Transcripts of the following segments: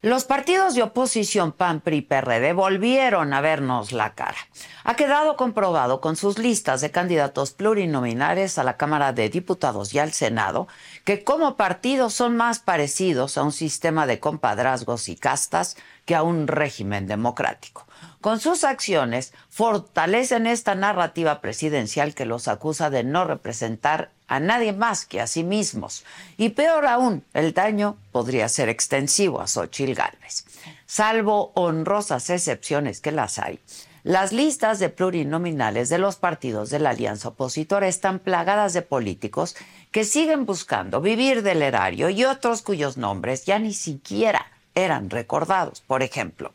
Los partidos de oposición PAN, PRI, PRD volvieron a vernos la cara. Ha quedado comprobado con sus listas de candidatos plurinominales a la Cámara de Diputados y al Senado que como partidos son más parecidos a un sistema de compadrazgos y castas que a un régimen democrático. Con sus acciones fortalecen esta narrativa presidencial que los acusa de no representar a nadie más que a sí mismos. Y peor aún, el daño podría ser extensivo a Xochitl Gálvez. Salvo honrosas excepciones que las hay, las listas de plurinominales de los partidos de la alianza opositora están plagadas de políticos que siguen buscando vivir del erario y otros cuyos nombres ya ni siquiera eran recordados. Por ejemplo,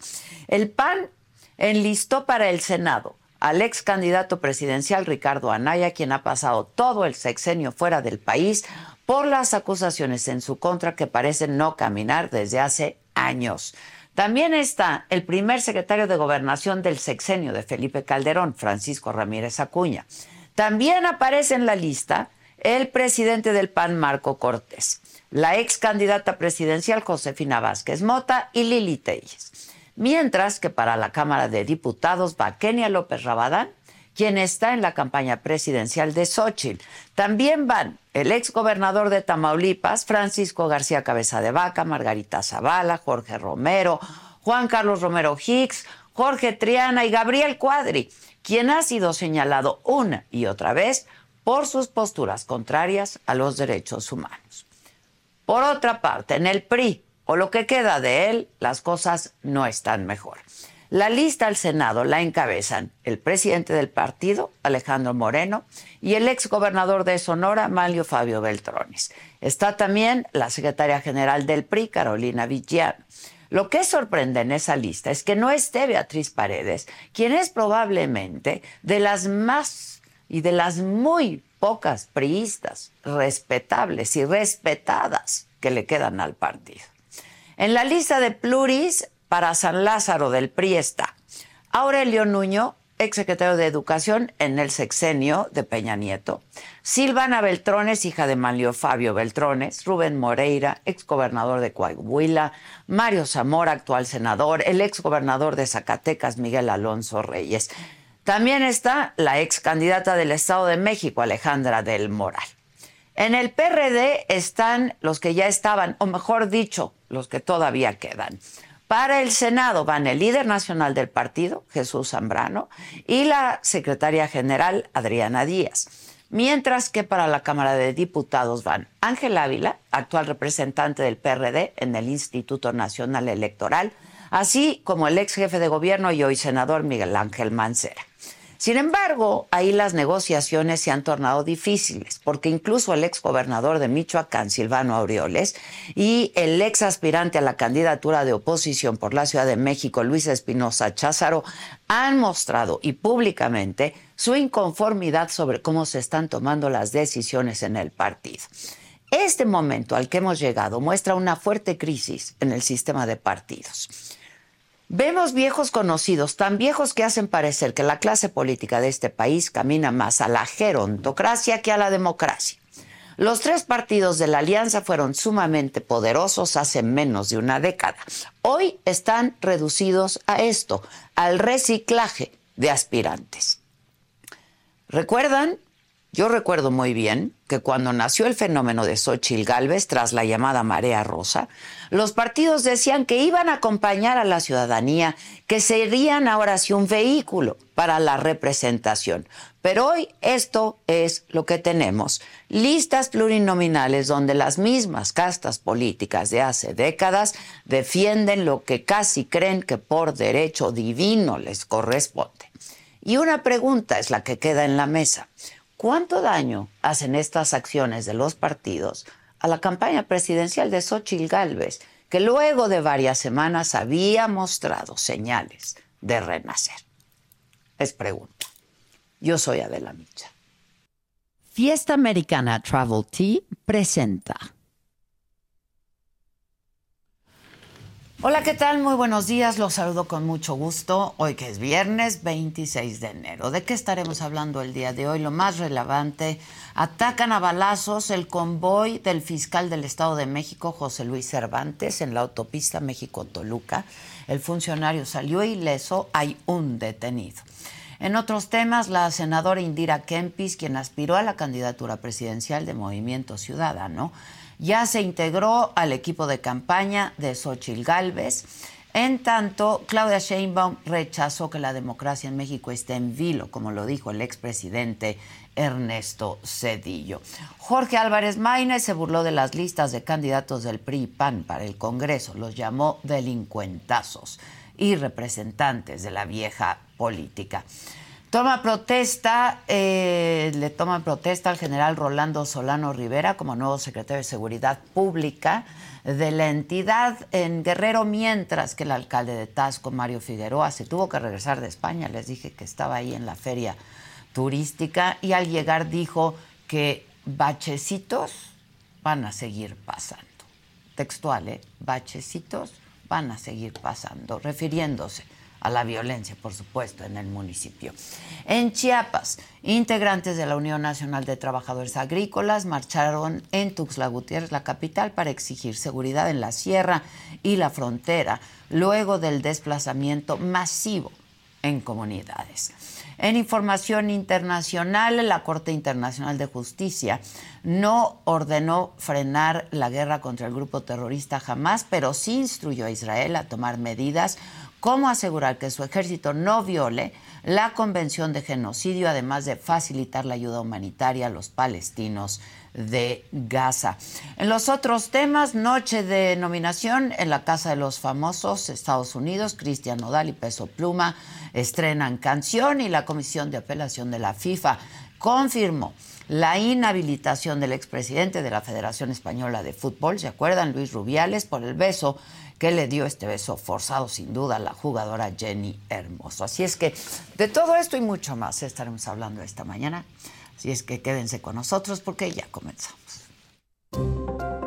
el PAN enlistó para el Senado al ex candidato presidencial Ricardo Anaya, quien ha pasado todo el sexenio fuera del país por las acusaciones en su contra que parecen no caminar desde hace años. También está el primer secretario de Gobernación del sexenio de Felipe Calderón, Francisco Ramírez Acuña. También aparece en la lista el presidente del PAN, Marco Cortés, la ex candidata presidencial Josefina Vázquez Mota y Lili Telles. Mientras que para la Cámara de Diputados va Kenia López Rabadán, quien está en la campaña presidencial de Xochitl. También van el ex gobernador de Tamaulipas, Francisco García Cabeza de Vaca, Margarita Zavala, Jorge Romero, Juan Carlos Romero Hicks, Jorge Triana y Gabriel Cuadri, quien ha sido señalado una y otra vez por sus posturas contrarias a los derechos humanos. Por otra parte, en el PRI, o lo que queda de él, las cosas no están mejor. La lista al Senado la encabezan el presidente del partido, Alejandro Moreno, y el ex gobernador de Sonora, Manlio Fabio Beltrones. Está también la secretaria general del PRI, Carolina Villán. Lo que sorprende en esa lista es que no esté Beatriz Paredes, quien es probablemente de las más y de las muy pocas priistas respetables y respetadas que le quedan al partido. En la lista de pluris para San Lázaro del PRI está Aurelio Nuño, exsecretario de Educación en el sexenio de Peña Nieto, Silvana Beltrones, hija de Manlio Fabio Beltrones, Rubén Moreira, exgobernador de Coahuila, Mario Zamora, actual senador, el exgobernador de Zacatecas, Miguel Alonso Reyes. También está la ex candidata del Estado de México, Alejandra del Moral. En el PRD están los que ya estaban, o mejor dicho, los que todavía quedan. Para el Senado van el líder nacional del partido, Jesús Zambrano, y la secretaria general, Adriana Díaz. Mientras que para la Cámara de Diputados van Ángel Ávila, actual representante del PRD en el Instituto Nacional Electoral, así como el ex jefe de gobierno y hoy senador Miguel Ángel Mancera. Sin embargo, ahí las negociaciones se han tornado difíciles, porque incluso el ex gobernador de Michoacán, Silvano Aureoles, y el ex aspirante a la candidatura de oposición por la Ciudad de México, Luis Espinosa Cházaro, han mostrado y públicamente su inconformidad sobre cómo se están tomando las decisiones en el partido. Este momento al que hemos llegado muestra una fuerte crisis en el sistema de partidos. Vemos viejos conocidos, tan viejos que hacen parecer que la clase política de este país camina más a la gerontocracia que a la democracia. Los tres partidos de la alianza fueron sumamente poderosos hace menos de una década. Hoy están reducidos a esto, al reciclaje de aspirantes. ¿Recuerdan yo recuerdo muy bien que cuando nació el fenómeno de Xochitl Galvez tras la llamada marea rosa, los partidos decían que iban a acompañar a la ciudadanía, que serían ahora sí un vehículo para la representación. Pero hoy esto es lo que tenemos. Listas plurinominales donde las mismas castas políticas de hace décadas defienden lo que casi creen que por derecho divino les corresponde. Y una pregunta es la que queda en la mesa. ¿Cuánto daño hacen estas acciones de los partidos a la campaña presidencial de Xochitl Gálvez, que luego de varias semanas había mostrado señales de renacer? Es pregunta. Yo soy Adela Micha. Fiesta Americana Travel Tea presenta. Hola, ¿qué tal? Muy buenos días. Los saludo con mucho gusto. Hoy que es viernes 26 de enero. ¿De qué estaremos hablando el día de hoy? Lo más relevante, atacan a balazos el convoy del fiscal del Estado de México, José Luis Cervantes, en la autopista México-Toluca. El funcionario salió ileso, hay un detenido. En otros temas, la senadora Indira Kempis, quien aspiró a la candidatura presidencial de Movimiento Ciudadano, ya se integró al equipo de campaña de Xochil Gálvez. En tanto, Claudia Sheinbaum rechazó que la democracia en México esté en vilo, como lo dijo el expresidente Ernesto Cedillo. Jorge Álvarez Maínez se burló de las listas de candidatos del PRI y PAN para el Congreso, los llamó delincuentazos y representantes de la vieja política. Toma protesta, eh, le toma protesta al general Rolando Solano Rivera como nuevo secretario de Seguridad Pública de la entidad en Guerrero, mientras que el alcalde de Tasco, Mario Figueroa, se tuvo que regresar de España. Les dije que estaba ahí en la feria turística y al llegar dijo que bachecitos van a seguir pasando. Textual, ¿eh? Bachecitos van a seguir pasando, refiriéndose a la violencia, por supuesto, en el municipio. En Chiapas, integrantes de la Unión Nacional de Trabajadores Agrícolas marcharon en Tuxtla Gutiérrez, la capital, para exigir seguridad en la sierra y la frontera, luego del desplazamiento masivo en comunidades. En información internacional, la Corte Internacional de Justicia no ordenó frenar la guerra contra el grupo terrorista Hamas, pero sí instruyó a Israel a tomar medidas cómo asegurar que su ejército no viole la Convención de Genocidio, además de facilitar la ayuda humanitaria a los palestinos de Gaza. En los otros temas, noche de nominación en la Casa de los Famosos, Estados Unidos, Cristian Nodal y Peso Pluma estrenan canción y la Comisión de Apelación de la FIFA confirmó la inhabilitación del expresidente de la Federación Española de Fútbol, ¿se acuerdan? Luis Rubiales, por el beso que le dio este beso forzado sin duda a la jugadora Jenny Hermoso. Así es que de todo esto y mucho más estaremos hablando esta mañana. Así es que quédense con nosotros porque ya comenzamos.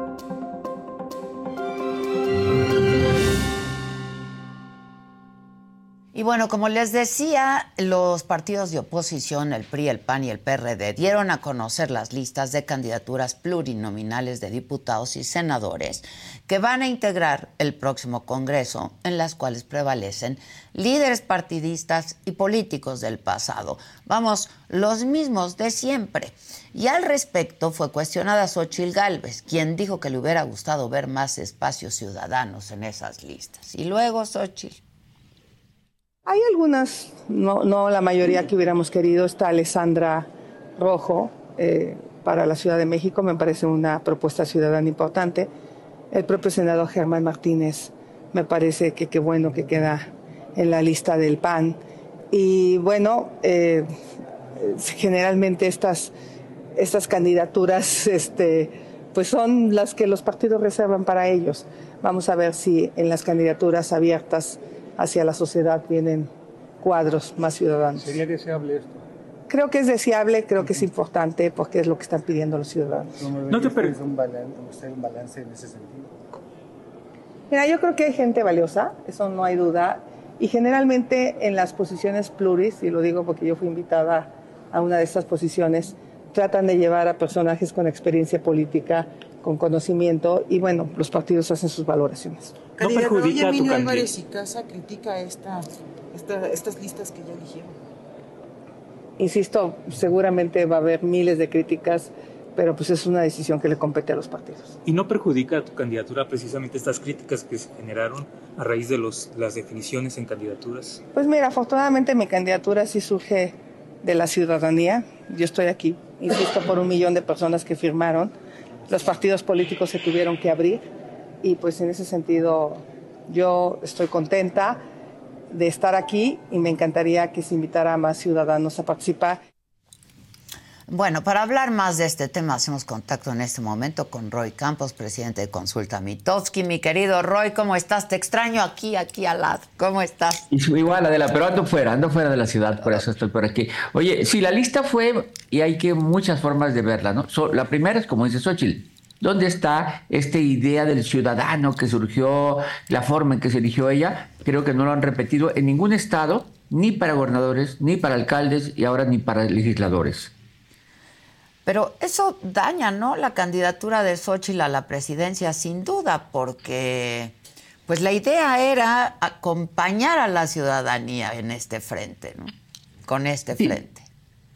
Y bueno, como les decía, los partidos de oposición, el PRI, el PAN y el PRD, dieron a conocer las listas de candidaturas plurinominales de diputados y senadores que van a integrar el próximo Congreso, en las cuales prevalecen líderes partidistas y políticos del pasado. Vamos, los mismos de siempre. Y al respecto fue cuestionada Xochil Gálvez, quien dijo que le hubiera gustado ver más espacios ciudadanos en esas listas. Y luego Xochil. Hay algunas, no, la mayoría que hubiéramos querido. Está Alessandra Rojo eh, para la Ciudad de México, me parece una propuesta ciudadana importante. El propio senador Germán Martínez, me parece que qué bueno que queda en la lista del PAN. Y bueno, eh, generalmente estas, estas candidaturas este, pues son las que los partidos reservan para ellos. Vamos a ver si en las candidaturas abiertas hacia la sociedad vienen cuadros más ciudadanos. ¿Sería deseable esto? Creo que es deseable, creo que es importante porque es lo que están pidiendo los ciudadanos. ¿No te parece un balance, un balance en ese sentido? Mira, yo creo que hay gente valiosa, eso no hay duda, y generalmente en las posiciones pluris, y lo digo porque yo fui invitada a una de estas posiciones, tratan de llevar a personajes con experiencia política, con conocimiento, y bueno, los partidos hacen sus valoraciones. ¿No perjudica a tu Álvarez y Casa critica esta, estas listas que ya eligieron? Insisto, seguramente va a haber miles de críticas, pero pues es una decisión que le compete a los partidos. ¿Y no perjudica a tu candidatura precisamente estas críticas que se generaron a raíz de los, las definiciones en candidaturas? Pues mira, afortunadamente mi candidatura sí surge de la ciudadanía. Yo estoy aquí, insisto, por un millón de personas que firmaron. Los partidos políticos se tuvieron que abrir y pues en ese sentido yo estoy contenta de estar aquí y me encantaría que se invitara a más ciudadanos a participar. Bueno, para hablar más de este tema, hacemos contacto en este momento con Roy Campos, presidente de Consulta Mitowski. Mi querido Roy, ¿cómo estás? Te extraño aquí, aquí al lado. ¿Cómo estás? Igual, Adela, pero ando fuera, ando fuera de la ciudad, por eso estoy por aquí. Oye, si la lista fue, y hay que muchas formas de verla, ¿no? la primera es, como dice Xochitl, ¿Dónde está esta idea del ciudadano que surgió, la forma en que se eligió ella? Creo que no lo han repetido en ningún estado, ni para gobernadores, ni para alcaldes y ahora ni para legisladores. Pero eso daña, ¿no? La candidatura de Xochitl a la presidencia, sin duda, porque pues la idea era acompañar a la ciudadanía en este frente, ¿no? Con este frente.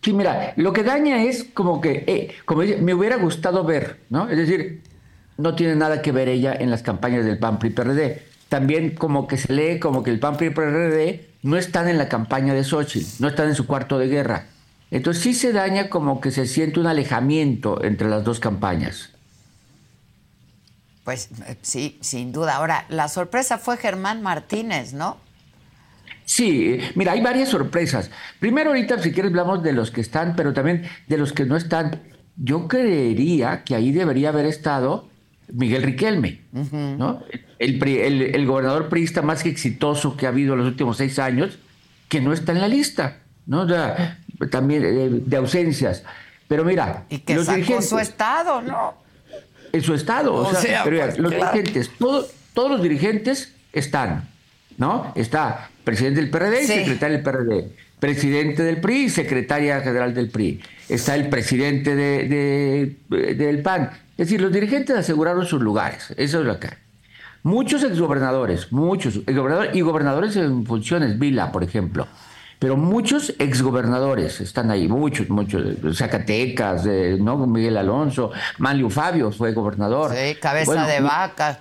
Sí, mira, lo que daña es como que, eh, como dice, me hubiera gustado ver, ¿no? Es decir, no tiene nada que ver ella en las campañas del PAN PRI PRD. También como que se lee como que el PAN PRI PRD no están en la campaña de Xochitl, no están en su cuarto de guerra. Entonces sí se daña como que se siente un alejamiento entre las dos campañas. Pues eh, sí, sin duda. Ahora, la sorpresa fue Germán Martínez, ¿no? Sí, mira, hay varias sorpresas. Primero ahorita, si quieres, hablamos de los que están, pero también de los que no están. Yo creería que ahí debería haber estado Miguel Riquelme, ¿no? El, el, gobernador priista más exitoso que ha habido en los últimos seis años, que no está en la lista, ¿no? también eh, de, ausencias. Pero mira, y que sacó su estado, ¿no? En su estado, o, sea, pues, los dirigentes, todos los dirigentes están, ¿no? Está presidente del PRD y secretario del PRD, presidente del PRI y secretaria general del PRI. Está el presidente de, del PAN. Es decir, los dirigentes aseguraron sus lugares. Eso es lo que Muchos exgobernadores, muchos, exgobernadores y gobernadores en funciones, Vila, por ejemplo, pero muchos exgobernadores están ahí, muchos, muchos, Zacatecas, ¿no? Miguel Alonso, Manlio Fabio fue gobernador. Sí, cabeza de vaca.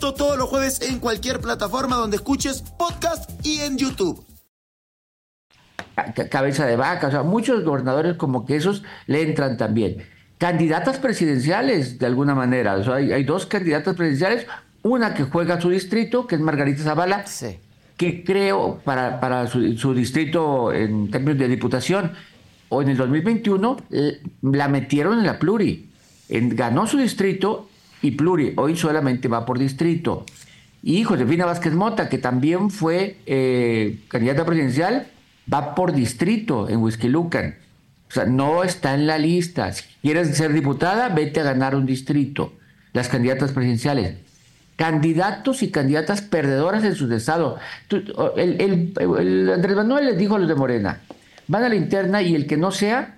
Esto todos los jueves en cualquier plataforma donde escuches podcast y en YouTube. Cabeza de vaca, o sea, muchos gobernadores como que esos le entran también. Candidatas presidenciales, de alguna manera. O sea, hay, dos candidatas presidenciales, una que juega a su distrito, que es Margarita Zavala, que creo para, para su, distrito en términos de diputación, o en el 2021 eh, la metieron en la pluri. ganó su distrito y pluri. Hoy solamente va por distrito. Y Josefina Vázquez Mota, que también fue eh, candidata presidencial, va por distrito en Huizquilucan. O sea, no está en la lista. Si quieres ser diputada, vete a ganar un distrito. Las candidatas presidenciales. Candidatos y candidatas perdedoras en su estado. El, Andrés Manuel les dijo a los de Morena, van a la interna y el que no sea,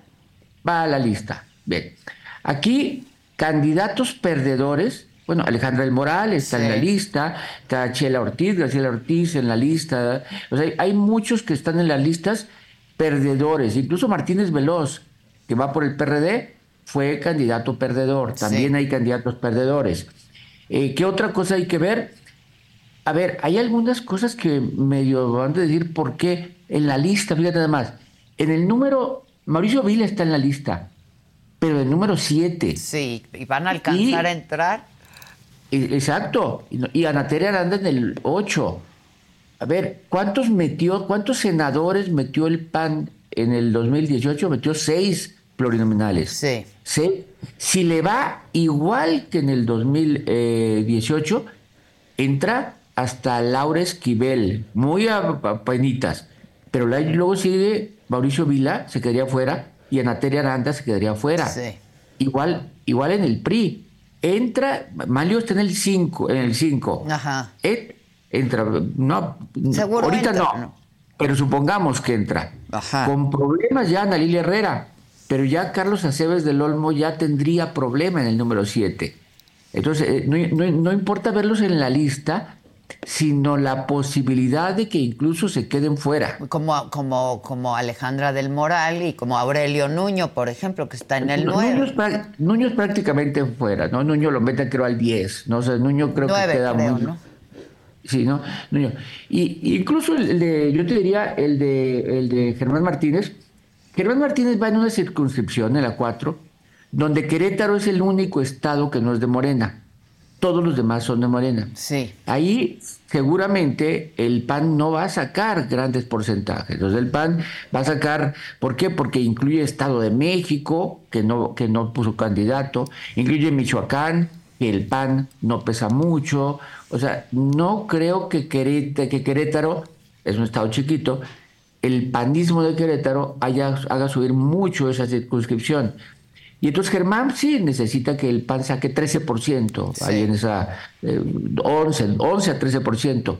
va a la lista. Bien. Aquí candidatos perdedores, bueno, Alejandra del Moral está en la lista, está Chela Ortiz, Graciela Ortiz en la lista, o sea, hay muchos que están en las listas perdedores, incluso Martínez Veloz, que va por el PRD, fue candidato perdedor, también hay candidatos perdedores. Eh, ¿Qué otra cosa hay que ver? A ver, hay algunas cosas que medio van a decir por qué en la lista, fíjate nada más, en el número, Mauricio Vila está en la lista, pero el número 7. Sí, y van a alcanzar a entrar. Exacto, y Anateria Aranda en el 8. A ver, ¿cuántos metió, cuántos senadores metió el PAN en el 2018? Metió seis plurinominales. Sí. sí. Si le va igual que en el 2018, entra hasta Laura Esquivel, muy a, penitas. Pero luego sigue Mauricio Vila, se quedaría fuera, y Anateria Aranda se quedaría fuera. Igual, igual en el PRI. Entra, Malio está en el 5, en el 5. Ajá. entra, no, ahorita no, pero supongamos que entra. Ajá. Con problemas ya Ana Lilia Herrera, pero ya Carlos Aceves del Olmo ya tendría problema en el número 7. Entonces, eh, no, no importa verlos en la lista, sino la posibilidad de que incluso se queden fuera. Como, como, como Alejandra del Moral y como Aurelio Nuño, por ejemplo, que está en el 9. Nuño, es prácticamente fuera, ¿no? Nuño lo meten creo al 10, ¿no? O Nuño creo que queda muy... ¿no? Sí, ¿no? Nuño. Y, incluso el de, yo te diría, el de, el de Germán Martínez. Germán Martínez va en una circunscripción, en la 4, donde Querétaro es el único estado que no es de Morena. Todos los demás son de Morena. Sí. Ahí seguramente el PAN no va a sacar grandes porcentajes. Entonces el PAN va a sacar, ¿por qué? Porque incluye Estado de México, que no, que no puso candidato, incluye Michoacán, que el PAN no pesa mucho. O sea, no creo que Querétaro, que Querétaro es un estado chiquito, el panismo de Querétaro haya, haga subir mucho esa circunscripción. Y entonces Germán sí necesita que el PAN saque 13%, ahí en esa 11, eh, 11 a 13%.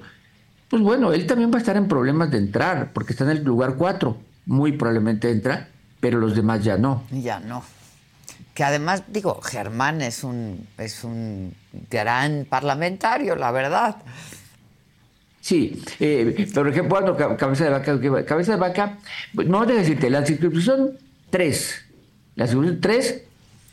Pues bueno, él también va a estar en problemas de entrar, porque está en el lugar 4. Muy probablemente entra, pero los demás ya no. Ya no. Que además, digo, Germán es un, es un gran parlamentario, la verdad. Sí, eh, por ejemplo, bueno, cabeza de vaca, cabeza de vaca, no debo decirte, la circunscripción 3 la segunda tres,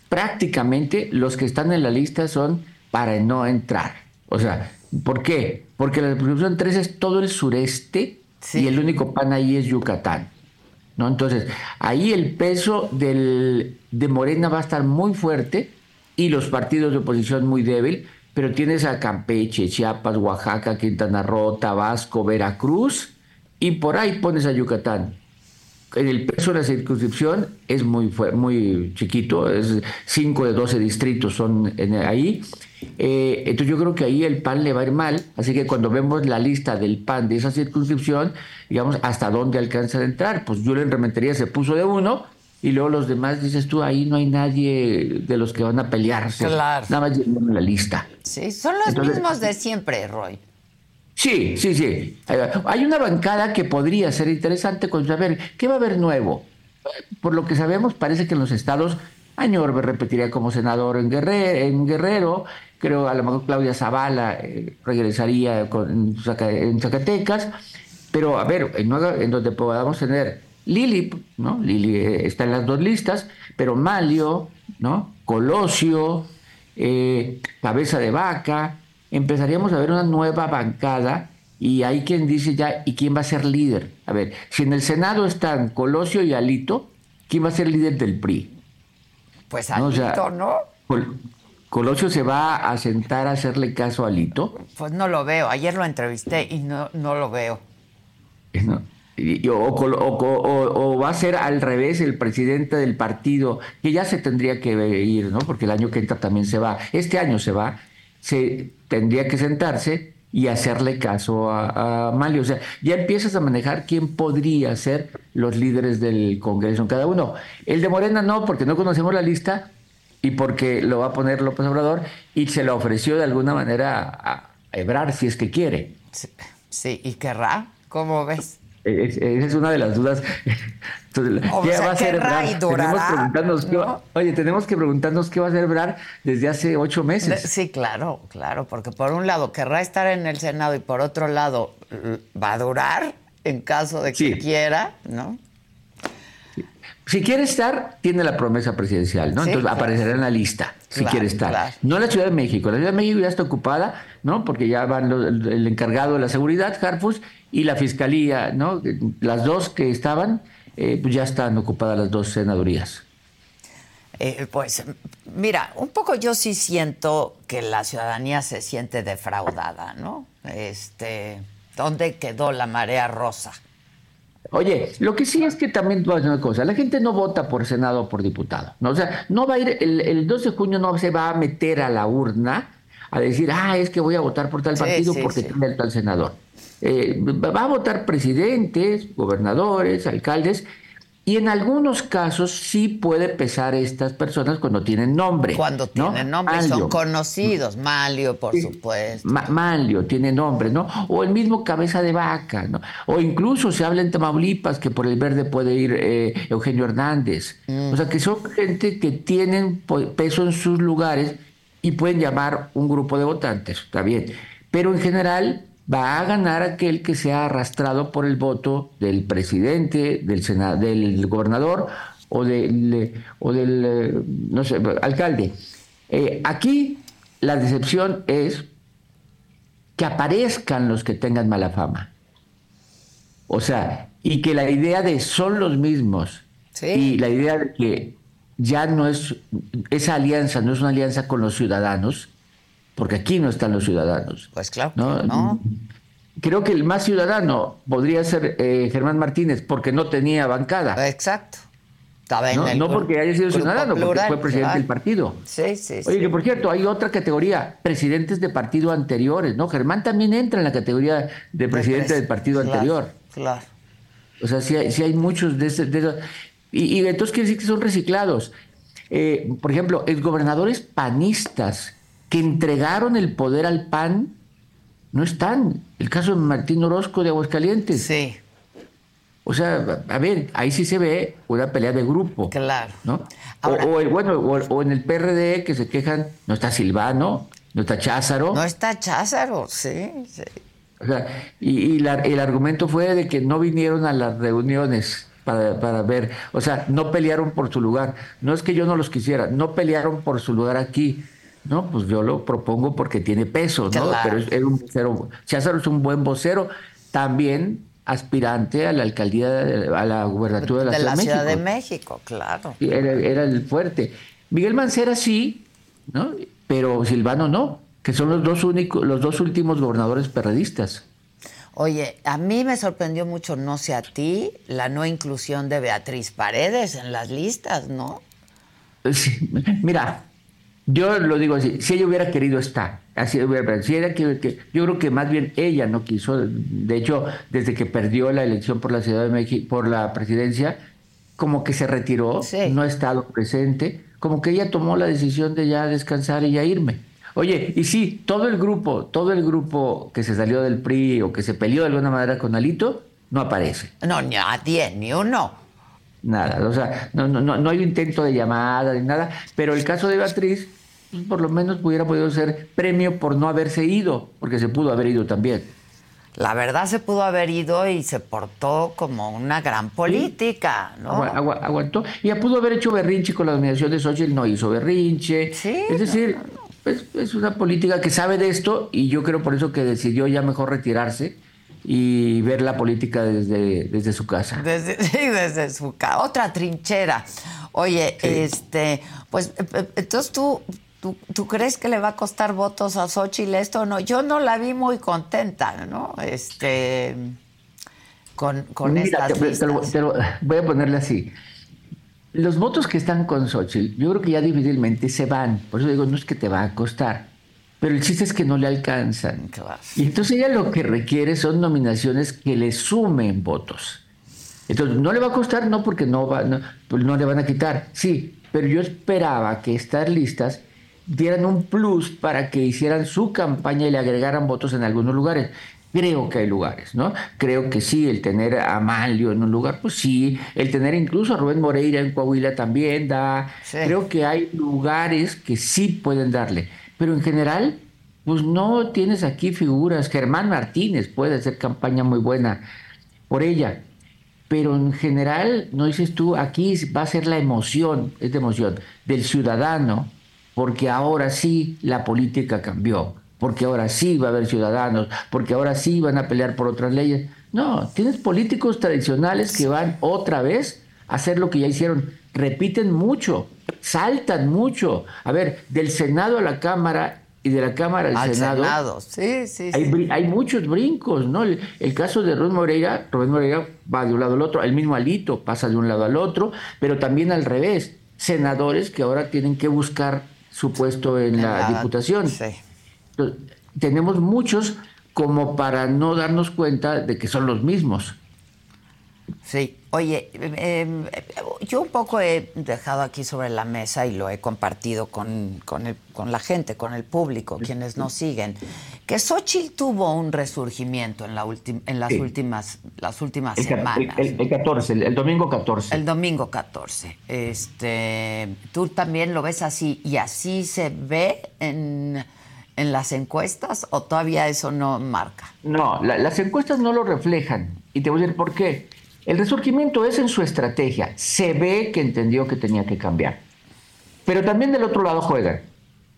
prácticamente los que están en la lista son para no entrar. O sea, ¿por qué? Porque la circunscripción 3 es todo el sureste y el único pan ahí es Yucatán. ¿no? Entonces, ahí el peso del, de Morena va a estar muy fuerte y los partidos de oposición muy débil, pero tienes a Campeche, Chiapas, Oaxaca, Quintana Roo, Tabasco, Veracruz y por ahí pones a Yucatán el peso de la circunscripción es muy, muy chiquito, es 5 de 12 distritos son ahí. Eh, entonces yo creo que ahí el PAN le va a ir mal, así que cuando vemos la lista del PAN de esa circunscripción, digamos, hasta dónde alcanza a entrar, pues Julen Rementería se puso de uno y luego los demás dices tú, ahí no hay nadie de los que van a pelearse. Nada más en la lista. Sí, son los mismos de siempre, Roy. Sí, sí, sí. Hay una bancada que podría ser interesante con saber qué va a haber nuevo. Por lo que sabemos, parece que en los estados, Añorbe repetiría como senador en Guerrero, en Guerrero creo a lo mejor Claudia Zavala eh, regresaría en, Zacatecas, pero a ver, en, donde podamos tener Lili, ¿no? Lili eh, está en las dos listas, pero Malio, ¿no? Colosio, eh, Cabeza de Vaca, empezaríamos a ver una nueva bancada y hay quien dice ya, ¿y quién va a ser líder? A ver, si en el Senado están Colosio y Alito, ¿quién va a ser líder del PRI? Pues Alito, ¿no? Colosio se va a sentar a hacerle caso a Alito. Pues no lo veo. Ayer lo entrevisté y no, no lo veo. o, va a ser al revés el presidente del partido, que ya se tendría que ir, ¿no? Porque el año que entra también se va. Este año se va se tendría que sentarse y hacerle caso a, a. O sea, ya empiezas a manejar quién podría ser los líderes del Congreso en cada uno. El de Morena no, porque no conocemos la lista y porque lo va a poner López Obrador y se lo ofreció de alguna manera a Ebrar si es que quiere. Sí, ¿y querrá? ¿Cómo ves? Esa es una de las dudas. ¿Qué va a hacer Tenemos oye, tenemos que preguntarnos qué va a hacer desde hace ocho meses. Sí, claro, claro, porque por un lado querrá estar en el Senado y por otro lado va a durar en caso de que quiera, ¿no? Si quiere estar, tiene la promesa presidencial, ¿no? Entonces aparecerá en la lista, si quiere estar. No la Ciudad de México, la Ciudad de México ya está ocupada, ¿no? Porque ya van el encargado de la seguridad, Harfus, y la fiscalía, ¿no? Las dos que estaban, eh, pues ya están ocupadas las dos senadurías. Eh, pues mira, un poco yo sí siento que la ciudadanía se siente defraudada, ¿no? Este, ¿dónde quedó la marea rosa? Oye, lo que sí es que también voy a decir una cosa, la gente no vota por senado o por diputado, ¿no? O sea, no va a ir, el, el 2 de junio no se va a meter a la urna a decir, ah, es que voy a votar por tal partido porque tiene tal senador. Eh, va a votar presidentes, gobernadores, alcaldes, y en algunos casos sí puede pesar estas personas cuando tienen nombre. Cuando tienen nombre, son conocidos. Malio, por supuesto. Malio tiene nombre, ¿no? O el mismo cabeza de vaca, ¿no? O incluso se habla en Tamaulipas que por el verde puede ir eh, Eugenio Hernández. O sea, que son gente que tienen peso en sus lugares y pueden llamar un grupo de votantes, está bien. Pero en general va a ganar aquel que sea arrastrado por el voto del presidente, del, del gobernador o del, o del eh, no sé, alcalde. Eh, aquí la decepción es que aparezcan los que tengan mala fama. O sea, y que la idea de son los mismos y la idea de que ya no es, esa alianza no es una alianza con los ciudadanos, porque aquí no están los ciudadanos. Pues claro, ¿no? ¿no? Creo que el más ciudadano podría ser eh, Germán Martínez, porque no tenía bancada. Exacto. Estaba en No, el no gru- porque haya sido ciudadano, porque fue presidente claro. del partido. Sí, sí, Oye, sí. que por cierto, hay otra categoría, presidentes de partido anteriores, ¿no? Germán también entra en la categoría de presidente del partido Claro, anterior. Claro. O sea, sí hay, sí hay muchos de, ese- de esos. Y, y entonces quiere decir que son reciclados. Eh, por ejemplo, exgobernadores panistas que entregaron el poder al PAN no están. El caso de Martín Orozco de Aguascalientes. Sí, O sea, a ver, ahí sí se ve una pelea de grupo. claro. ¿no? O- Ahora- o, el, bueno, o, o en el PRD que se quejan, no está Silvano, no está Cházaro. No está Cházaro, sí, sí. O sea, y, y la- el argumento fue de que no vinieron a las reuniones para, para ver, o sea, no pelearon por su lugar. No es que yo no los quisiera, no pelearon por su lugar aquí. No, pues yo lo propongo porque tiene peso, ¿no? Claro. Pero es, un vocero. Cházaro es un buen vocero, también aspirante a la alcaldía, de- a la gubernatura de la, de la Ciudad de México. México, claro. Era, era el fuerte. Miguel Mancera sí, ¿no? Pero Silvano no, que son los dos únicos, los dos últimos gobernadores perredistas. Oye, a mí me sorprendió mucho, no sé a ti, la no inclusión de Beatriz Paredes en las listas, ¿no? Sí, Mira, yo lo digo así, si ella hubiera querido estar, así hubiera, si ella que, que- yo creo que más bien ella no quiso, de hecho, desde que perdió la elección por la Ciudad de México, por la presidencia, como que se retiró, Sí. no ha estado presente, como que ella tomó la decisión de ya descansar y ya irme. Oye, y sí, todo el grupo, todo el grupo que se salió del PRI o que se peleó de alguna manera con Alito, no aparece. No, ni a 10, ni uno. Nada, o sea, no, no, no, no hay intento de llamada ni nada, pero el caso de Beatriz, por lo menos hubiera podido ser premio por no haberse ido, porque se pudo haber ido también. La verdad se pudo haber ido y se portó como una gran política, ¿no? Agua- aguantó. Y ya pudo haber hecho berrinche con la nominación de Xochitl, no hizo berrinche. Sí, es decir, pues, es una política que sabe de esto y yo creo por eso que decidió ya mejor retirarse y ver la política desde, desde su casa. Desde, sí, desde su casa. Otra trinchera. Oye, este, pues, eh, eh, entonces tú, tú, tú crees que le va a costar votos a Xochitl esto o no? Yo no la vi muy contenta, ¿no? Este, con, con Mira, estas te- te lo- listas. te lo- voy a ponerle así. Los votos que están con Xochitl, yo creo que ya difícilmente se van. Por eso digo, no es que te va a costar. Pero el chiste es que no le alcanzan. Claro. Y entonces ella lo que requiere son nominaciones que le sumen votos. Entonces, no le va a costar, no porque no, va, no, pues no le van a quitar. Sí, pero yo esperaba que estas listas dieran un plus para que hicieran su campaña y le agregaran votos en algunos lugares. Creo que hay lugares, ¿no? Creo que sí, el tener a Amalio en un lugar, pues sí, el tener incluso a Rubén Moreira en Coahuila también da. Sí. Creo que hay lugares que sí pueden darle, pero en general, pues no tienes aquí figuras. Germán Martínez puede hacer campaña muy buena por ella, pero en general, no dices tú, aquí va a ser la emoción, es de emoción, del ciudadano, porque ahora sí la política cambió, porque ahora sí va a haber ciudadanos, porque ahora sí van a pelear por otras leyes. No, tienes políticos tradicionales que van otra vez a hacer lo que ya hicieron, repiten mucho, saltan mucho. A ver, del Senado a la Cámara y de la Cámara al, Al Senado, Senado, sí, sí, hay, sí. hay muchos brincos, ¿no? El, el caso de Rubén Moreira, Rubén Moreira va de un lado al otro, el mismo Alito pasa de un lado al otro, pero también al revés, senadores que ahora tienen que buscar su puesto en, la, diputación. Sí. Entonces, tenemos muchos como para no darnos cuenta de que son los mismos. Sí, oye, eh, eh, yo un poco he dejado aquí sobre la mesa y lo he compartido con, con, el- con la gente, con el público, quienes nos siguen, que Xochitl tuvo un resurgimiento en, la en las Sí. últimas, las últimas El, semanas. el- el- el 14, el, el domingo 14. El domingo 14. Este, ¿Tú también lo ves así y así se ve en, en las encuestas o todavía eso no marca? No, la- las encuestas no lo reflejan. Y te voy a decir por qué. El resurgimiento es en su estrategia. Se ve que entendió que tenía que cambiar. Pero también del otro lado juegan.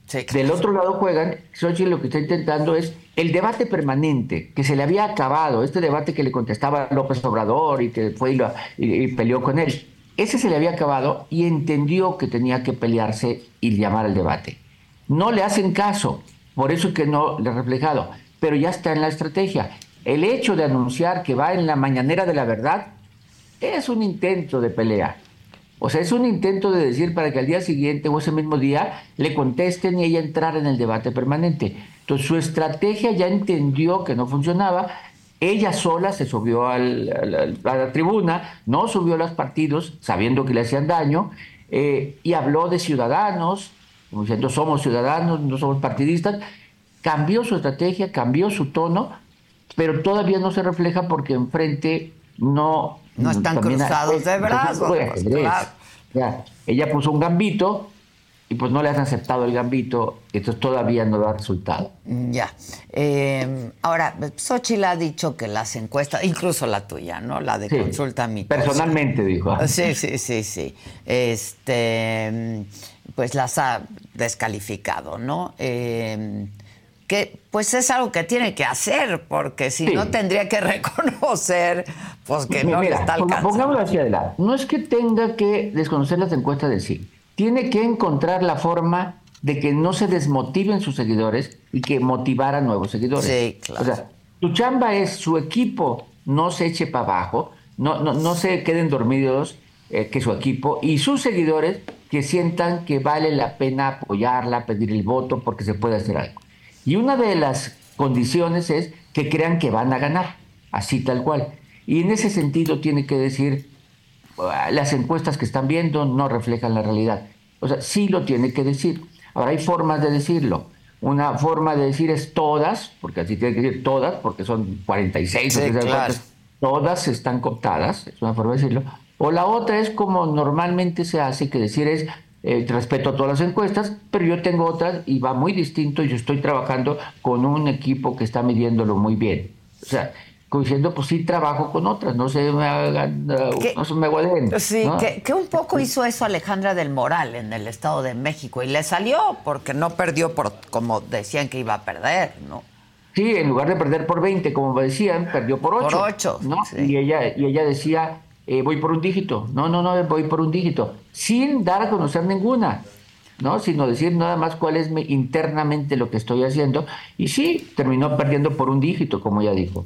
Sí, Del otro lado juegan, Xochitl lo que está intentando es el debate permanente, que se le había acabado, este debate que le contestaba López Obrador y que fue y, lo- y- y peleó con él. ese se le había acabado y entendió que tenía que pelearse y llamar al debate. No le hacen caso, por eso que no le ha reflejado, pero ya está en la estrategia. El hecho de anunciar que va en la mañanera de la verdad es un intento de pelea. O sea, es un intento de decir para que al día siguiente o ese mismo día le contesten y ella entrar en el debate permanente. Entonces su estrategia ya entendió que no funcionaba. Ella sola se subió a la tribuna, no subió a los partidos sabiendo que le hacían daño eh, y habló de ciudadanos, como diciendo somos ciudadanos, no somos partidistas. Cambió su estrategia, cambió su tono, pero todavía no se refleja porque enfrente no no están cruzados de brazos. Pues, ya, ella puso un gambito y pues no le han aceptado el gambito, entonces todavía no da resultado. Ya. Eh, ahora, Xochitl ha dicho que las encuestas, incluso la tuya, ¿no? La de consulta mi Personalmente dijo. Sí, sí, sí, sí. Este, pues las ha descalificado, ¿no? Eh, que pues es algo que tiene que hacer, porque si no tendría que reconocer pues que no está alcanzando. Pongámoslo hacia adelante. No es que tenga que desconocer las encuestas de sí, tiene que encontrar la forma de que no se desmotiven sus seguidores y que motivar a nuevos seguidores. Sí, claro. O sea, tu chamba es su equipo no se eche para abajo, no, no, no se queden dormidos eh, que su equipo y sus seguidores que sientan que vale la pena apoyarla, pedir el voto porque se puede hacer algo. Y una de las condiciones es que crean que van a ganar, así tal cual. Y en ese sentido tiene que decir, ah, las encuestas que están viendo no reflejan la realidad. O sea, sí lo tiene que decir. Ahora hay formas de decirlo. Una forma de decir es todas, porque así tiene que decir todas, porque son 46 o todas están cooptadas, es una forma de decirlo. O la otra es como normalmente se hace, que decir es eh, respeto a todas las encuestas, pero yo tengo otras y va muy distinto y yo estoy trabajando con un equipo que está midiéndolo muy bien. O sea, diciendo, pues sí trabajo con otras, no se me hagan, no se me guarden. Sí, que, un poco hizo eso Alejandra del Moral en el Estado de México y le salió porque no perdió por como decían que iba a perder, ¿no? Sí, en lugar de perder por 20, como decían, perdió por 8. Por 8. ¿no? Y, ella, y ella decía, eh, voy por un dígito. No, no, no, voy por un dígito. Sin dar a conocer ninguna, ¿no? Sino decir nada más cuál es internamente lo que estoy haciendo. Y sí, terminó perdiendo por un dígito, como ya dijo.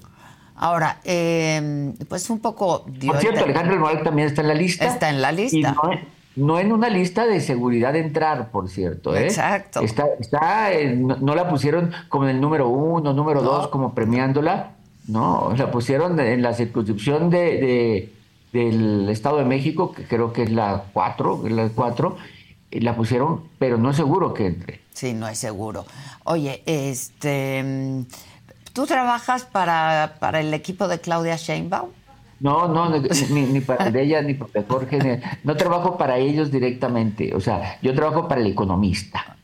Ahora, eh, pues un poco... Por cierto, Alejandro Morales también está en la lista. Está en la lista. no, en una lista de seguridad de entrar, por cierto. ¿eh? Exacto. Está, está no, la pusieron como en el número uno, número dos, como premiándola. No, la pusieron en la circunscripción de del Estado de México, que creo que es la 4, la 4, la pusieron, pero no es seguro que entre. Sí, no es seguro. Oye, este, ¿tú trabajas para, para el equipo de Claudia Sheinbaum? No, no, ni, para ella ni para Jorge. No trabajo para ellos directamente. O sea, yo trabajo para el economista.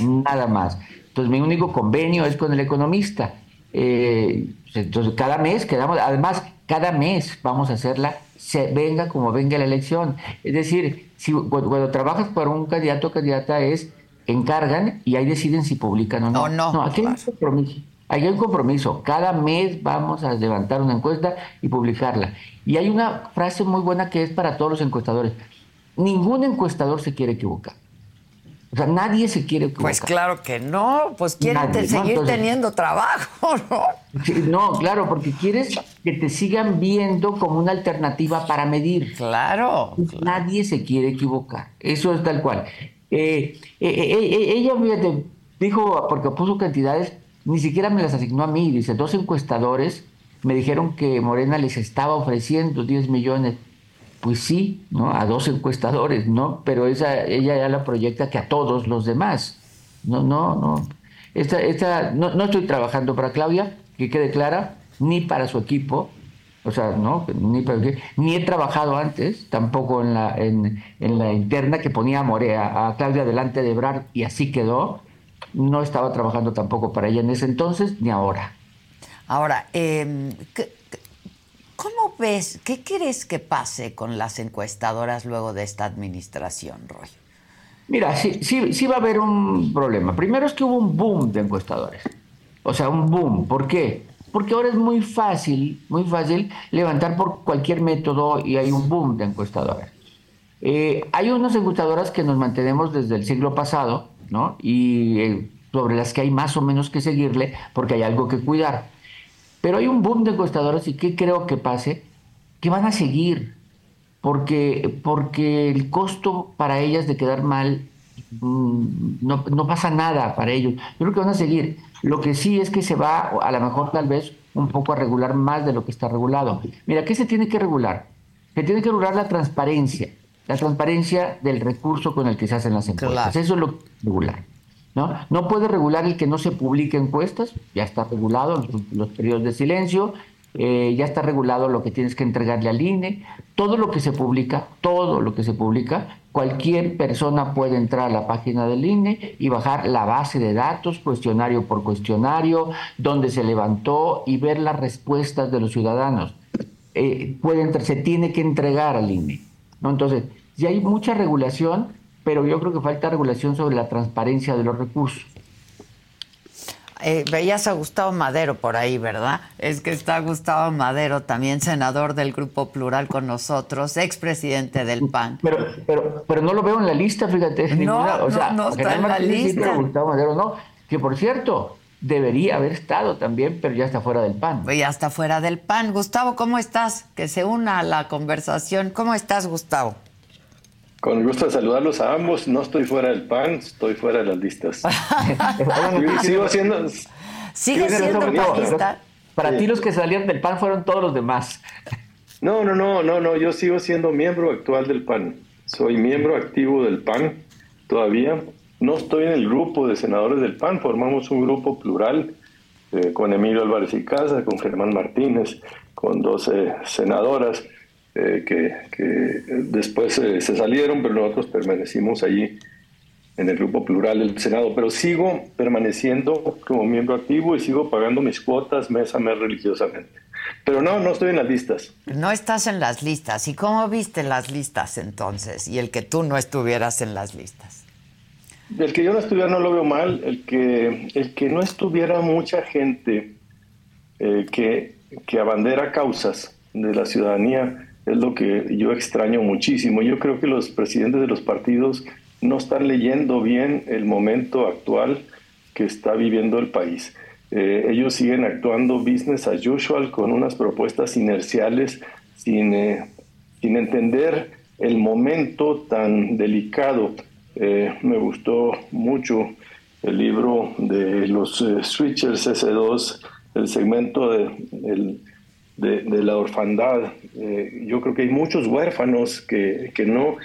nada más. Entonces, mi único convenio es con el economista. Eh, entonces, cada mes quedamos, además, cada mes vamos a hacerla se venga como venga la elección. Es decir, si, cuando, trabajas para un candidato o candidata es encargan y ahí deciden si publican o no. no, no. aquí hay un compromiso. hay un compromiso. Cada mes vamos a levantar una encuesta y publicarla. Y hay una frase muy buena que es para todos los encuestadores. Ningún encuestador se quiere equivocar. O sea, nadie se quiere equivocar. Pues claro que no, pues quieren seguir teniendo trabajo, ¿no? no, claro, porque quieres que te sigan viendo como una alternativa para medir. Claro. Nadie se quiere equivocar, eso es tal cual. Eh, eh, eh, ella dijo, porque puso cantidades, ni siquiera me las asignó a mí, dice, dos encuestadores me dijeron que Morena les estaba ofreciendo 10 millones pues sí, ¿no? A dos encuestadores, ¿no? Pero esa, ella ya la proyecta que a todos los demás. No, no, no. Esta, esta, no, no estoy trabajando para Claudia, que quede clara, ni para su equipo, o sea, no, ni, ni he trabajado antes, tampoco en la, en, la interna que ponía a, Morea, a Claudia delante de Brad y así quedó. No estaba trabajando tampoco para ella en ese entonces ni ahora. Ahora, eh, ¿Cómo ves, qué crees que pase con las encuestadoras luego de esta administración, Roy? Mira, sí, sí, sí va a haber un problema. Primero es que hubo un boom de encuestadores. O sea, un boom. ¿Por qué? Porque ahora es muy fácil, muy fácil levantar por cualquier método y hay un boom de encuestadores. Eh, hay unas encuestadoras que nos mantenemos desde el siglo pasado, ¿no? Y eh, sobre las que hay más o menos que seguirle porque hay algo que cuidar. Pero hay un boom de encuestadoras y ¿qué creo que pase? Que van a seguir, porque, porque el costo para ellas de quedar mal mm, no, no pasa nada para ellos. Yo creo que van a seguir. Lo que sí es que se va, a lo mejor tal vez, un poco a regular más de lo que está regulado. Mira, ¿qué se tiene que regular? Se tiene que regular la transparencia, la transparencia del recurso con el que se hacen las encuestas. Eso es lo regular. ¿No? No puede regular el que no se publique encuestas, ya está regulado los, los periodos de silencio, eh, ya está regulado lo que tienes que entregarle al INE, todo lo que se publica, todo lo que se publica, cualquier persona puede entrar a la página del INE y bajar la base de datos, cuestionario por cuestionario, donde se levantó y ver las respuestas de los ciudadanos. Eh, puede se tiene que entregar al INE. ¿no? Entonces, ya hay mucha regulación, pero yo creo que falta regulación sobre la transparencia de los recursos. Eh, veías a Gustavo Madero por ahí, ¿verdad? Es que está Gustavo Madero, también senador del Grupo Plural con nosotros, expresidente del PAN. Pero, pero, pero no lo veo en la lista, fíjate. No, o sea, no, está en la lista. Gustavo Madero, no. Que por cierto, debería haber estado también, pero ya está fuera del PAN. Ya está fuera del PAN. Gustavo, ¿cómo estás? Que se una a la conversación. ¿Cómo estás, Gustavo? Con el gusto de saludarlos a ambos. No estoy fuera del PAN, estoy fuera de las listas. sigo siendo. Sigue siendo panista. Para ti los que salieron del PAN fueron todos los demás. No, no, no, no, no. Yo sigo siendo miembro actual del PAN. Soy miembro activo del PAN todavía. No estoy en el grupo de senadores del PAN. Formamos un grupo plural eh, con Emilio Álvarez y Casa, con Germán Martínez, con 12 senadoras. Eh, que, después eh, se salieron, pero nosotros permanecimos allí en el grupo plural del Senado. Pero sigo permaneciendo como miembro activo y sigo pagando mis cuotas mes a mes religiosamente. Pero no, no estoy en las listas. No estás en las listas. ¿Y cómo viste las listas entonces? Y el que tú no estuvieras en las listas. El que yo no estuviera no lo veo mal. El que, el que no estuviera mucha gente eh, que, que abandera causas de la ciudadanía es lo que yo extraño muchísimo. Yo creo que los presidentes de los partidos no están leyendo bien el momento actual que está viviendo el país. Eh, ellos siguen actuando business as usual con unas propuestas inerciales sin, eh, sin entender el momento tan delicado. Eh, me gustó mucho el libro de los Switchers S2, el segmento de, el, de, la orfandad. Eh, yo creo que hay muchos huérfanos que, que, no,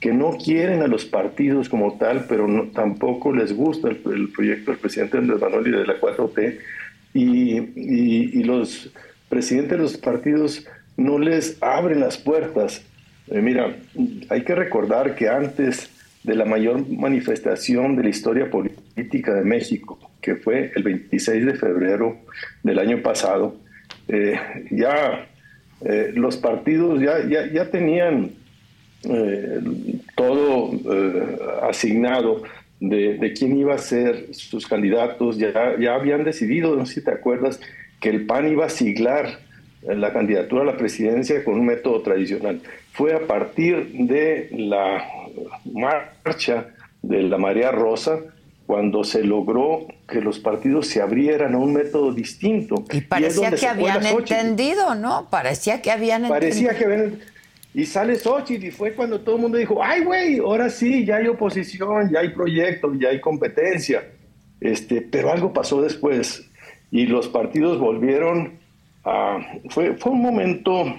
que no quieren a los partidos como tal, pero tampoco les gusta el, proyecto del presidente Andrés Manuel y de la 4T. Y, y, los presidentes de los partidos no les abren las puertas. Eh, mira, hay que recordar que antes de la mayor manifestación de la historia política de México, que fue el 26 de febrero del año pasado, eh, ya eh, los partidos ya, ya, tenían eh, todo asignado de, quién iba a ser sus candidatos, ya, ya habían decidido, no sé si te acuerdas, que el PAN iba a siglar la candidatura a la presidencia con un método tradicional. Fue a partir de la marcha de la María Rosa cuando se logró que los partidos se abrieran a un método distinto. Y parecía que habían entendido, ¿no? Parecía que habían parecía entendido. que habían... Y sale Xochitl y fue cuando todo el mundo dijo, ay, güey, ahora sí, ya hay oposición, ya hay proyectos, ya hay competencia. Este, pero algo pasó después y los partidos volvieron a... Fue, fue un momento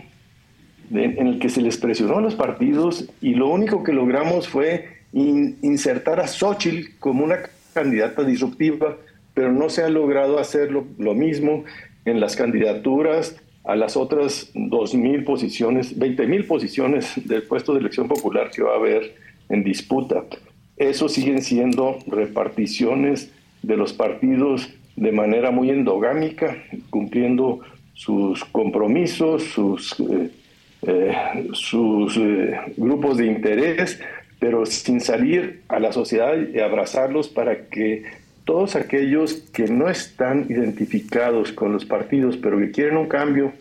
en el que se les presionó a los partidos y lo único que logramos fue insertar a Xochitl como una candidata disruptiva, pero no se ha logrado hacerlo lo mismo en las candidaturas a las otras 2.000 posiciones, 20.000 posiciones del puesto de elección popular que va a haber en disputa. Eso siguen siendo reparticiones de los partidos de manera muy endogámica, cumpliendo sus compromisos, sus, eh, eh, eh, grupos de interés, pero sin salir a la sociedad y abrazarlos para que todos aquellos que no están identificados con los partidos, pero que quieren un cambio,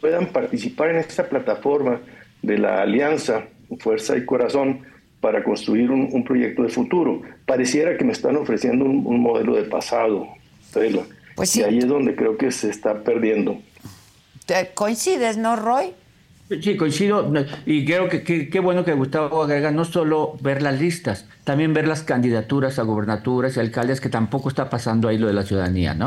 puedan participar en esta plataforma de la alianza fuerza y corazón para construir un, proyecto de futuro. Pareciera que me están ofreciendo un, modelo de pasado, Pues Y ahí es donde creo que se está perdiendo. ¿Te ¿Coincides, no, Roy? Sí, coincido. Y creo que qué bueno que Gustavo agrega no solo ver las listas, también ver las candidaturas a gobernaturas y alcaldes, que tampoco está pasando ahí lo de la ciudadanía, ¿no?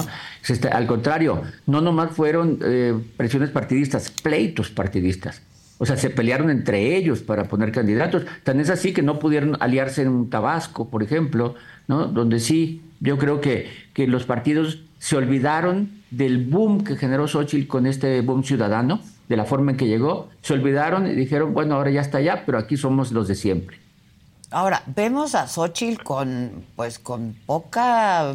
al contrario, no nomás fueron eh, presiones partidistas, pleitos partidistas. O sea, se pelearon entre ellos para poner candidatos. Tan es así que no pudieron aliarse en Tabasco, por ejemplo, ¿no? Donde sí, yo creo que, que los partidos se olvidaron del boom que generó Xochitl con este boom ciudadano de la forma en que llegó, se olvidaron y dijeron, bueno, ahora ya está allá, pero aquí somos los de siempre. Ahora, vemos a Xochitl con, pues, con poca,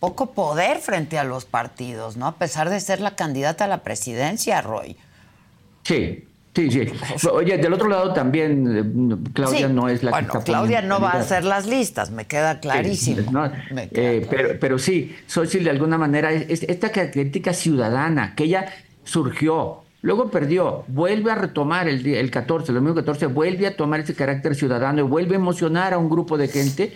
poco poder frente a los partidos, ¿no? A pesar de ser la candidata a la presidencia, Roy. Sí, Sí, sí. Oye, del otro lado también eh, Claudia no es la que está Claudia no va a hacer las listas, me queda clarísimo. Eh, pero, pero sí, Xochitl de alguna manera, es, esta característica ciudadana, que ella surgió, Luego perdió, vuelve a retomar el, el 14, el domingo 14, vuelve a tomar ese carácter ciudadano y vuelve a emocionar a un grupo de gente.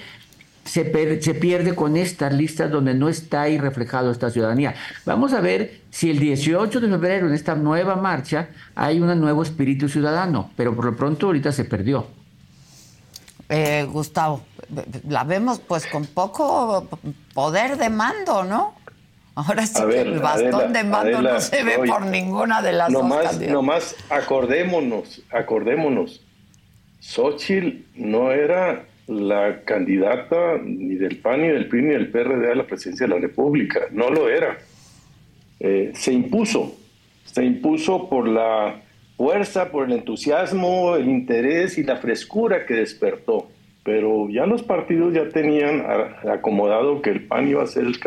Se, se pierde con estas listas donde no está ahí reflejado esta ciudadanía. Vamos a ver si el 18 de febrero, en esta nueva marcha, hay un nuevo espíritu ciudadano, pero por lo pronto ahorita se perdió. Eh, Gustavo, la vemos pues con poco poder de mando, ¿no? Ahora sí que el bastón de mando no se ve por ninguna de las dos Nomás acordémonos, acordémonos. Xochitl no era la candidata ni del PAN, ni del PRI, ni del PRD a la presidencia de la República. No lo era. Eh, se impuso. Se impuso por la fuerza, por el entusiasmo, el interés y la frescura que despertó. Pero ya los partidos ya tenían acomodado que el PAN iba a ser el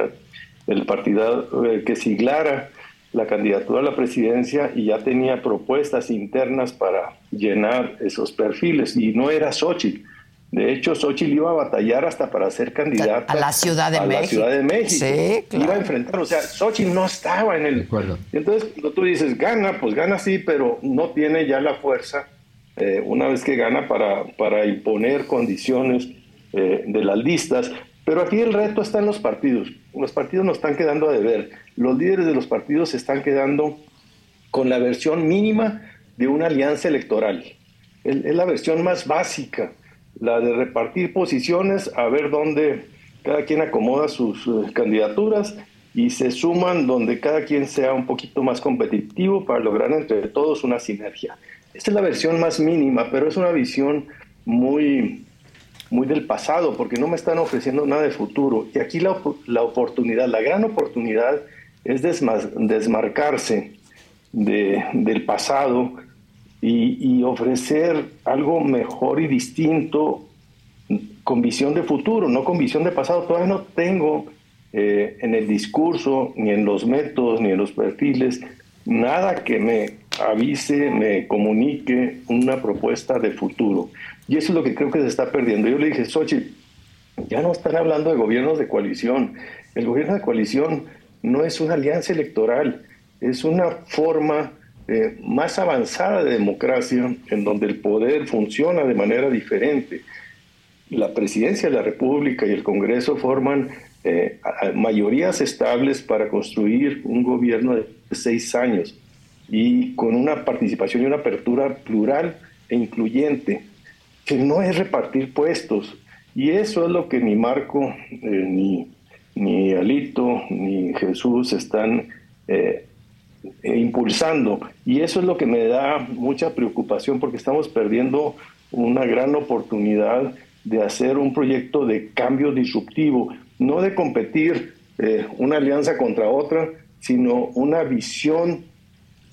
el partido eh, que siglara la candidatura a la presidencia y ya tenía propuestas internas para llenar esos perfiles y no era Xochitl. De hecho, Xochitl iba a batallar hasta para ser candidata a la Ciudad de, México. La Ciudad de México. Sí, claro. Iba a enfrentar, o sea, Xochitl no estaba en el... Entonces, cuando tú dices, gana, pues gana sí, pero no tiene ya la fuerza eh, una vez que gana para, para imponer condiciones eh, de las listas. Pero aquí el reto está en los partidos. Los partidos nos están quedando a deber. Los líderes de los partidos se están quedando con la versión mínima de una alianza electoral. Es la versión más básica, la de repartir posiciones, a ver dónde cada quien acomoda sus eh, candidaturas y se suman donde cada quien sea un poquito más competitivo para lograr entre todos una sinergia. Esta es la versión más mínima, pero es una visión muy muy del pasado, porque no me están ofreciendo nada de futuro. Y aquí la, la oportunidad, la gran oportunidad es desmarcarse de, del pasado y, ofrecer algo mejor y distinto con visión de futuro, no con visión de pasado. Todavía no tengo eh, en el discurso, ni en los métodos, ni en los perfiles, nada que me avise, me comunique una propuesta de futuro. Y eso es lo que creo que se está perdiendo. Yo le dije, Sochi, ya no están hablando de gobiernos de coalición. El gobierno de coalición no es una alianza electoral, es una forma eh, más avanzada de democracia en donde el poder funciona de manera diferente. La presidencia de la República y el Congreso forman eh, mayorías estables para construir un gobierno de seis años y con una participación y una apertura plural e incluyente que no es repartir puestos. Y eso es lo que ni Marco, eh, ni, ni Alito, ni Jesús están eh, impulsando. Y eso es lo que me da mucha preocupación porque estamos perdiendo una gran oportunidad de hacer un proyecto de cambio disruptivo, no de competir eh, una alianza contra otra, sino una visión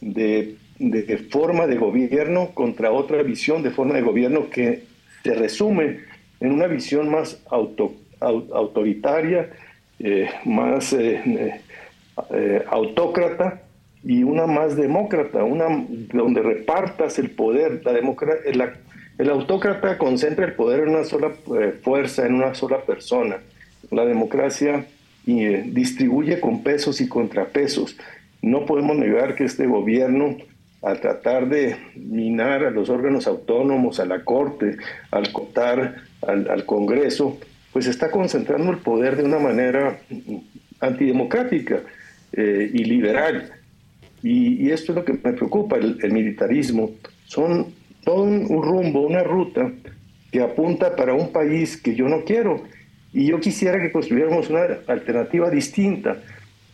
de de forma de gobierno contra otra visión de forma de gobierno que se resume en una visión más auto, autoritaria, eh, más eh, eh, autócrata y una más demócrata, una donde repartas el poder. La el autócrata concentra el poder en una sola fuerza, en una sola persona. La democracia distribuye con pesos y contrapesos. No podemos negar que este gobierno a tratar de minar a los órganos autónomos, a la Corte, al cotar al, Congreso, pues está concentrando el poder de una manera antidemocrática eh, y liberal. Y, esto es lo que me preocupa, el, militarismo. Son todo un, rumbo, una ruta que apunta para un país que yo no quiero. Y yo quisiera que construyéramos una alternativa distinta,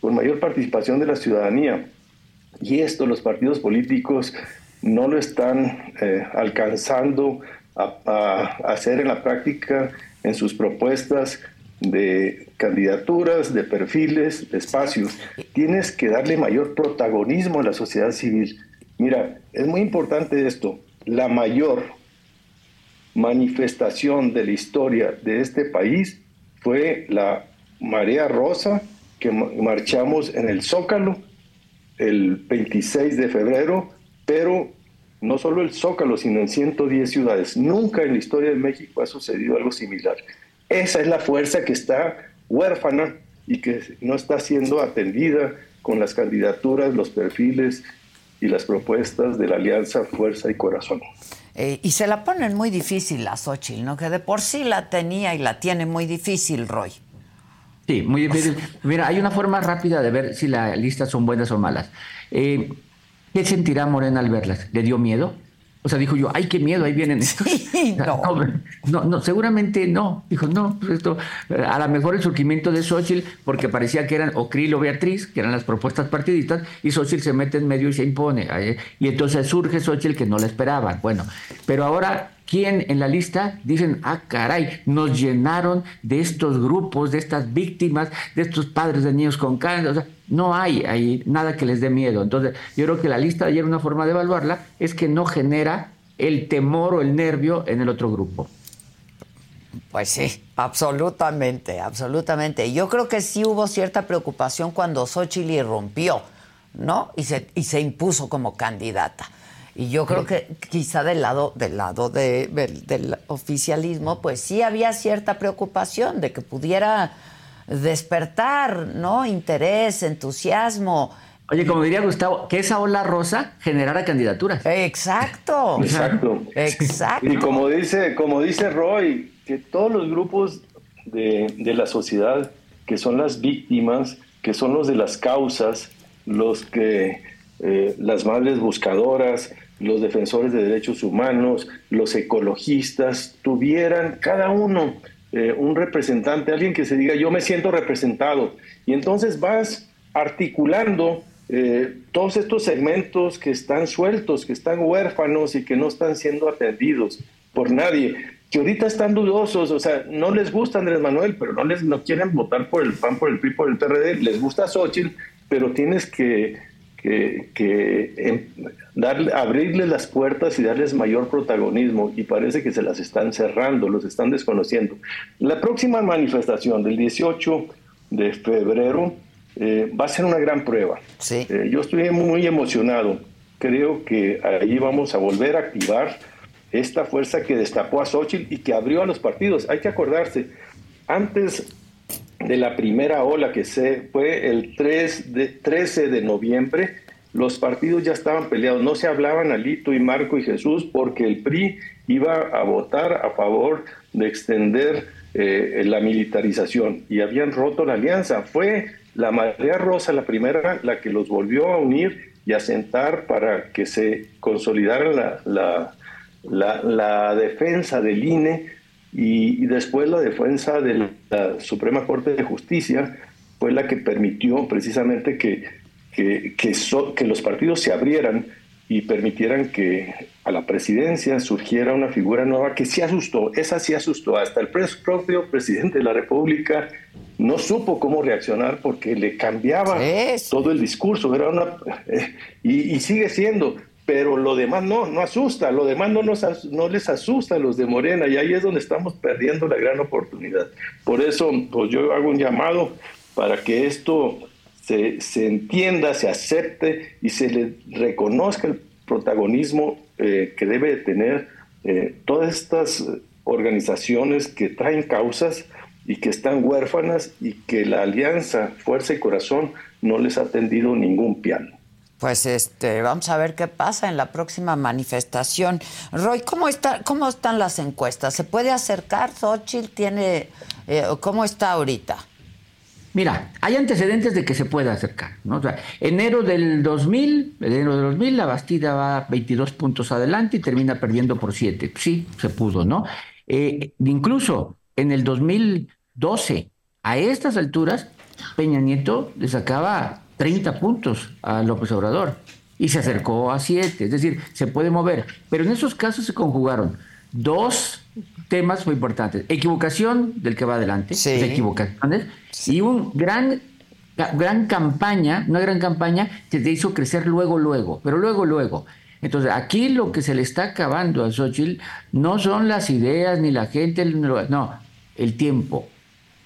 con mayor participación de la ciudadanía. Y esto los partidos políticos no lo están eh, alcanzando a, hacer en la práctica en sus propuestas de candidaturas, de perfiles, de espacios. Tienes que darle mayor protagonismo a la sociedad civil. Mira, es muy importante esto. La mayor manifestación de la historia de este país fue la marea rosa que marchamos en el Zócalo el 26 de febrero, pero no solo el Zócalo, sino en 110 ciudades. Nunca en la historia de México ha sucedido algo similar. Esa es la fuerza que está huérfana y que no está siendo atendida con las candidaturas, los perfiles y las propuestas de la Alianza Fuerza y Corazón. Eh, y se la ponen muy difícil a Xochitl, ¿no? Que de por sí la tenía y la tiene muy difícil, Roy. Sí, muy difícil. Mira, hay una forma rápida de ver si las listas son buenas o malas. Eh, ¿Qué sentirá Morena al verlas? ¿Le dio miedo? O sea, dijo yo, ay, qué miedo, ahí vienen estos. no. no. seguramente no. Dijo, no, pues esto, a lo mejor el surgimiento de Xochitl, porque parecía que eran o Krill o Beatriz, que eran las propuestas partidistas, y Xochitl se mete en medio y se impone. Y entonces surge Xochitl que no la esperaban. Bueno, pero ahora ¿Quién en la lista dicen, ah, caray, nos llenaron de estos grupos, de estas víctimas, de estos padres de niños con cáncer? O sea, no hay ahí nada que les dé miedo. Entonces, yo creo que la lista de ayer, una forma de evaluarla, es que no genera el temor o el nervio en el otro grupo. Pues sí, absolutamente, absolutamente. Yo creo que sí hubo cierta preocupación cuando Xochitl irrumpió, ¿no? Y se impuso como candidata. Y yo creo que quizá del lado, del lado del oficialismo, pues sí había cierta preocupación de que pudiera despertar, ¿no? Interés, entusiasmo. Oye, como diría Gustavo, que esa ola rosa generara candidaturas. Exacto. Exacto. Exacto. Y como dice, como dice Roy, que todos los grupos de, de la sociedad que son las víctimas, que son los de las causas, los que eh, las madres buscadoras, los defensores de derechos humanos, los ecologistas, tuvieran cada uno eh, un representante, alguien que se diga yo me siento representado. Y entonces vas articulando eh, todos estos segmentos que están sueltos, que están huérfanos y que no están siendo atendidos por nadie, que ahorita están dudosos, o sea, no les gusta Andrés Manuel, pero no les no quieren votar por el PAN, por el PRI, por el PRD, les gusta Xochitl, pero tienes que que, em, darle, abrirles las puertas y darles mayor protagonismo y parece que se las están cerrando, los están desconociendo. La próxima manifestación del 18 de febrero eh, va a ser una gran prueba. Sí. Eh, yo estoy muy emocionado. Creo que ahí vamos a volver a activar esta fuerza que destapó a Xochitl y que abrió a los partidos. Hay que acordarse, antes de la primera ola que se fue el 3 de, 13 de noviembre, los partidos ya estaban peleados, no se hablaban Alito y Marco y Jesús porque el PRI iba a votar a favor de extender eh, la militarización y habían roto la alianza. Fue la Marea Rosa la primera la que los volvió a unir y a sentar para que se consolidara la, la, la defensa del INE y, después la defensa de la, Suprema Corte de Justicia fue la que permitió precisamente que, que, que, los partidos se abrieran y permitieran que a la presidencia surgiera una figura nueva que sí asustó, esa sí asustó, hasta el propio presidente de la República no supo cómo reaccionar porque le cambiaba todo el discurso, era una, eh, y, y, sigue siendo, pero lo demás no, no asusta, lo demás no, nos, no les asusta a los de Morena y ahí es donde estamos perdiendo la gran oportunidad. Por eso, pues yo hago un llamado para que esto se, se entienda, se acepte y se le reconozca el protagonismo eh, que debe tener eh, todas estas organizaciones que traen causas y que están huérfanas y que la alianza Fuerza y Corazón no les ha tendido ningún piano. Pues este, vamos a ver qué pasa en la próxima manifestación. Roy, ¿cómo, está, cómo están las encuestas? ¿Se puede acercar? Xochitl tiene, eh, ¿cómo está ahorita? Mira, hay antecedentes de que se pueda acercar. ¿no? O sea, enero del 2000, enero del 2000, la Bastida va 22 puntos adelante y termina perdiendo por 7. Sí, se pudo, ¿no? Eh, incluso en el 2012, a estas alturas, Peña Nieto le sacaba 30 puntos a López Obrador y se acercó a 7. Es decir, se puede mover. Pero en esos casos se conjugaron dos temas muy importantes. Equivocación del que va adelante, Sí. equivocaciones, y un gran, gran campaña, una gran campaña que te hizo crecer luego, luego, pero luego, luego. Entonces, aquí lo que se le está acabando a Xochitl no son las ideas ni la gente, no, el tiempo.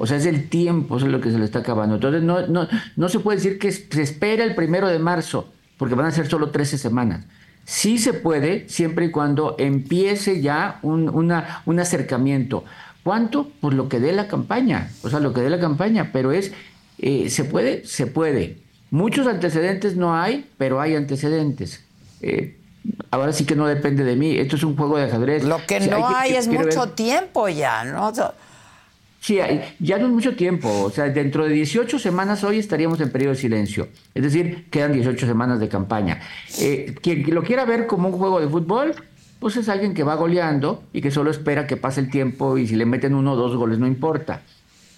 O sea, es el tiempo, eso es lo que se le está acabando. Entonces, no, no, no se puede decir que se espera el primero de marzo, porque van a ser solo 13 semanas. Sí se puede, siempre y cuando empiece ya un, una, un acercamiento. ¿Cuánto? Pues lo que dé la campaña, o sea, lo que dé la campaña, pero es, eh, ¿se puede? Se puede. Muchos antecedentes no hay, pero hay antecedentes. Eh, ahora sí que no depende de mí, esto es un juego de ajedrez. Lo que no hay, que- es ver- mucho tiempo ya, ¿no? Sí, ya no es mucho tiempo. O sea, dentro de 18 semanas hoy estaríamos en periodo de silencio. Es decir, quedan 18 semanas de campaña. Eh, quien lo quiera ver como un juego de fútbol, pues es alguien que va goleando y que solo espera que pase el tiempo y si le meten uno o dos goles no importa.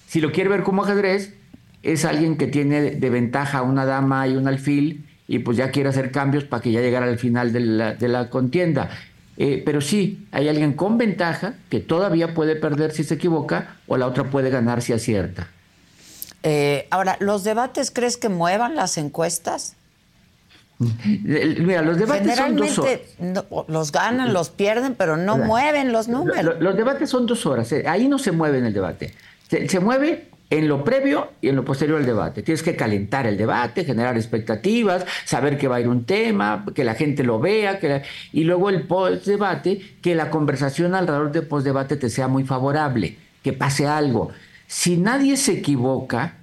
Si lo quiere ver como ajedrez, es alguien que tiene de ventaja una dama y un alfil y pues ya quiere hacer cambios para que ya llegara al final de la, de la contienda. Eh, pero sí, hay alguien con ventaja que todavía puede perder si se equivoca o la otra puede ganar si acierta. eh, ahora, ¿los debates crees que muevan las encuestas? El- Mira, los debates son dos horas. No, los ganan, los pierden, pero no mueven los Lo- números. Los debates son dos horas. eh, Ahí no se mueve en el debate. Se, se mueve en lo previo y en lo posterior al debate. Tienes que calentar el debate, generar expectativas, saber que va a ir un tema, que la gente lo vea, que la- y luego el post-debate, que la conversación alrededor del post-debate te sea muy favorable, que pase algo. Si nadie se equivoca,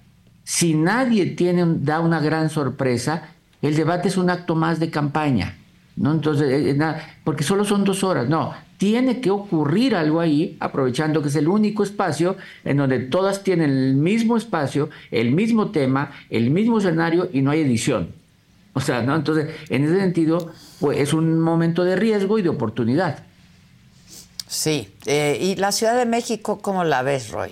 si nadie tiene, da una gran sorpresa, el debate es un acto más de campaña. ¿No? Entonces, eh, eh, porque solo son dos horas, no, tiene que ocurrir algo ahí, aprovechando que es el único espacio en donde todas tienen el mismo espacio, el mismo tema, el mismo escenario y no hay edición. O sea, ¿no? Entonces, en ese sentido, pues es un momento de riesgo y de oportunidad. Sí. eh, ¿Y la Ciudad de México cómo la ves, Roy?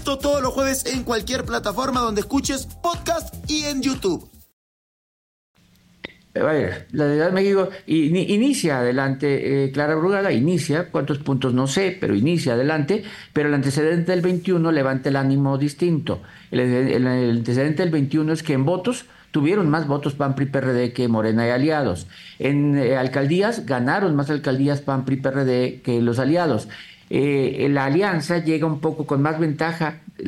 Esto todos los jueves en cualquier plataforma donde escuches podcast y en YouTube. Eh, A ver, la Ciudad de México ini- inicia adelante, eh, Clara Brugada, inicia, cuántos puntos no sé, pero inicia adelante, pero el antecedente del 21 levanta el ánimo distinto. El antecedente del 21 es que en votos tuvieron más votos PAN, PRI, PRD que Morena y aliados. En eh, alcaldías ganaron más alcaldías PAN, PRI, PRD que los aliados. Eh, la alianza llega un poco con más ventaja eh,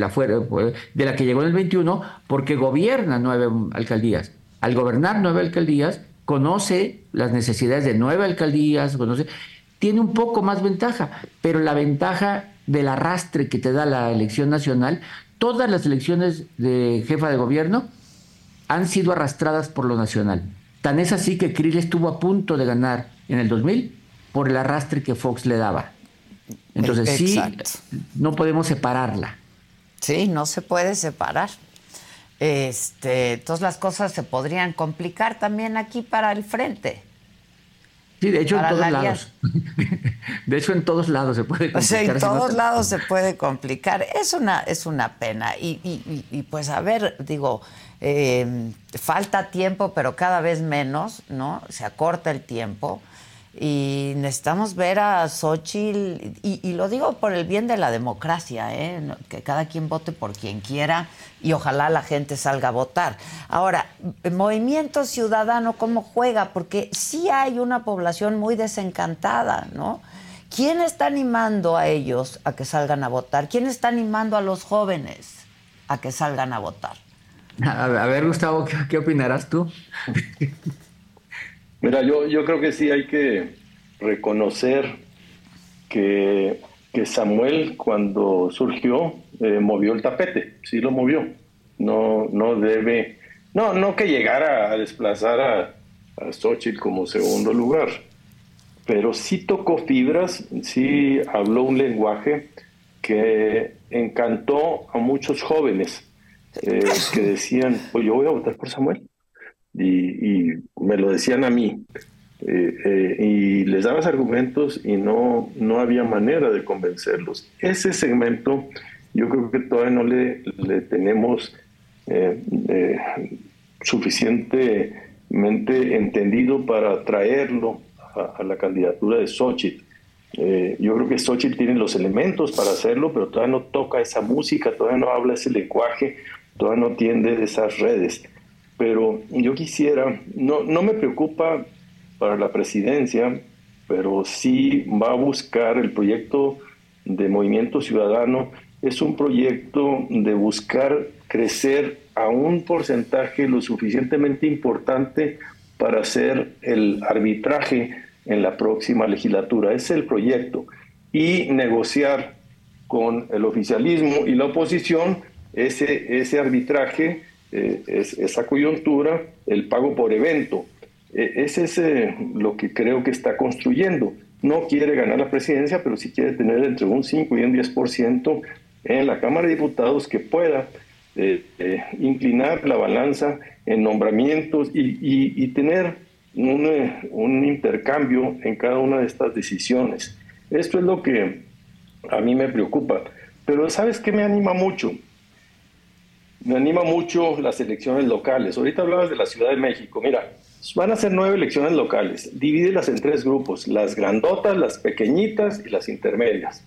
de la que llegó en el 21 porque gobierna nueve alcaldías. Al gobernar nueve alcaldías, conoce las necesidades de nueve alcaldías, conoce, tiene un poco más ventaja, pero la ventaja del arrastre que te da la elección nacional, todas las elecciones de jefa de gobierno han sido arrastradas por lo nacional. Tan es así que Krill estuvo a punto de ganar en el 2000 por el arrastre que Fox le daba. Entonces sí, no podemos separarla. Sí, no se puede separar. Este, entonces las cosas se podrían complicar también aquí para el frente. Sí, de hecho en todos la lados. De hecho en todos lados se puede O sea, en complicar, no todos lados se puede complicar. Es una, es una pena. Y, y- y- y, pues a ver, digo, eh, falta tiempo, pero cada vez menos, ¿no? Se acorta el tiempo. Y necesitamos ver a Xochitl, y, lo digo por el bien de la democracia, ¿eh? que cada quien vote por quien quiera y ojalá la gente salga a votar. Ahora, Movimiento Ciudadano, ¿cómo juega? Porque sí hay una población muy desencantada, ¿no? ¿Quién está animando a ellos a que salgan a votar? ¿Quién está animando a los jóvenes a que salgan a votar? A ver, Gustavo, qué opinarás tú? Mira, yo, yo creo que sí hay que reconocer que, que Samuel cuando surgió eh, movió el tapete, sí lo movió. No, no debe, no, no que llegara a desplazar a, a Xochitl como segundo lugar, pero sí tocó fibras, sí habló un lenguaje que encantó a muchos jóvenes eh, que decían, pues yo voy a votar por Samuel y, me lo decían a mí. Eh, eh, y les dabas argumentos y no, no había manera de convencerlos. Ese segmento yo creo que todavía no le, le tenemos eh, suficientemente entendido para traerlo a, la candidatura de Xochitl. yo creo que Xochitl tiene los elementos para hacerlo, pero todavía no toca esa música, todavía no habla ese lenguaje, todavía no tiende esas redes pero yo quisiera, no, no me preocupa para la presidencia, pero sí va a buscar el proyecto de Movimiento Ciudadano, es un proyecto de buscar crecer a un porcentaje lo suficientemente importante para hacer el arbitraje en la próxima legislatura. Es el proyecto. Y negociar con el oficialismo y la oposición ese, ese arbitraje eh, es, esa coyuntura, el pago por evento. Eh, ese es eh, lo que creo que está construyendo. No quiere ganar la presidencia, pero sí quiere tener entre un 5 y un 10% en la Cámara de Diputados que pueda inclinar la balanza en nombramientos y, tener un, un, intercambio en cada una de estas decisiones. Esto es lo que a mí me preocupa. Pero ¿sabes qué me anima mucho? Me anima mucho las elecciones locales. Ahorita hablabas de la Ciudad de México. Mira, van a ser nueve elecciones locales. Divídelas en tres grupos: las grandotas, las pequeñitas y las intermedias.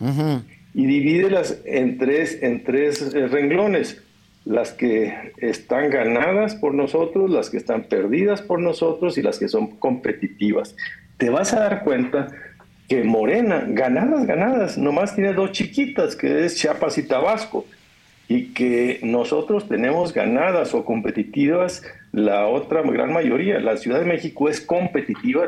Y divídelas en tres, en tres eh, renglones: las que están ganadas por nosotros, las que están perdidas por nosotros y las que son competitivas. Te vas a dar cuenta que Morena, ganadas, ganadas, nomás tiene dos chiquitas, que es Chiapas y Tabasco y que nosotros tenemos ganadas o competitivas la otra gran mayoría. La Ciudad de México es competitiva,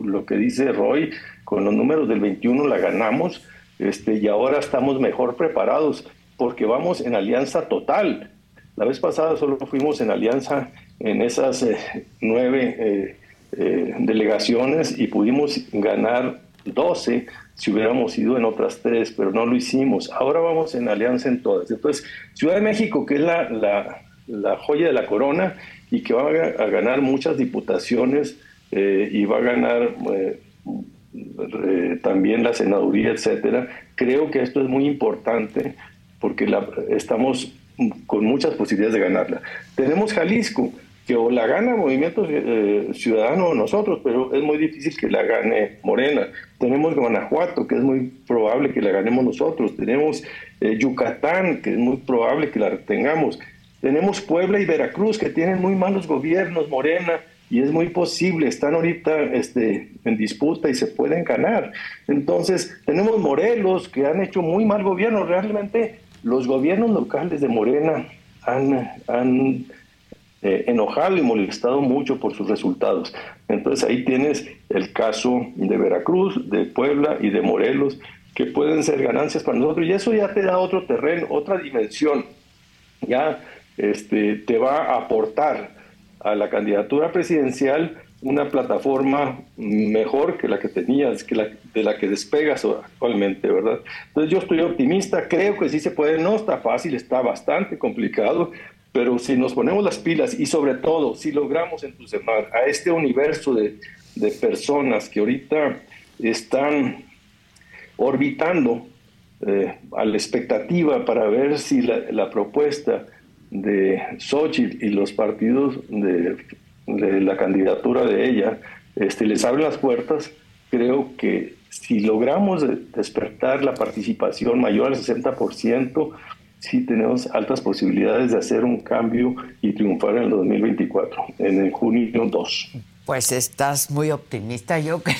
lo que dice Roy, con los números del 21 la ganamos este, y ahora estamos mejor preparados porque vamos en alianza total. La vez pasada solo fuimos en alianza en esas eh, nueve eh, eh, delegaciones y pudimos ganar 12 si hubiéramos ido en otras tres, pero no lo hicimos. Ahora vamos en alianza en todas. Entonces, Ciudad de México, que es la, la, joya de la corona y que va a, ganar muchas diputaciones eh, y va a ganar eh, eh, también la senaduría, etcétera, creo que esto es muy importante porque estamos con muchas posibilidades de ganarla. Tenemos Jalisco, que o la gana Movimiento eh, Ciudadano o nosotros, pero es muy difícil que la gane Morena. Tenemos Guanajuato, que es muy probable que la ganemos nosotros. Tenemos eh, Yucatán, que es muy probable que la tengamos. Tenemos Puebla y Veracruz, que tienen muy malos gobiernos, Morena, y es muy posible, están ahorita este, en disputa y se pueden ganar. Entonces, tenemos Morelos, que han hecho muy mal gobierno. Realmente, los gobiernos locales de Morena han... han eh, enojado y molestado mucho por sus resultados. Entonces ahí tienes el caso de Veracruz, de Puebla y de Morelos, que pueden ser ganancias para nosotros. Y eso ya te da otro terreno, otra dimensión. Ya este, te va a aportar a la candidatura presidencial una plataforma mejor que la que tenías, que de la que despegas actualmente, ¿verdad? Entonces yo estoy optimista, creo que sí se puede, no está fácil, está bastante complicado, pero si nos ponemos las pilas y sobre todo si logramos entusiasmar a este universo de, personas que ahorita están orbitando eh, a la expectativa para ver si la, propuesta de Xochitl y los partidos de, la candidatura de ella este, les abren las puertas, creo que si logramos despertar la participación mayor al 60%, sí tenemos altas posibilidades de hacer un cambio y triunfar en el 2024, en el junio 2. Pues estás muy optimista, yo creo.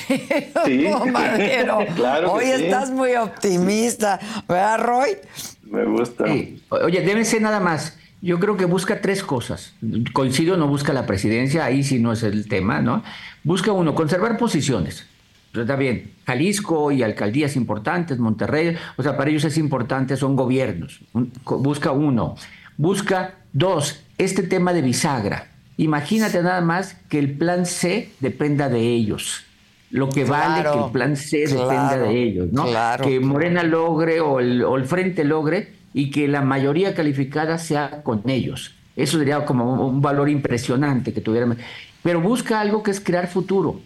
Sí, claro. Hoy estás muy optimista, ¿verdad, Roy? Me gusta. Oye, debe ser nada más. Yo creo que busca tres cosas. Coincido, no busca la presidencia, ahí sí no es el tema, ¿no? Busca uno, conservar posiciones. Está bien, Jalisco y alcaldías importantes, Monterrey, o sea, para ellos es importante, son gobiernos. Busca uno. Busca dos, este tema de bisagra. Imagínate nada más que el plan C dependa de ellos. Lo que vale que el plan C dependa de ellos, ¿no? Que Morena logre o el, o el Frente logre y que la mayoría calificada sea con ellos. Eso sería como un valor impresionante que tuvieran. Pero busca algo que es crear futuro.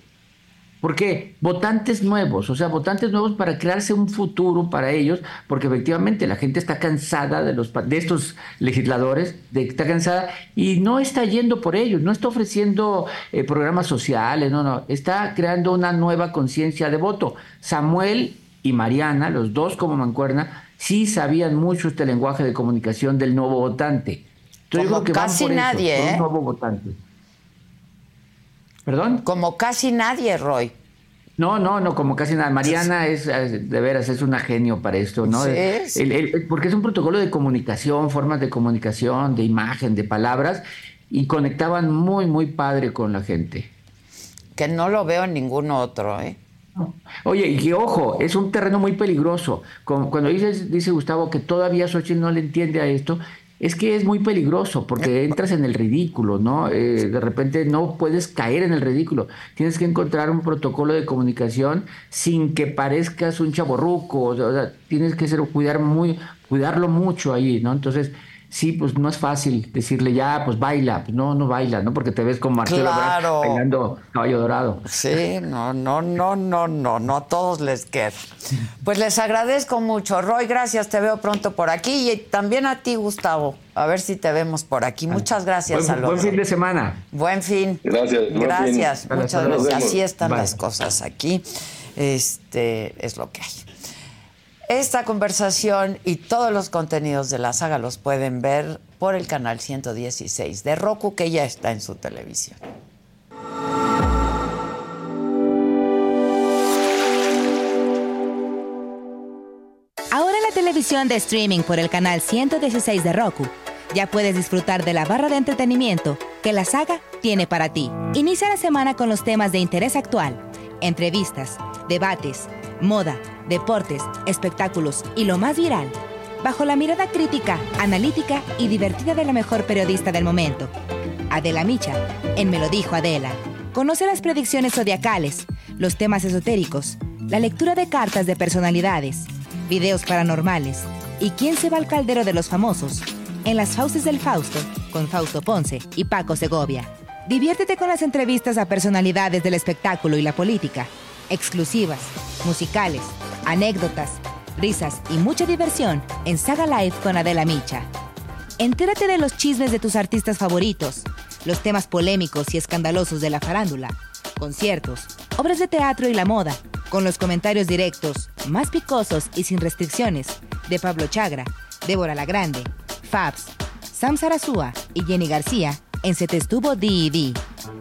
¿Por qué? Votantes nuevos, o sea, votantes nuevos para crearse un futuro para ellos, porque efectivamente la gente está cansada de, los, de estos legisladores, de, está cansada y no está yendo por ellos, no está ofreciendo eh, programas sociales, no, no, está creando una nueva conciencia de voto. Samuel y Mariana, los dos como mancuerna, sí sabían mucho este lenguaje de comunicación del nuevo votante. como casi nadie, ¿eh? nuevo votante. ¿Perdón? Como casi nadie, Roy. No, no, no, como casi nada. Mariana es, de veras, es una genio para esto, ¿no? Sí, porque es un protocolo de comunicación, formas de comunicación, de imagen, de palabras, y conectaban muy, muy padre con la gente. Que no lo veo en ningún otro, ¿eh? Oye, y ojo, es un terreno muy peligroso. Cuando dices, dice Gustavo que todavía Xochitl no le entiende a esto, es que es muy peligroso porque entras en el ridículo, ¿no? Eh, de repente no puedes caer en el ridículo. Tienes que encontrar un protocolo de comunicación sin que parezcas un chaborruco. O sea, tienes que ser, cuidar muy, cuidarlo mucho ahí, ¿no? Entonces, sí, pues no es fácil decirle ya, pues baila, pues no, no baila, ¿no? Porque te ves como Marcelo claro. bailando caballo dorado. Sí, no, no, no, no, no, no a todos les queda. Pues les agradezco mucho. Roy, gracias, te veo pronto por aquí y también a ti, Gustavo. A ver si te vemos por aquí. Muchas gracias buen, a Buen fin de semana. Buen fin. Gracias. Gracias, muchas gracias. Así están las cosas aquí. Este es lo que hay. Esta conversación y todos los contenidos de la saga los pueden ver por el canal 116 de Roku, que ya está en su televisión. Ahora en la televisión de streaming por el canal 116 de Roku, ya puedes disfrutar de la barra de entretenimiento que la saga tiene para ti. Inicia la semana con los temas de interés actual, entrevistas, debates, moda, deportes, espectáculos y lo más viral, bajo la mirada crítica, analítica y divertida de la mejor periodista del momento, Adela Micha, en Me lo dijo Adela. Conoce las predicciones zodiacales, los temas esotéricos, la lectura de cartas de personalidades, videos paranormales y quién se va al caldero de los famosos en las fauces del Fausto con Fausto Ponce y Paco Segovia. Diviértete con las entrevistas a personalidades del espectáculo y la política, exclusivas, musicales, anécdotas, risas y mucha diversión en Saga Live con Adela Micha. Entérate de los chismes de tus artistas favoritos, los temas polémicos y escandalosos de la farándula, conciertos, obras de teatro y la moda, con los comentarios directos, más picosos y sin restricciones, de Pablo Chagra, Débora La Grande, Fabs, Sam Sarasúa y Jenny García en Se Te Estuvo D&D.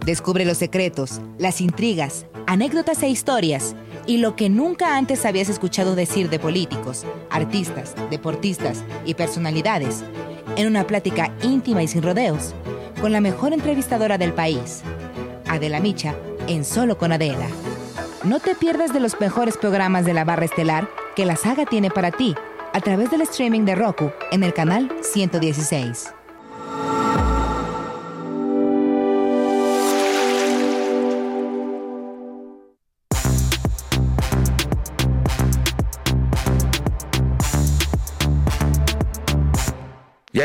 Descubre los secretos, las intrigas, anécdotas e historias y lo que nunca antes habías escuchado decir de políticos, artistas, deportistas y personalidades en una plática íntima y sin rodeos con la mejor entrevistadora del país, Adela Micha, en Solo con Adela. No te pierdas de los mejores programas de la barra estelar que la saga tiene para ti a través del streaming de Roku en el canal 116.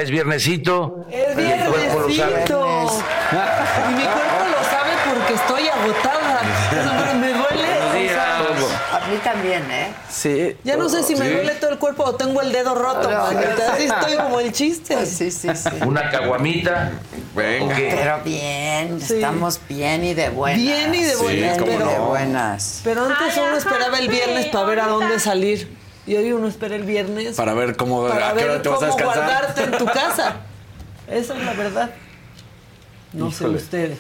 Ya es viernesito. Es viernesito. Y mi cuerpo lo sabe porque estoy agotada. me duele. mí también, ¿eh? Sí. Ya no sé si me Sí. duele todo el cuerpo o tengo el dedo roto, No, manita. Así estoy como el chiste. Sí, sí, sí. Una caguamita. Venga. Pero bien, Sí. estamos bien y de buenas. Bien y de buenas, pero- de buenas. Pero antes uno esperaba el viernes para ver a dónde salir. Y hoy uno espera el viernes Para ver cómo, para a qué hora ver te vas a cómo descansar. guardarte en tu casa. Esa es la verdad. No sé ustedes.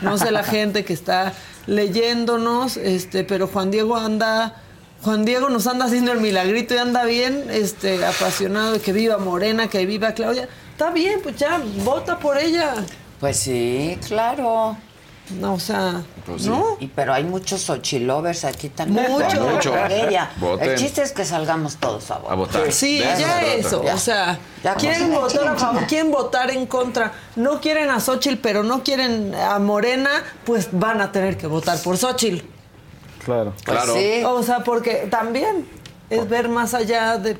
No sé la gente que está leyéndonos, este, pero Juan Diego anda, Juan Diego nos anda haciendo el milagrito y anda bien, este, apasionado de que viva Morena, que viva Claudia. Está bien, pues ya, vota por ella. Pues sí, claro. No, o sea, Pues sí. ¿no? Y pero hay muchos Xochilovers aquí también. Mucho. Mucho. El chiste es que salgamos todos a votar. A votar. Sí, De ya eso. Ya. O sea, Ya, quieren votar a favor, quieren votar en contra. No quieren a Xochitl, pero no quieren a Morena, pues van a tener que votar por Xochitl. Claro. Pues Claro. sí. O sea, porque también es ver más allá de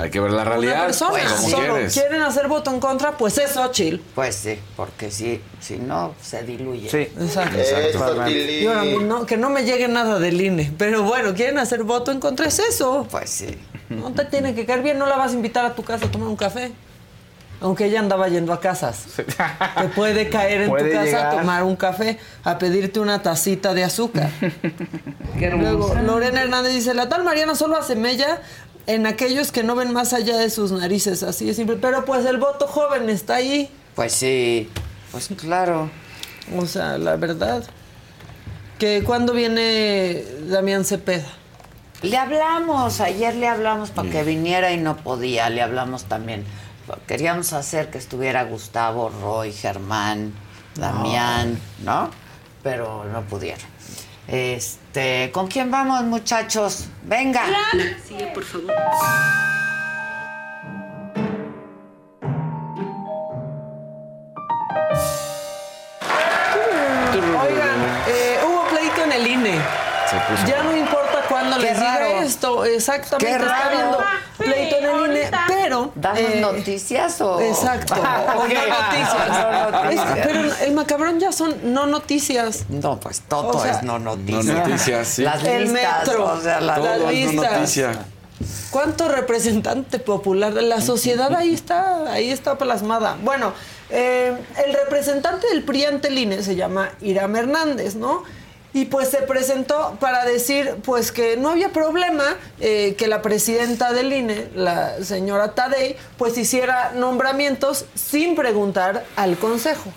Hay que ver la una realidad. persona. como Solo quieres. quieren hacer voto en contra, pues es Xochitl. Pues sí, porque sí, si no, se diluye. Sí. Exacto. Exacto. Y ahora, no, que no me llegue nada del INE. Pero bueno, quieren hacer voto en contra, es eso. Pues sí. No te tiene que caer bien, no la vas a invitar a tu casa a tomar un café. Aunque ella andaba yendo a casas. Te puede caer en Puede tu casa llegar. a tomar un café, a pedirte una tacita de azúcar. Luego, Lorena Hernández dice, la tal Mariana solo hace mella en aquellos que no ven más allá de sus narices. Así de simple. Pero pues el voto joven está ahí. Pues sí. Pues claro. O sea, la verdad. Que cuando viene Damián Cepeda. Le hablamos, ayer le hablamos para que viniera y no podía. Le hablamos también. Queríamos hacer que estuviera Gustavo, Roy, Germán, Damián, ¿no? Pero no pudieron. Este, ¿con quién vamos, muchachos? Venga. Sí, por favor. Oigan, eh, hubo pleito en el INE. Se puso- Ya no importa cuándo Qué les diga esto, exactamente, Qué está raro. habiendo pleito en el INE, pero... ¿Damos eh, noticias o...? Exacto, o Ok. no noticias. Es- pero el macabrón ya son no noticias. No, pues todo O sea, es no noticias. No noticias, sí. Las El listas, metro, o sea, las- Todo las es no listas. noticia. ¿Cuánto representante popular de la sociedad ahí está? Ahí está plasmada. Bueno, eh, el representante del PRI ante el INE se llama Iram Hernández, ¿no? Y pues se presentó para decir pues que no había problema eh, que la presidenta del INE, la señora Tadei, pues hiciera nombramientos sin preguntar al Consejo.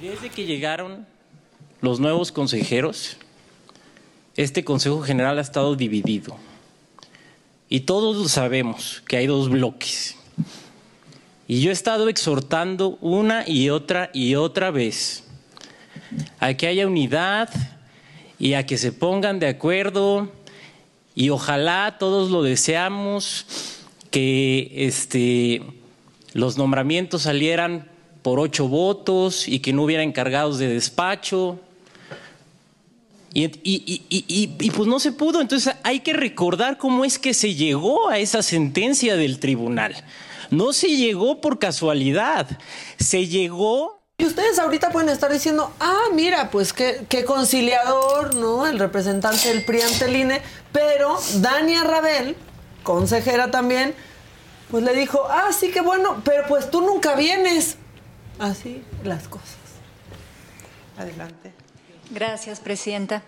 Y Desde que llegaron los nuevos consejeros, este Consejo General ha estado dividido. Y todos sabemos que hay dos bloques. Y yo he estado exhortando una y otra y otra vez a que haya unidad y a que se pongan de acuerdo y ojalá todos lo deseamos que este los nombramientos salieran por ocho votos y que no hubiera encargados de despacho. Y, y- y- y- pues no se pudo. Entonces hay que recordar cómo es que se llegó a esa sentencia del tribunal. No se llegó por casualidad, se llegó Y ustedes ahorita pueden estar diciendo, ah, mira, pues qué, conciliador, ¿no? El representante del PRI ante INE. Pero Dania Rabel, consejera también, pues le dijo, ah, sí, qué bueno, pero pues tú nunca vienes. Así las cosas. Adelante. Gracias, Presidenta.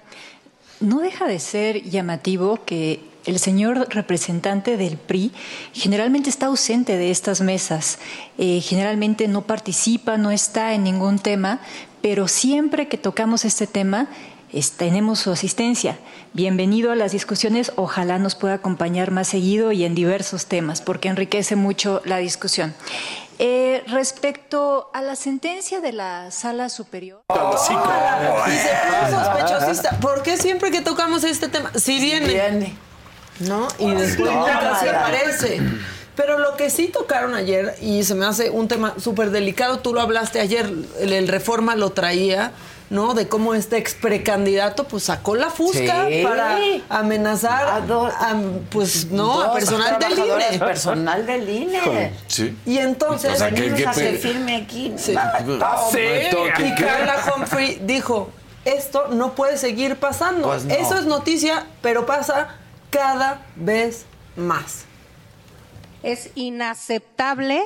No deja de ser llamativo que el señor representante del PRI generalmente está ausente de estas mesas, eh, generalmente no participa, no está en ningún tema, pero siempre que tocamos este tema es- tenemos su asistencia. Bienvenido a las discusiones, ojalá nos pueda acompañar más seguido y en diversos temas, porque enriquece mucho la discusión. Eh, respecto a la sentencia de la Sala Superior. Y se puso sospechosista. ¿Por qué siempre que tocamos este tema? Si viene. Viene. ¿No? Y después nunca se aparece. Pero lo que sí tocaron ayer, y se me hace un tema súper delicado, tú lo hablaste ayer, el, el Reforma lo traía, ¿no? De cómo este ex precandidato pues sacó la fusca Sí. para amenazar A dos- a, pues no, a Dos personal del INE. Personal del INE. Sí. Y entonces O sea, ¿qué- Venimos qué a que firme aquí. Sí. No, Sí. y ¿Qué? Carla Humphrey dijo, esto no puede seguir pasando. Pues no. Eso es noticia, pero pasa cada vez más. Es inaceptable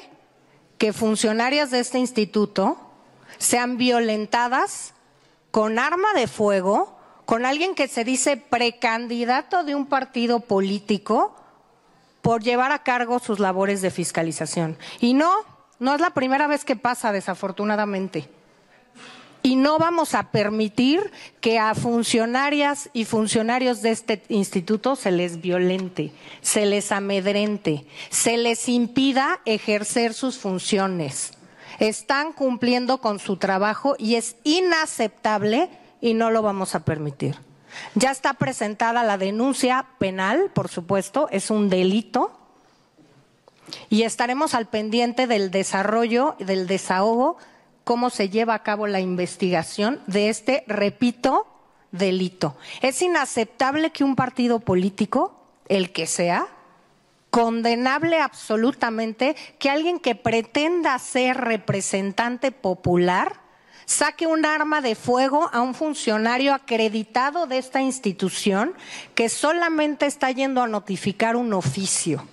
que funcionarias de este instituto sean violentadas con arma de fuego, con alguien que se dice precandidato de un partido político por llevar a cargo sus labores de fiscalización. Y no, no es la primera vez que pasa, desafortunadamente. Y no vamos a permitir que a funcionarias y funcionarios de este instituto se les violente, se les amedrente, se les impida ejercer sus funciones. Están cumpliendo con su trabajo y es inaceptable y no lo vamos a permitir. Ya está presentada la denuncia penal, por supuesto, es un delito. Y estaremos al pendiente del desarrollo, del desahogo, cómo se lleva a cabo la investigación de este, repito, delito. Es inaceptable que un partido político, el que sea, condenable absolutamente que alguien que pretenda ser representante popular saque un arma de fuego a un funcionario acreditado de esta institución que solamente está yendo a notificar un oficio.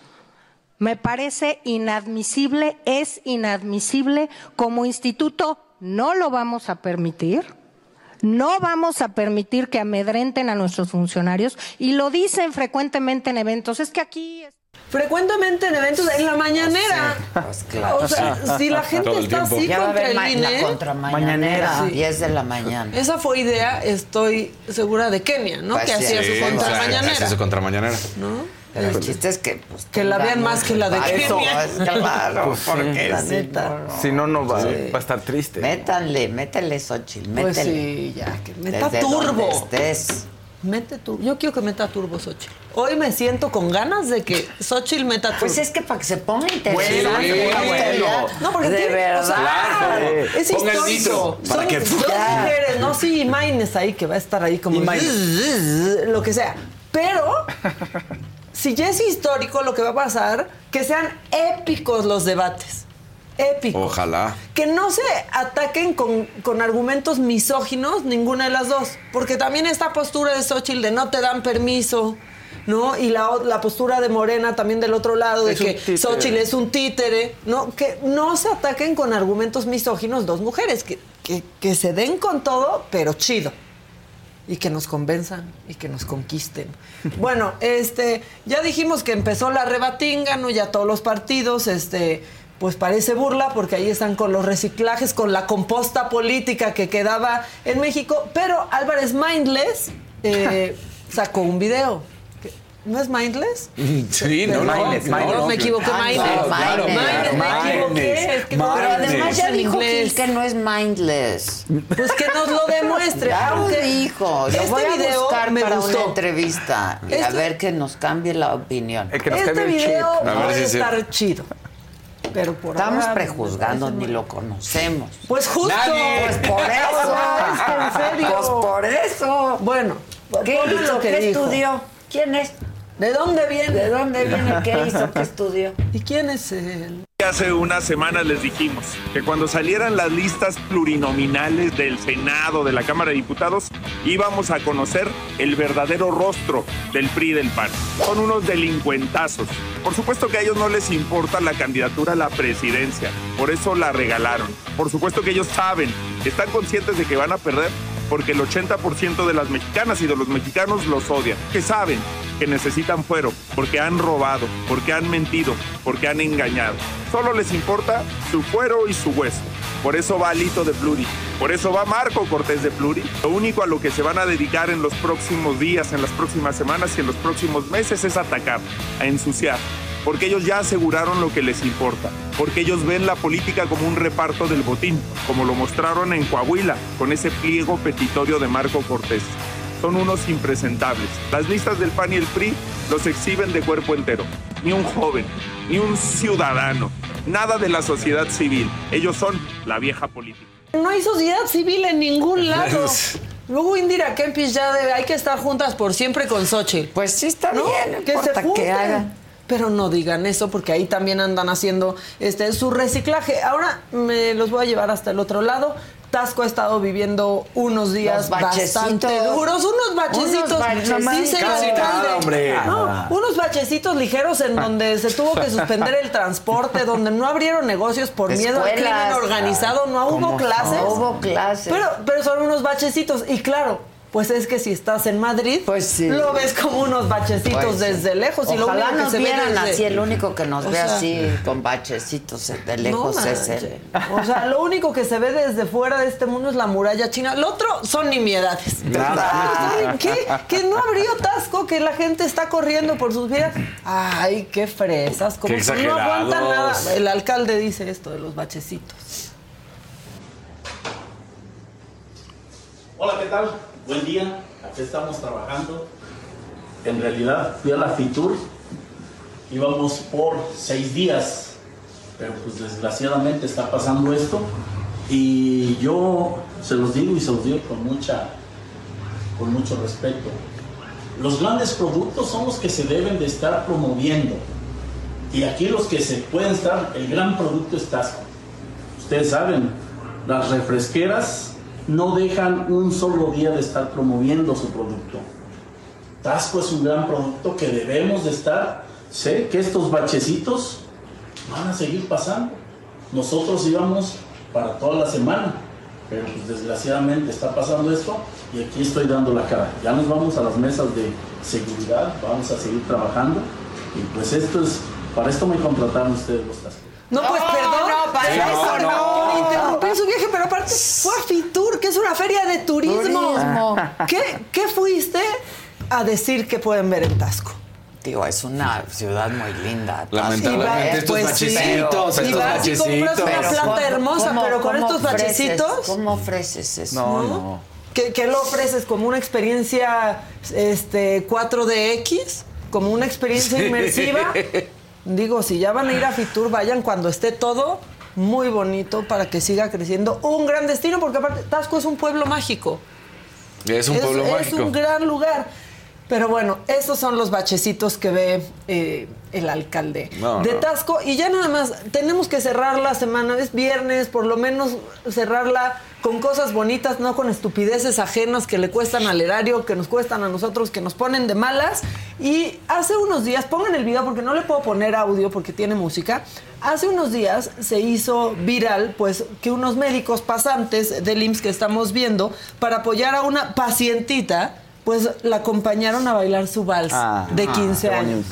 Me parece inadmisible, es inadmisible. Como instituto no lo vamos a permitir. No vamos a permitir que amedrenten a nuestros funcionarios y lo dicen frecuentemente en eventos. Es que aquí... Frecuentemente en eventos, en la mañanera. Pues claro. O sea, si la gente está así Ya contra el ma- la INE, contramañanera, Sí. 10 de la mañana. Esa fue idea, estoy segura, de Kenia, ¿no? Pues que sí, hacía sí, su contramañanera. Su contramañanera. ¿no? Pero el chiste es que. Pues, Que la vean más que la de Eso, es claro, Pues porque La si neta. no, Si no, no va, Sí. va a estar triste. Métanle, métele, Xochitl, métele. Pues sí, ya, que meta Desde turbo. donde estés. Mete turbo. Yo quiero que meta turbo Xochitl. Hoy me siento con ganas de que Xochitl meta turbo. Pues es que para que se ponga interesante. Bueno, bueno. No, porque de tiene- verdad. o sea, es Ponga el histórico. para Son que- dos mujeres, no sí, Maines ahí que va a estar ahí como lo que sea. Pero si ya es histórico lo que va a pasar, que sean épicos los debates. Épicos. Ojalá. Que no se ataquen con, con argumentos misóginos ninguna de las dos. Porque también esta postura de Xochitl de no te dan permiso, ¿no? Y la, la postura de Morena también del otro lado, de Es que. Xochitl es un títere, ¿no? Que no se ataquen con argumentos misóginos dos mujeres, que, que, que se den con todo, pero chido. Y que nos convenzan y que nos conquisten. Bueno, este, ya dijimos que empezó la rebatinga, ¿no? Ya todos los partidos, este, pues parece burla, porque ahí están con los reciclajes, con la composta política que quedaba en México. Pero Álvarez Mindless eh, sacó un video. ¿No es Mindless? Sí, no, no, Mindless, no, no, me equivoqué, Ah, Mindless. claro, claro, Mindless, me claro. equivoqué. Es que no Pero además ya dijo inglés. Gil que no es mindless. Pues que nos lo demuestre. Ya lo dijo. Yo este voy a video buscar me para gustó. una entrevista y a Este- ver que nos cambie la opinión. El que nos Este cambie el chip. video A ver puede si sí. estar chido. Pero por Estamos ahora, prejuzgando, me ni lo conocemos. Pues justo. Nadie. Pues por eso. Es que en serio. Pues por eso. Bueno, ¿Qué lo que ¿Qué dijo. estudió? ¿Quién es? ¿De dónde viene? ¿De dónde viene? ¿Qué hizo? ¿Qué estudió? ¿Y quién es él? Hace unas semanas les dijimos que cuando salieran las listas plurinominales del Senado, de la Cámara de Diputados, íbamos a conocer el verdadero rostro del PRI y del PAN. Son unos delincuentazos. Por supuesto que a ellos no les importa la candidatura a la presidencia, por eso la regalaron. Por supuesto que ellos saben, están conscientes de que van a perder porque el 80% de las mexicanas y de los mexicanos los odian, que saben que necesitan fuero, porque han robado, porque han mentido, porque han engañado. Solo les importa su fuero y su hueso. Por eso va Alito de Pluri, por eso va Marco Cortés de Pluri. Lo único a lo que se van a dedicar en los próximos días, en las próximas semanas y en los próximos meses es atacar, a ensuciar, porque ellos ya aseguraron lo que les importa, porque ellos ven la política como un reparto del botín, como lo mostraron en Coahuila con ese pliego petitorio de Marco Cortés. Son unos impresentables. Las listas del PAN y el PRI los exhiben de cuerpo entero. Ni un joven, ni un ciudadano, nada de la sociedad civil. Ellos son la vieja política. No hay sociedad civil en ningún lado. Luego Indira Kempis ya debe, hay que estar juntas por siempre con Xochitl. Pues sí está ¿No? bien, no que se importa junten. que hagan. Pero no digan eso porque ahí también andan haciendo este su reciclaje. Ahora me los voy a llevar hasta el otro lado. Tasco ha estado viviendo unos días bastante duros, unos bachecitos. Unos bachecitos. dice Casi nada, hombre. No, unos bachecitos ligeros en donde se tuvo que suspender el transporte, donde no abrieron negocios por miedo al crimen organizado, no hubo ¿Cómo clases. no? Hubo clases. Pero, pero son unos bachecitos. Y claro, pues es que si estás en Madrid, lo ves como unos bachecitos Pues sí. desde lejos. y lo Ojalá que nos se ve vieran desde- así, el único que nos O ve sea, así con bachecitos de lejos no es él. O sea, lo único que se ve desde fuera de este mundo es la muralla china. Lo otro son nimiedades. Ay, ¿Qué? Que no abrió Tasco, que la gente está corriendo por sus vidas. Ay, qué fresas. Como Qué que no aguantan nada. El alcalde dice esto de los bachecitos. Hola, ¿qué tal? Buen día. Aquí estamos trabajando. En realidad fui a la FITUR. Íbamos por seis días. Pero pues desgraciadamente está pasando esto. Y yo se los digo y se los digo con mucha, con mucho respeto. Los grandes productos son los que se deben de estar promoviendo. Y aquí los que se pueden estar, el gran producto es Tasco. Ustedes saben, las refresqueras no dejan un solo día de estar promoviendo su producto. Tasco es un gran producto que debemos de estar. Sé que estos bachecitos van a seguir pasando. Nosotros íbamos para toda la semana, pero pues desgraciadamente está pasando esto y aquí estoy dando la cara. Ya nos vamos a las mesas de seguridad, vamos a seguir trabajando y pues esto es, para esto me contrataron ustedes los Tasco. No, pues No, perdón. no, para Sí, eso no. Por interrumpir su viaje, pero aparte fue a Fitur, que es una feria de turismo. Turismo. ¿Qué, ¿Qué fuiste a decir que pueden ver en Tasco? Digo, es una ciudad muy linda. Lamentablemente, estos bachecitos, y estos vas y compras una bachecitos. planta hermosa, pero con estos ofreces- bachecitos. ¿Cómo ofreces eso? No, no. ¿Qué, qué lo ofreces? ¿Como una experiencia este, 4DX? ¿Como una experiencia inmersiva? Digo, si ya van a ir a Fitur, vayan cuando esté todo muy bonito para que siga creciendo. Un gran destino, porque aparte Tasco es un pueblo mágico. Es un pueblo es mágico. un gran lugar. Pero bueno, esos son los bachecitos que ve eh, el alcalde No, de no. Tasco. Y ya nada más, tenemos que cerrar la semana, es viernes, por lo menos cerrarla con cosas bonitas, no con estupideces ajenas que le cuestan al erario, que nos cuestan a nosotros, que nos ponen de malas. Y hace unos días, pongan el video porque no le puedo poner audio porque tiene música. Hace unos días se hizo viral, pues, que unos médicos pasantes del IMSS que estamos viendo, para apoyar a una pacientita, pues la acompañaron a bailar su vals Ah, de 15 qué años.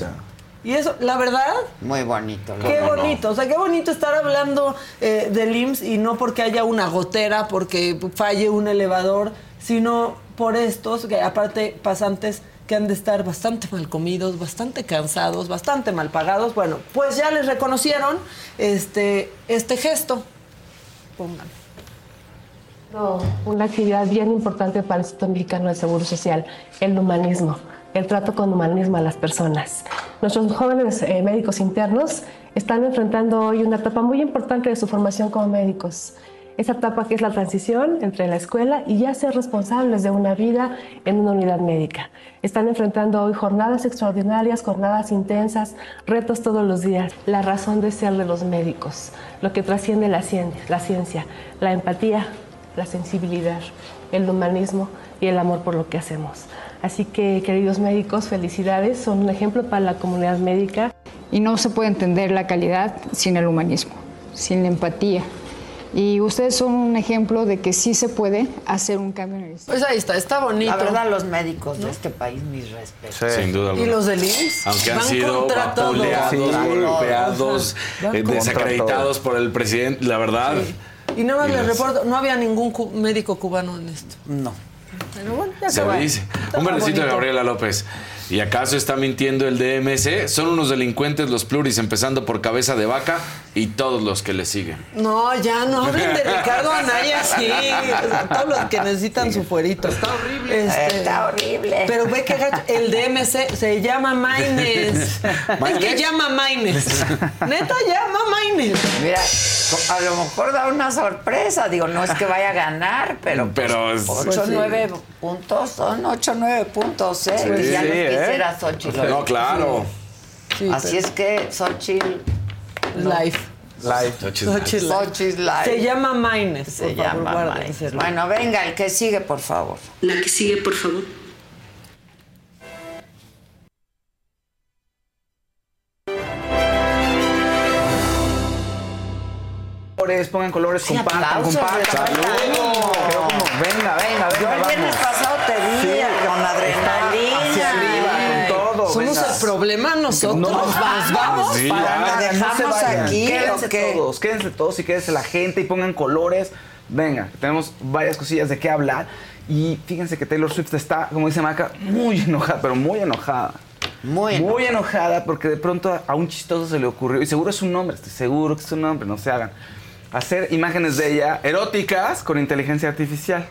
Y eso, la verdad, Muy bonito. la Qué bonito, o sea, qué bonito estar hablando eh, del IMSS y no porque haya una gotera, porque falle un elevador, sino por estos, que aparte pasantes que han de estar bastante mal comidos, bastante cansados, bastante mal pagados. Bueno, pues ya les reconocieron este, este gesto. Pongan. No, una actividad bien importante para el Instituto Mexicano del Seguro Social, el humanismo, el trato con humanismo a las personas. Nuestros jóvenes eh, médicos internos están enfrentando hoy una etapa muy importante de su formación como médicos. Esa etapa que es la transición entre la escuela y ya ser responsables de una vida en una unidad médica. Están enfrentando hoy jornadas extraordinarias, jornadas intensas, retos todos los días. La razón de ser de los médicos, lo que trasciende la ciencia, la, ciencia, la empatía, la sensibilidad, el humanismo y el amor por lo que hacemos. Así que, queridos médicos, felicidades, son un ejemplo para la comunidad médica. Y no se puede entender la calidad sin el humanismo, sin la empatía. Y ustedes son un ejemplo de que sí se puede hacer un cambio en el Pues ahí está, está bonito. La verdad, los médicos de este país, mis respetos. Sin duda alguna. Y los del IMSS Aunque han sido Sí. golpeados, eh, desacreditados por el presidente, la verdad. Y nada más les reporto, no había ningún cu- médico cubano en esto. No. Pero bueno, ya Se que va. dice. Un verdecito de. Gabriela López. ¿Y acaso está mintiendo el DMC? Son unos delincuentes los pluris, empezando por cabeza de vaca y todos los que le siguen. No, ya no hablen de Ricardo Anaya, sí. O sea, todos los que necesitan su fuerito. Está horrible. Está horrible. Pero ve que el DMC se llama Maines. es que llama Maines. Neta llama Maines. Mira, a lo mejor da una sorpresa. Digo, no es que vaya a ganar, pero. Pero es- 8 Pues sí. 9 puntos, son 8 9 puntos, ¿eh? Sí, ya sí, los ¿eh? quisiera Xochitl. No, claro. Así es que Xochitl... Live. Live. Xochitl Live. Xochitl Live. Se llama Maines. Se por favor, llama. Maines. Bueno, venga, el que sigue, por favor. La que sigue, por favor. Colores, pongan colores, Sí, compartan, compartan. Saludos. Venga, venga, venga. Yo el viernes pasado te vi Sí, Somos venga. el problema nosotros. No, Nos vamos. Sí, para- ya, no aquí, Quédense todos, quédense todos y quédense la gente y pongan colores. Venga, tenemos varias cosillas de qué hablar. Y fíjense que Taylor Swift está, como dice Maca, muy enojada, pero muy enojada. Muy Muy enojada porque de pronto a un chistoso se le ocurrió, y seguro es un nombre, estoy seguro que es un nombre, no se hagan, hacer imágenes de ella eróticas con inteligencia artificial.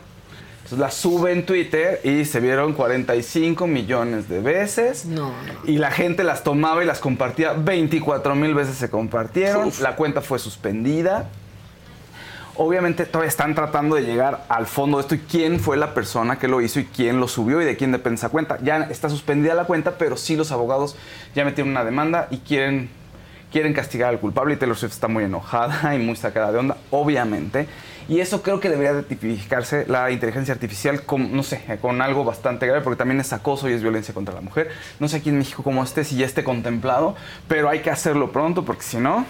Entonces las sube en Twitter y se vieron 45 millones de veces. No, Y la gente las tomaba y las compartía. 24 mil veces se compartieron. La cuenta fue suspendida. Obviamente todavía están tratando de llegar al fondo de esto y quién fue la persona que lo hizo y quién lo subió y de quién depende esa cuenta. Ya está suspendida la cuenta, pero sí los abogados ya metieron una demanda y quieren, quieren castigar al culpable y Taylor Swift está muy enojada y muy sacada de onda, obviamente. Y eso creo que debería de tipificarse la inteligencia artificial con, no sé, con algo bastante grave, porque también es acoso y es violencia contra la mujer. No sé aquí en México cómo esté, si ya esté contemplado, pero hay que hacerlo pronto, porque si no,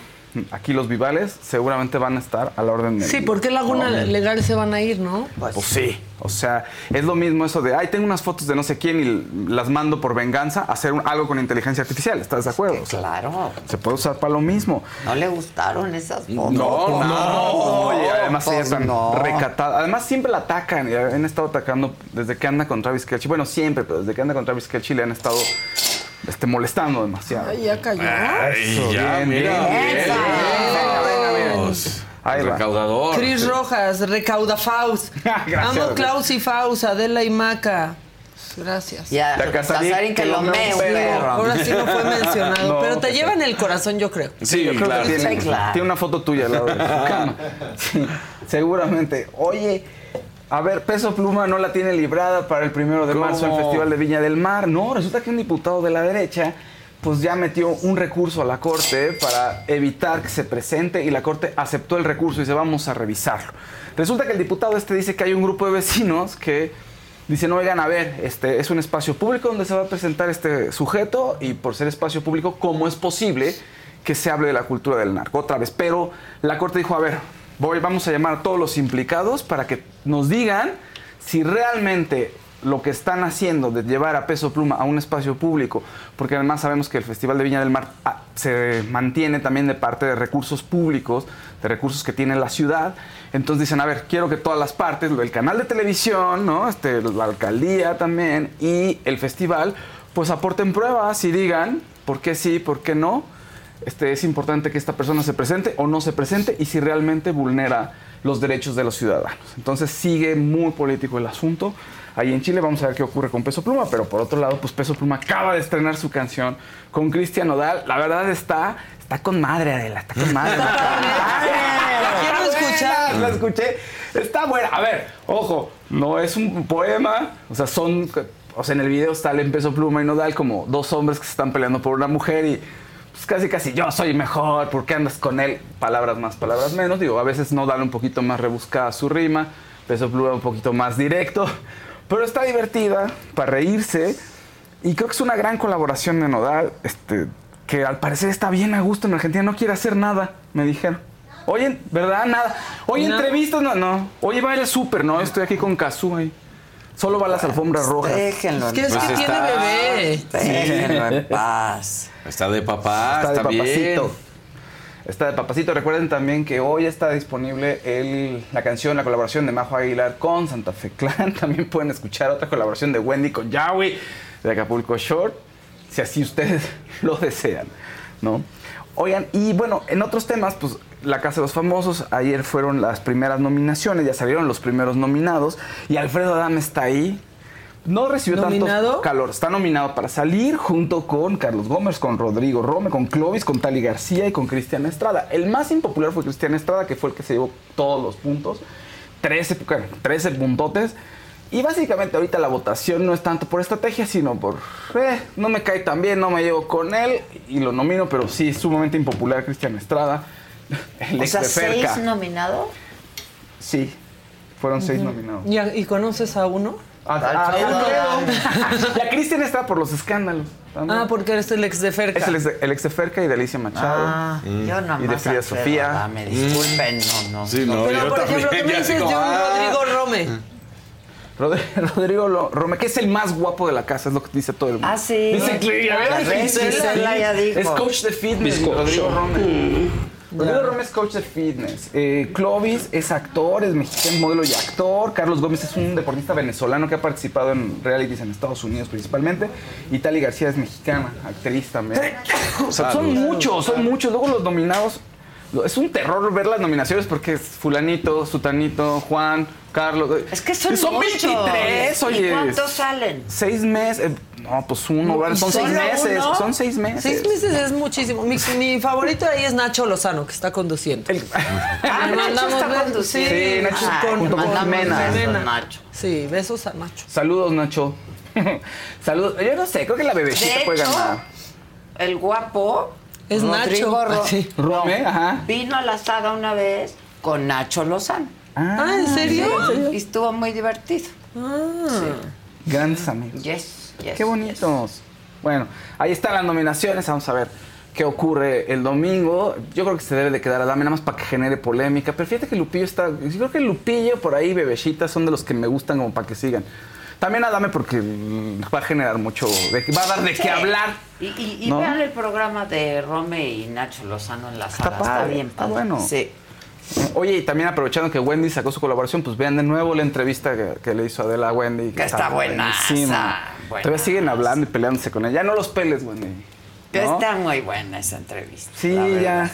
aquí los vivales seguramente van a estar a la orden del Sí. ¿por qué Laguna No, Legal se van a ir, no? pues sí, o sea, es lo mismo eso de, ay, tengo unas fotos de no sé quién y las mando por venganza, hacer un- algo con inteligencia artificial, ¿estás de acuerdo? O sea, Claro. Se puede usar para lo mismo. ¿No le gustaron esas fotos? No, no, oye, además ella pues tan no. recatada. Además siempre la atacan, y han estado atacando desde que anda con Travis Kelce. Bueno, siempre, pero desde que anda con Travis Kelce le han estado este, molestando demasiado. Ay, ya cayó. Eso, ya, bien, mira, bien, bien. bien. Venga, venga, venga. Ahí va. recaudador. Cris Rojas, recauda Faust. Gracias. Amo Klaus y Faust, Adela y Maca. Gracias. Ya, La Casarín, que lo un perro. Ahora sí no fue mencionado, No, pero te lleva en el corazón, yo creo. Sí, Yo creo claro. que tiene, Sí, claro. tiene una foto tuya al lado de su cama. Sí, seguramente. Oye, a ver, Peso Pluma no la tiene librada para el primero de ¿Cómo? marzo el Festival de Viña del Mar. No, resulta que un diputado de la derecha pues ya metió un recurso a la Corte para evitar que se presente y la Corte aceptó el recurso y dice vamos a revisarlo. Resulta que el diputado este dice que hay un grupo de vecinos que dicen, oigan, a ver, este es un espacio público donde se va a presentar este sujeto y por ser espacio público, ¿cómo es posible que se hable de la cultura del narco? Otra vez, pero la Corte dijo, a ver, voy, vamos a llamar a todos los implicados para que nos digan si realmente lo que están haciendo de llevar a Peso Pluma a un espacio público, porque además sabemos que el Festival de Viña del Mar ah, se mantiene también de parte de recursos públicos, de recursos que tiene la ciudad. Entonces dicen, a ver, quiero que todas las partes, el canal de televisión, ¿no? este, la alcaldía también y el festival, pues aporten pruebas y digan por qué sí, por qué no. Este, es importante que esta persona se presente o no se presente y si realmente vulnera los derechos de los ciudadanos. Entonces sigue muy político el asunto. Ahí en Chile vamos a ver qué ocurre con Peso Pluma, pero por otro lado, pues Peso Pluma acaba de estrenar su canción con Cristian Nodal. La verdad está, está con madre, Adela, está con madre. Quiero escuchar. La escuché. Está buena. A ver, ojo, no es un poema. O sea, son. O sea, en el video salen Peso Pluma y Nodal como dos hombres que se están peleando por una mujer y. Casi, casi yo soy mejor, ¿por qué andas con él? Palabras más, palabras menos. Digo, a veces Nodal un poquito más rebuscada su rima, Peso Pluma un poquito más directo. Pero está divertida, para reírse. Y creo que es una gran colaboración de Nodal, este, que al parecer está bien a gusto en Argentina, no quiere hacer nada, me dijeron. Oye, ¿verdad? Nada. Oye, No. entrevistas, no, no. Oye, baila súper, ¿no? Estoy aquí con Cazú ahí. Solo va a las alfombras rojas. Déjenlo Es que es Pues que tiene bebé. Déjenlo en paz. Está de papá, Está está, de bien. papacito. Está de papacito. Recuerden también que hoy está disponible el- la canción, la colaboración de Majo Aguilar con Santa Fe Clan. También pueden escuchar otra colaboración de Wendy con Yahweh de Acapulco Short, si así ustedes lo desean, ¿no? Oigan, y bueno, en otros temas, pues la Casa de los Famosos, ayer fueron las primeras nominaciones, ya salieron los primeros nominados, y Alfredo Adame está ahí. No recibió ¿Nominado? tanto calor. Está nominado para salir junto con Carlos Gómez, con Rodrigo Rome, con Clovis, con Tali García y con Cristian Estrada. El más impopular fue Cristian Estrada, que fue el que se llevó todos los puntos. 13, pu- 13 puntotes. Y básicamente ahorita la votación no es tanto por estrategia, sino por, eh, no me cae tan bien, no me llevo con él y lo nomino, pero sí es sumamente impopular Cristian Estrada. El O sea, seis nominados. Sí, fueron seis nominados. ¿Y, a- y conoces a uno? Ah, ah, Alfredo. y a Cristian está por los escándalos. también. Ah, porque eres el ex de Ferca. Es el ex de, el ex de Ferca y de Alicia Machado. Ah, yo nomás y de Frida Sofía. Adame, disculpen, no, no. Sí, no, Pero, yo por ejemplo. ¿qué me dices de digo, un ah. Rodrigo Rome? Rod- Rodrigo Lo- Rome, que es el más guapo de la casa, es lo que dice todo el mundo. Ah, sí. Dice que ya Ya ves, ves, Gisela ya dijo. Es coach de fitness. Rodrigo Rome. Rodrigo Rome es coach de fitness. Eh, Clovis es actor, es mexicano, modelo y actor. Carlos Gómez es un deportista venezolano que ha participado en realities en Estados Unidos principalmente. Y Tali García es mexicana, actriz también. O sea, son muchos, son muchos. Luego los nominados. Es un terror ver las nominaciones porque es fulanito, sutanito, Juan, Carlos. Es que son, Son muchos. 23, oye. ¿Y cuántos salen? Seis meses. eh, no, pues uno, ¿verdad? son seis ¿Solo meses. uno? Son seis meses. Seis meses es muchísimo. Mi, mi favorito ahí es Nacho Lozano, que está conduciendo. Ah, Le Nacho mandamos está besos. conduciendo. Sí, Nacho, Ah, junto le con Jimena. a Nacho. Sí, besos a Nacho. Saludos, Nacho. Saludos. Yo no sé, creo que la bebecita De puede hecho, ganar. el guapo Es Rodrigo Nacho. Ro- Ah, sí. Rome, ajá. vino a la saga una vez con Nacho Lozano. Ah, ¿en serio? Y estuvo muy divertido. Grandes amigos. Yes, yes. Qué bonitos. Bueno, ahí están las nominaciones. Vamos a ver qué ocurre el domingo. Yo creo que se debe de quedar a Dame nada más para que genere polémica. Pero fíjate que Lupillo está. Yo creo que Lupillo por ahí, Bebecita, son de los que me gustan como para que sigan. También Adame porque mm, va a generar mucho. de- va a dar de Sí. qué hablar. Y, y, y ¿No? vean el programa de Rome y Nacho Lozano en la saga. Está, padre, bien está padre. bueno. Sí. Oye, y también aprovechando que Wendy sacó su colaboración, pues vean de nuevo la entrevista que, que le hizo Adela a Wendy. Que está buenaza, buenísima. Todavía siguen hablando y peleándose con ella. Ya no los peles, Wendy. Está muy buena esa entrevista. Sí, ya.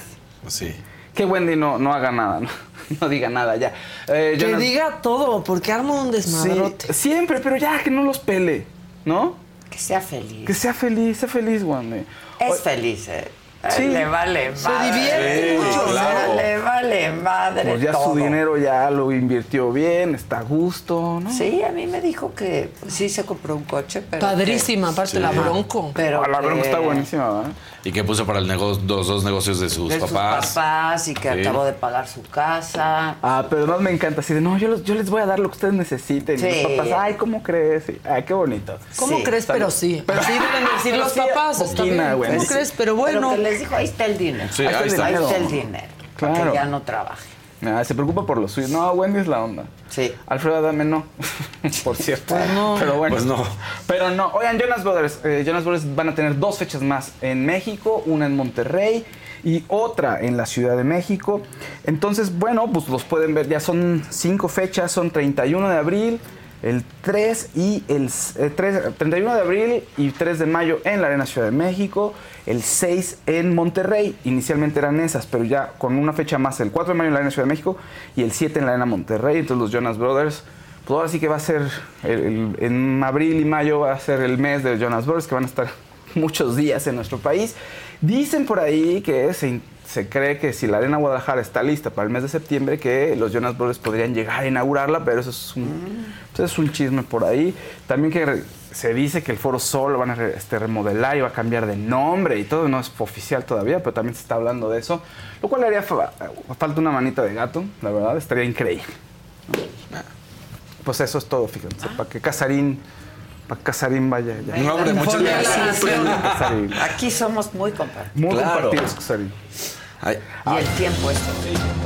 Sí. Que Wendy no, no haga nada, no, no diga nada ya. Eh, Que diga todo, porque arma un Sí, desmadrote. siempre, pero ya que no los pele, ¿no? Que sea feliz. Que sea feliz, sea feliz, Wendy. Es feliz, eh. Sí. Le vale Se madre. divierte Sí, mucho. claro. Le vale madre. Pues ya todo. su dinero ya lo invirtió bien, está a gusto, ¿no? Sí, a mí me dijo que sí se compró un coche, pero. Padrísima, aparte Sí. la Bronco. pero Ah, la bronca que- está buenísima, ¿verdad? Y que puso para el negocio, los dos negocios de sus de sus papás. papás y que Sí. acabó de pagar su casa. Ah, pero además me encanta así de, no, yo, los- yo les voy a dar lo que ustedes necesiten. Sí. Y los papás, ay, ¿cómo crees? Ay, qué bonito. ¿Cómo Sí. crees? Pero sí. Así deben decir los Sí, papás. Está bien. ¿Cómo Sí. crees? Pero bueno. Pero que les dijo, ahí está el dinero. Sí, ahí está. Ahí dinero. está el dinero. Para Claro. que ya no trabaje. Ah, se preocupa por lo suyo. No, Wendy es la onda. Sí. Alfredo Adame no, por cierto. Pues no. Pero bueno. Pues no. Pero no. Oigan, Jonas Brothers. eh, Jonas Brothers van a tener dos fechas más en México, una en Monterrey y otra en la Ciudad de México. Entonces, bueno, pues los pueden ver. Ya son cinco fechas, son 31 de abril, el 3 y el eh, 3 31 de abril y 3 de mayo en la Arena Ciudad de México, el 6 en Monterrey. Inicialmente eran esas, pero ya con una fecha más, el 4 de mayo en la Arena Ciudad de México y el 7 en la Arena Monterrey. Entonces los Jonas Brothers, pues ahora sí que va a ser, en abril y mayo va a ser el mes de Jonas Brothers, que van a estar muchos días en nuestro país. Dicen por ahí que se, se cree que si la Arena Guadalajara está lista para el mes de septiembre, que los Jonas Brothers podrían llegar a inaugurarla, pero eso es un, pues es un chisme por ahí. También que re- se dice que el Foro Sol lo van a re- este, remodelar y va a cambiar de nombre y todo, no es oficial todavía, pero también se está hablando de eso, lo cual le haría fa- falta una manita de gato, la verdad, estaría increíble. Pues eso es todo, fíjense, para que Casarín, para Casarín vaya ya. No abre mucho Ponle caso. atención. Casarín. Aquí somos muy compartidos. Muy Claro. compartidos, Casarín. Ay, Y el tiempo es todo.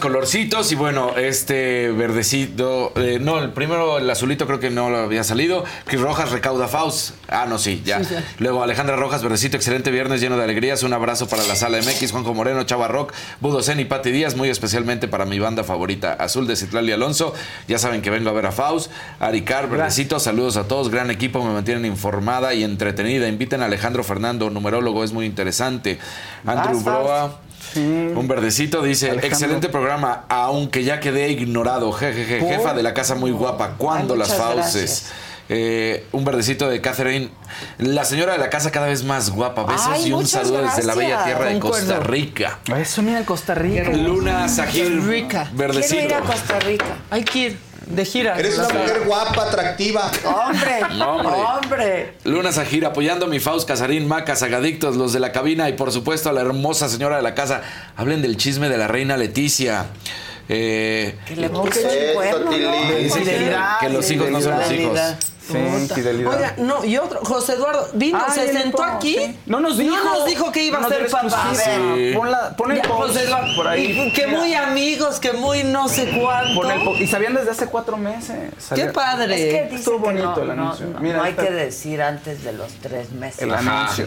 Colorcitos y bueno, este verdecito, eh, no, el primero, el azulito creo que no lo había salido. Cris Rojas recauda Faust. Ah, no, sí, ya. Sí, sí. Luego Alejandra Rojas, verdecito, excelente viernes lleno de alegrías. Un abrazo para la sala MX, Juanjo Moreno, Chava Rock, Budo Zen y Pati Díaz, muy especialmente para mi banda favorita, Azul de Citlali Alonso. Ya saben que vengo a ver a Faust. Aricar, verdecito, saludos a todos, gran equipo, me mantienen informada y entretenida. Inviten a Alejandro Fernando, numerólogo, es muy interesante. Andrew Vas, Broa. Un verdecito dice, Alejandro. excelente programa, aunque ya quedé ignorado. Jejeje, jefa de la casa muy guapa. ¿Cuándo Ay, las fauces? Eh, un verdecito de Catherine. La señora de la casa cada vez más guapa. Besos Ay, y un saludo desde la bella tierra de Concuerdo. Costa Rica. Eso, mira, Costa Rica. Luna Sajir. Rica. Verdecito. Quiero ir a Costa Rica. Hay que ir de gira. Eres una mujer guapa, atractiva. Hombre, hombre. hombre. Luna Sajir apoyando a mi Faust Casarín, Maca, Sagadictos, los de la cabina y por supuesto a la hermosa señora de la casa. Hablen del chisme de la reina Leticia. Eh, Que le puso el cuerno, ¿no? que los hijos no son los hijos. Sí, fidelidad. Oiga, no, y otro, José Eduardo, vino, Ay, se sentó aquí. sí. No nos dijo. No nos dijo que iba a ser papá. Sí. Pon, la- pon el Ya, post José Eduardo, por ahí. y que Mira, muy amigos, que muy no sé cuánto. pon el po- y sabían desde hace cuatro meses. Qué padre. Es que dice Estuvo que bonito no, el no, anuncio. no, Mira, no hay está- que decir antes de los tres meses. El anuncio.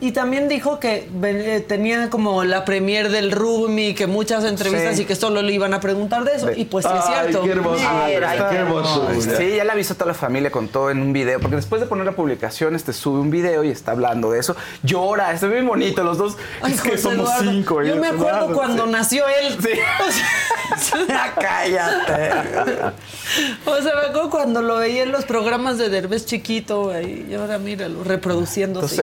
Y, también dijo que eh, tenía como la premier del Rumi, que muchas entrevistas Sí. y que solo le iban a preguntar de eso. Y pues sí es cierto. qué hermoso. Mira, Está qué hermoso. hermoso. Sí, ya la avisó toda la familia, contó en un video, porque después de poner la publicación, este sube un video y está hablando de eso. Llora, está bien bonito, los dos. Ay, es que somos Eduardo, cinco. Yo me acuerdo Eduardo, cuando sí. nació él. Sí. Ya cállate. O sea, me acuerdo cuando lo veía en los programas de Derbez chiquito, ahí, y ahora míralo, reproduciéndose.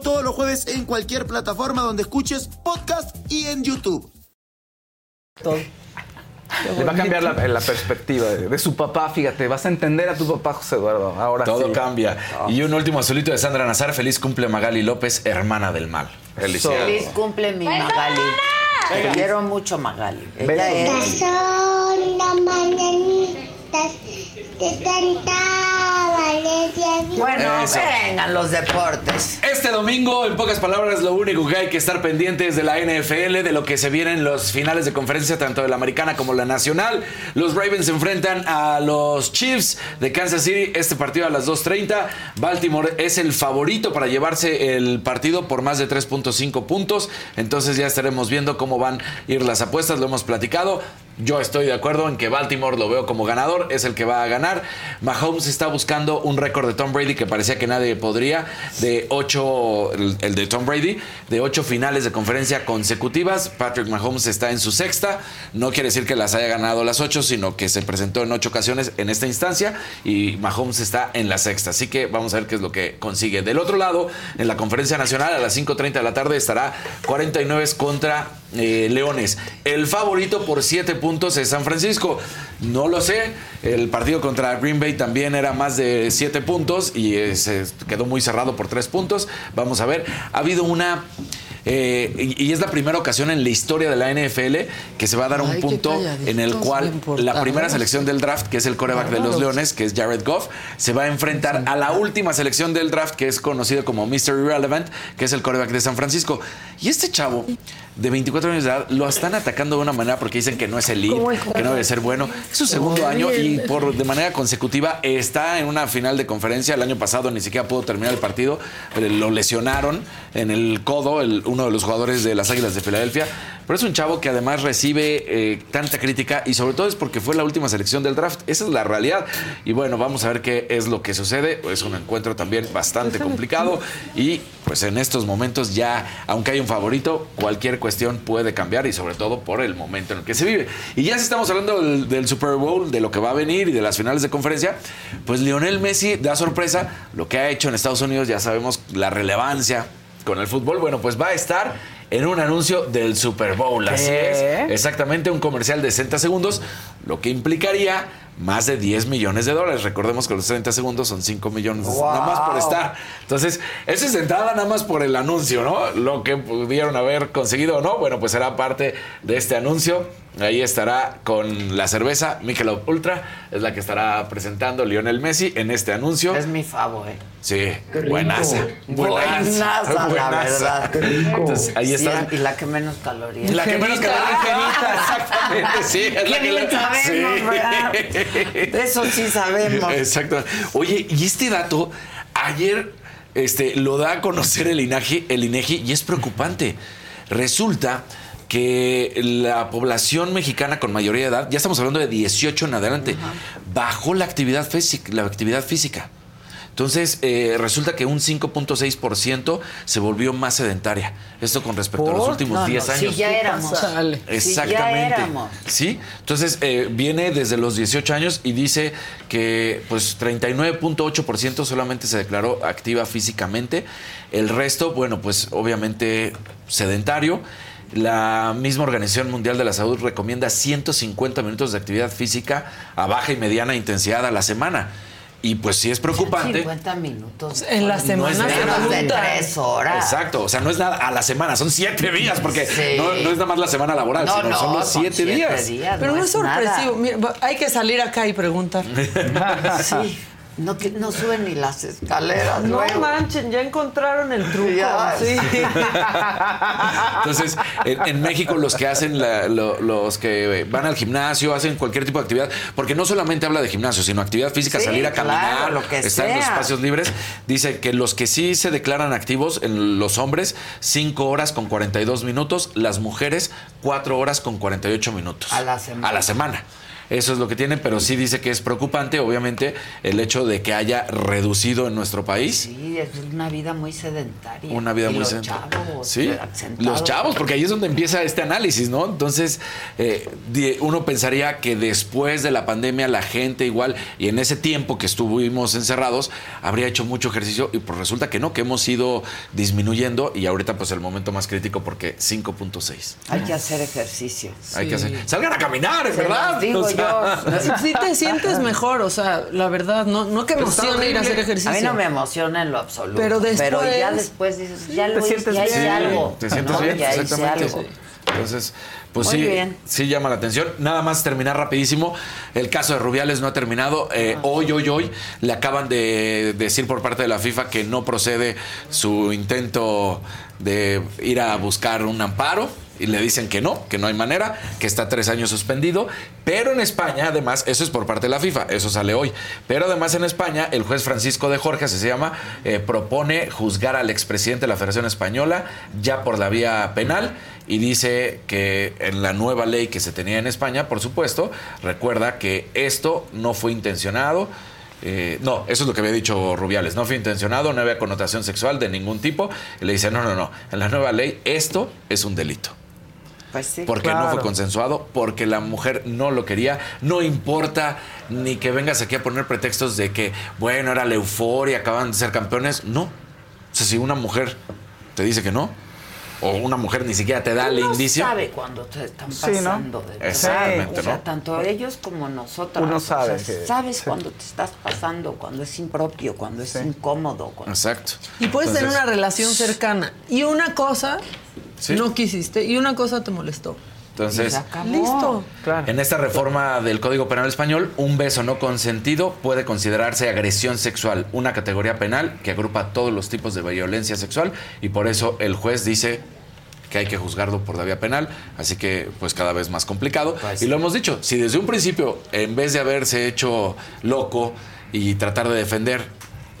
todos los jueves en cualquier plataforma donde escuches podcast y en YouTube. Le va a cambiar la, la perspectiva de, de su papá, fíjate. Vas a entender a tu papá, José Eduardo. Ahora Todo sí. cambia. Y un último azulito de Sandra Nazar. Feliz cumple Magali López, hermana del mal. Felicidades. Feliz cumple mi Magali. Te quiero mucho, Magali. Ella es. son las mañanitas Valencia. Bueno, Eso. vengan los deportes. Este domingo, en pocas palabras, lo único que hay que estar pendientes de la NFL, de lo que se vienen los finales de conferencia, tanto de la americana como la nacional. Los Ravens se enfrentan a los Chiefs de Kansas City. Este partido a las 2.30. Baltimore es el favorito para llevarse el partido por más de 3.5 puntos. Entonces ya estaremos viendo cómo van a ir las apuestas. Lo hemos platicado. Yo estoy de acuerdo en que Baltimore lo veo como ganador, es el que va a ganar. Mahomes está buscando un récord de Tom Brady que parecía que nadie podría, de ocho, el, el de Tom Brady, de ocho finales de conferencia consecutivas. Patrick Mahomes está en su sexta, no quiere decir que las haya ganado las ocho, sino que se presentó en ocho ocasiones en esta instancia y Mahomes está en la sexta. Así que vamos a ver qué es lo que consigue. Del otro lado, en la conferencia nacional a las 5.30 de la tarde estará 49 contra eh, Leones. El favorito por 7 puntos es San Francisco. No lo sé. El partido contra Green Bay también era más de 7 puntos y eh, se quedó muy cerrado por 3 puntos. Vamos a ver. Ha habido una. Eh, y y es la primera ocasión en la historia de la NFL que se va a dar un Ay, punto en el cual la primera selección del draft, que es el coreback de los. Leones, que es Jared Goff, se va a enfrentar a la última selección del draft, que es conocido como Mr. Irrelevant, que es el coreback de San Francisco. Y este chavo de 24 años de edad lo están atacando de una manera porque dicen que no es ¿Cómo es? que no debe ser bueno. Es su segundo año y por de manera consecutiva está en una final de conferencia. El año pasado ni siquiera pudo terminar el partido, eh, lo lesionaron en el codo, el- uno de los jugadores de las Águilas de Filadelfia. Pero es un chavo que además recibe eh, tanta crítica y sobre todo es porque fue la última selección del draft. Esa es la realidad. Y bueno, vamos a ver qué es lo que sucede. Es un encuentro también bastante complicado y pues en estos momentos ya, aunque hay un favorito, cualquier cuestión puede cambiar y sobre todo por el momento en el que se vive. Y ya si estamos hablando del, del Super Bowl, de lo que va a venir y de las finales de conferencia, pues Lionel Messi da sorpresa lo que ha hecho en Estados Unidos, ya sabemos la relevancia con el fútbol, bueno, pues va a estar en un anuncio del Super Bowl. Así es. Exactamente, un comercial de 60 segundos, lo que implicaría más de 10 millones de dólares. Recordemos que los 30 segundos son 5 millones Wow. nada más por estar. Entonces, eso es entrada nada más por el anuncio, ¿no? Lo que pudieron haber conseguido o no, bueno, pues será parte de este anuncio. Ahí estará con la cerveza Michelob Ultra, es la que estará presentando Lionel Messi en este anuncio. Es mi favor, ¿eh? Sí, buenaza. Buenaza, la buenaza. verdad. Entonces, ahí Sí, está. y la que menos calorías. La que menos calorías, exactamente, sí. Es la que bien la- sabemos, Sí. eso sí sabemos. Exacto. Oye, y este dato, ayer este, lo da a conocer el INEGI, el INEGI y es preocupante. Resulta que la población mexicana con mayoría de edad, ya estamos hablando de 18 en adelante, bajó la actividad física. La actividad física. Entonces, eh, resulta que un 5.6% se volvió más sedentaria. Esto con respecto a los últimos No, no, 10 sí, años. ya éramos. Sale. Sí, ya Exactamente. éramos. Sí, entonces eh, viene desde los 18 años y dice que pues 39.8% solamente se declaró activa físicamente. El resto, bueno, pues obviamente sedentario. La misma Organización Mundial de la Salud recomienda 150 minutos de actividad física a baja y mediana intensidad a la semana. Y pues sí es preocupante. 50 minutos. En la No es semana nada. se Menos de tres horas. Exacto, o sea, no es nada a la semana, son siete días, porque Sí. no, no es nada más la semana laboral, No, sino no, son los son siete, siete días. días. Pero no no, es es sorpresivo. Mira, hay que salir acá y preguntar. Sí. No, que no suben ni las escaleras. No luego. manchen, ya encontraron el truco. Sí. Entonces, en, en México los que hacen, la- lo- los que van al gimnasio, hacen cualquier tipo de actividad, porque no solamente habla de gimnasio, sino actividad física, Sí, salir a caminar, claro, lo que estar en los espacios libres, dice que los que sí se declaran activos, en los hombres, 5 horas con 42 minutos, las mujeres, 4 horas con 48 minutos. A la semana. A la semana. Eso es lo que tienen, pero sí dice que es preocupante, obviamente, el hecho de que haya reducido en nuestro país. Sí, es una vida muy sedentaria. Una vida Y muy los sedentaria. chavos, Sí, los chavos, porque ahí es donde empieza este análisis, ¿no? Entonces, eh, uno pensaría que después de la pandemia la gente igual, y en ese tiempo que estuvimos encerrados, habría hecho mucho ejercicio, y pues resulta que no, que hemos ido disminuyendo, y ahorita pues el momento más crítico porque 5.6. Hay que hacer ejercicio. Hay que hacer. Salgan a caminar, en Se verdad. digo yo. Sí te sientes mejor, o sea, la verdad, no, no que emociona ir a hacer ejercicio. A mí no me emociona en lo absoluto. Pero Pero ya después- después dices, ya lo te hice, sientes ya hice algo. Te sientes ¿no? bien, Ya hice exactamente. algo. Entonces, pues Muy sí, bien. sí llama la atención. Nada más terminar rapidísimo. El caso de Rubiales no ha terminado. Eh, Hoy, hoy, hoy le acaban de decir por parte de la FIFA que no procede su intento de ir a buscar un amparo. Y le dicen que no, que no hay manera, que está tres años suspendido. Pero en España, además, eso es por parte de la FIFA, eso sale hoy. Pero además en España, el juez Francisco de Jorge, se llama, eh, propone juzgar al expresidente de la Federación Española ya por la vía penal y dice que en la nueva ley que se tenía en España, por supuesto, recuerda que esto no fue intencionado. eh, no, eso es lo que había dicho Rubiales. No fue intencionado, no había connotación sexual de ningún tipo. Y le dice, no, no, no. En la nueva ley esto es un delito. Pues sí. Porque no fue consensuado, porque la mujer no lo quería. No importa ni que vengas aquí a poner pretextos de que, bueno, era la euforia, acaban de ser campeones. No. O sea, si una mujer te dice que no, o una mujer ni siquiera te da el Uno indicio. sabe cuando te están Sí, ¿no? pasando. de verdad. Exactamente, O sea, ¿no? tanto ellos como nosotros. Uno O sea, sabe que- sabes sí. cuando te estás pasando, cuando es impropio, cuando es incómodo. cuando- Exacto. Y puedes tener Entonces, una relación cercana. Y una cosa Sí. no quisiste y una cosa te molestó. Entonces, Listo. En esta reforma del Código Penal Español, un beso no consentido puede considerarse agresión sexual, una categoría penal que agrupa todos los tipos de violencia sexual y por eso el juez dice que hay que juzgarlo por la vía penal, así que pues cada vez más complicado. y lo hemos dicho, si desde un principio, en vez de haberse hecho loco y tratar de defender,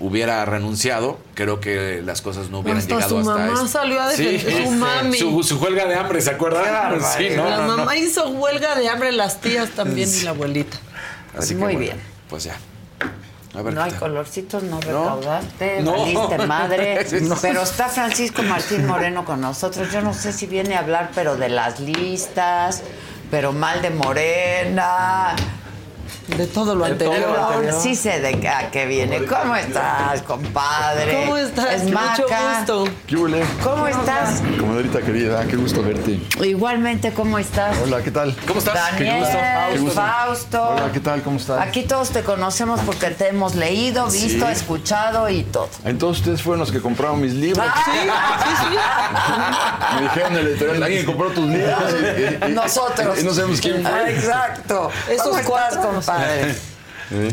hubiera renunciado, creo que las cosas no hubieran Hasta llegado su hasta mamá esto. salió a defender, su mami. Su, su huelga de hambre, ¿se acuerdan? Sí, no, la no, no. mamá hizo huelga de hambre, las tías también y la abuelita. Así que, Muy bueno, bien. Pues ya. A ver No hay colorcitos, no recaudaste, No. valiste madre. No. Pero está Francisco Martín Moreno con nosotros. Yo no sé si viene a hablar, pero de las listas, pero mal de Morena. De todo lo De todo anterior. lo anterior. Sí sé de qué- a qué viene. ¿Cómo estás, compadre? ¿Cómo estás? Es Mucho Maca. gusto. ¿Qué huele? ¿Cómo estás? Comadrita querida, qué gusto verte. Igualmente, ¿cómo estás? Hola, ¿qué tal? ¿Cómo estás? Daniel, Qué gusto. Qué gusto. Fausto. Hola, ¿qué tal? ¿Cómo estás? Aquí todos te conocemos porque te hemos leído, visto, Sí. escuchado y todo. Entonces ustedes fueron los que compraron mis libros. Me dijeron en el editorial, alguien compró tus libros. Y- y- y- Nosotros. Y no sabemos quién Ah, fue. Exacto. Esos ¿Cómo estás, cuatro. compadre? Eh,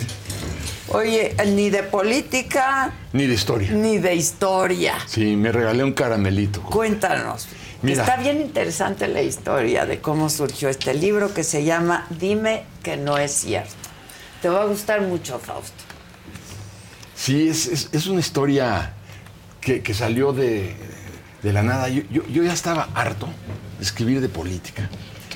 Oye, ni de política Ni de historia. ni de historia. Sí, me regalé un caramelito. Cuéntanos. Mira. Está bien interesante la historia de cómo surgió este libro que se llama Dime que no es cierto. Te va a gustar mucho, Fausto. Sí, es, es- es una historia que, que salió de, de la nada. Yo, yo- yo ya estaba harto de escribir de política.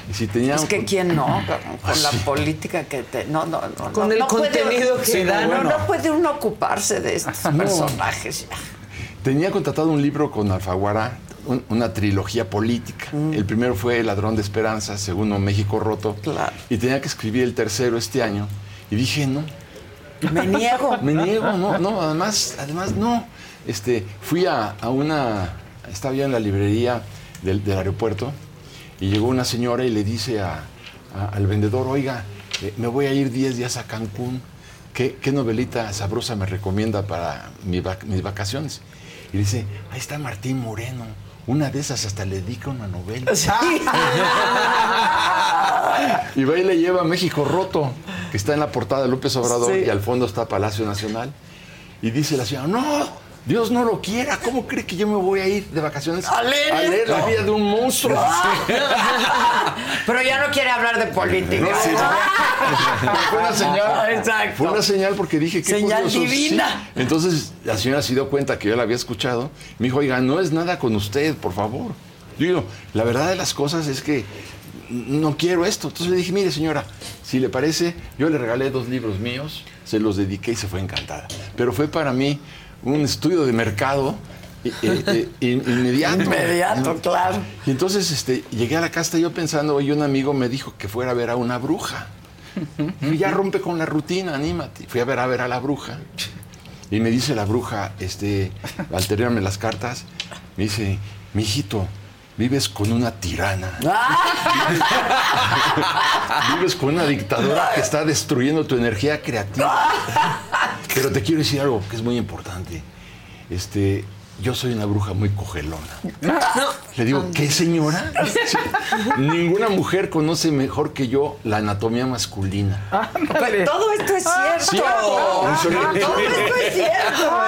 Y si tenía Es que quién no, con Ah, la sí. política que te. No, no, no. Con no, el no puede- contenido que Sí, no, dan. no, bueno. no puede uno ocuparse de estos No. personajes. ya. Tenía contratado un libro con Alfaguara, un- una trilogía política. Mm. El primero fue El ladrón de esperanza, segundo México roto. Y tenía que escribir el tercero este año. Y dije, no. Me niego. Me niego, no, no, además, además no. Este, fui a, a una, estaba yo en la librería del, del aeropuerto y llegó una señora y le dice a- a- al vendedor, oiga, eh, me voy a ir 10 días a Cancún. ¿Qué, qué novelita sabrosa me recomienda para mi vac- mis vacaciones? Y dice, ahí está Martín Moreno. Una de esas hasta le dedica una novela. Y va y le lleva a México Roto, que está en la portada de López Obrador Sí. y al fondo está Palacio Nacional. Y dice la señora, no, Dios no lo quiera, ¿cómo cree que yo me voy a ir de vacaciones A leer la esto? vida de un monstruo? Pero ya no quiere hablar de política. No, sí, Fue una señal. Exacto. Fue una señal porque dije que Señal divina. Entonces la señora se dio cuenta que yo la había escuchado. Me dijo, oiga, no es nada con usted, por favor. Yo digo, la verdad de las cosas es que no quiero esto. Entonces le dije, mire señora, si le parece, yo le regalé dos libros míos, se los dediqué y se fue encantada. Pero fue para mí un estudio de mercado eh, eh, eh, inmediato. Inmediato, claro. Y entonces este, llegué a la casa yo pensando, oye, un amigo me dijo que fuera a ver a una bruja. Y ya rompe con la rutina, anímate. Fui a ver a ver a la bruja. Y me dice la bruja, este, al tenerme las cartas, me dice, mi hijito, vives con una tirana. vives con una dictadora que está destruyendo tu energía creativa. Pero te quiero decir algo que es muy importante. Este, yo soy una bruja muy cogelona. Le digo, ¿qué señora? Sí. Ninguna mujer conoce mejor que yo la anatomía masculina. Pero todo esto es cierto. Todo esto es cierto.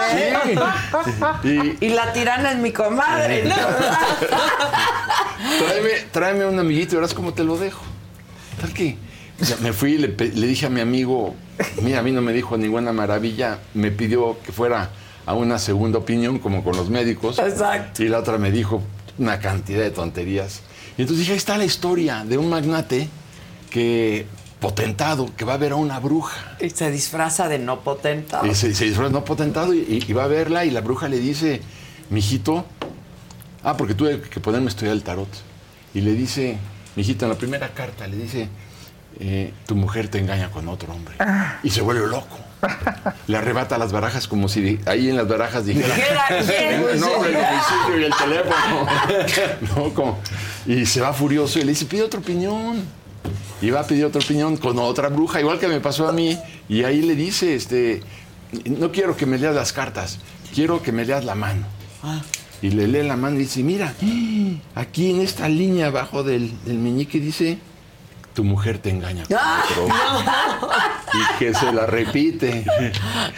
¿eh? Y Y la tirana es mi comadre. ¿no? tráeme, tráeme un amiguito y verás cómo te lo dejo. Tal que ya me fui y le, le dije a mi amigo, mira, a mí no me dijo ninguna maravilla, me pidió que fuera a una segunda opinión, como con los médicos. Exacto. Y la otra me dijo una cantidad de tonterías. Y entonces dije, ahí está la historia de un magnate que potentado, que va a ver a una bruja. Y se disfraza de no potentado. Y se, se disfraza no potentado y, y va a verla y la bruja le dice, mijito, ah, porque tuve que ponerme a estudiar el tarot. Y le dice, mijito, en la primera carta le dice, eh, tu mujer te engaña con otro hombre. Y se vuelve loco. Le arrebata las barajas como si ahí en las barajas dijera, el nombre, el domicilio y el teléfono. No, como- y se va furioso y le dice, pide otra opinión. Y va a pedir otra opinión con otra bruja, igual que me pasó a mí. Y ahí le dice, este, no quiero que me leas las cartas, quiero que me leas la mano. Y le lee la mano y dice, mira, aquí en esta línea abajo del, del meñique dice, tu mujer te engaña con otro hombre". Y que se la repite.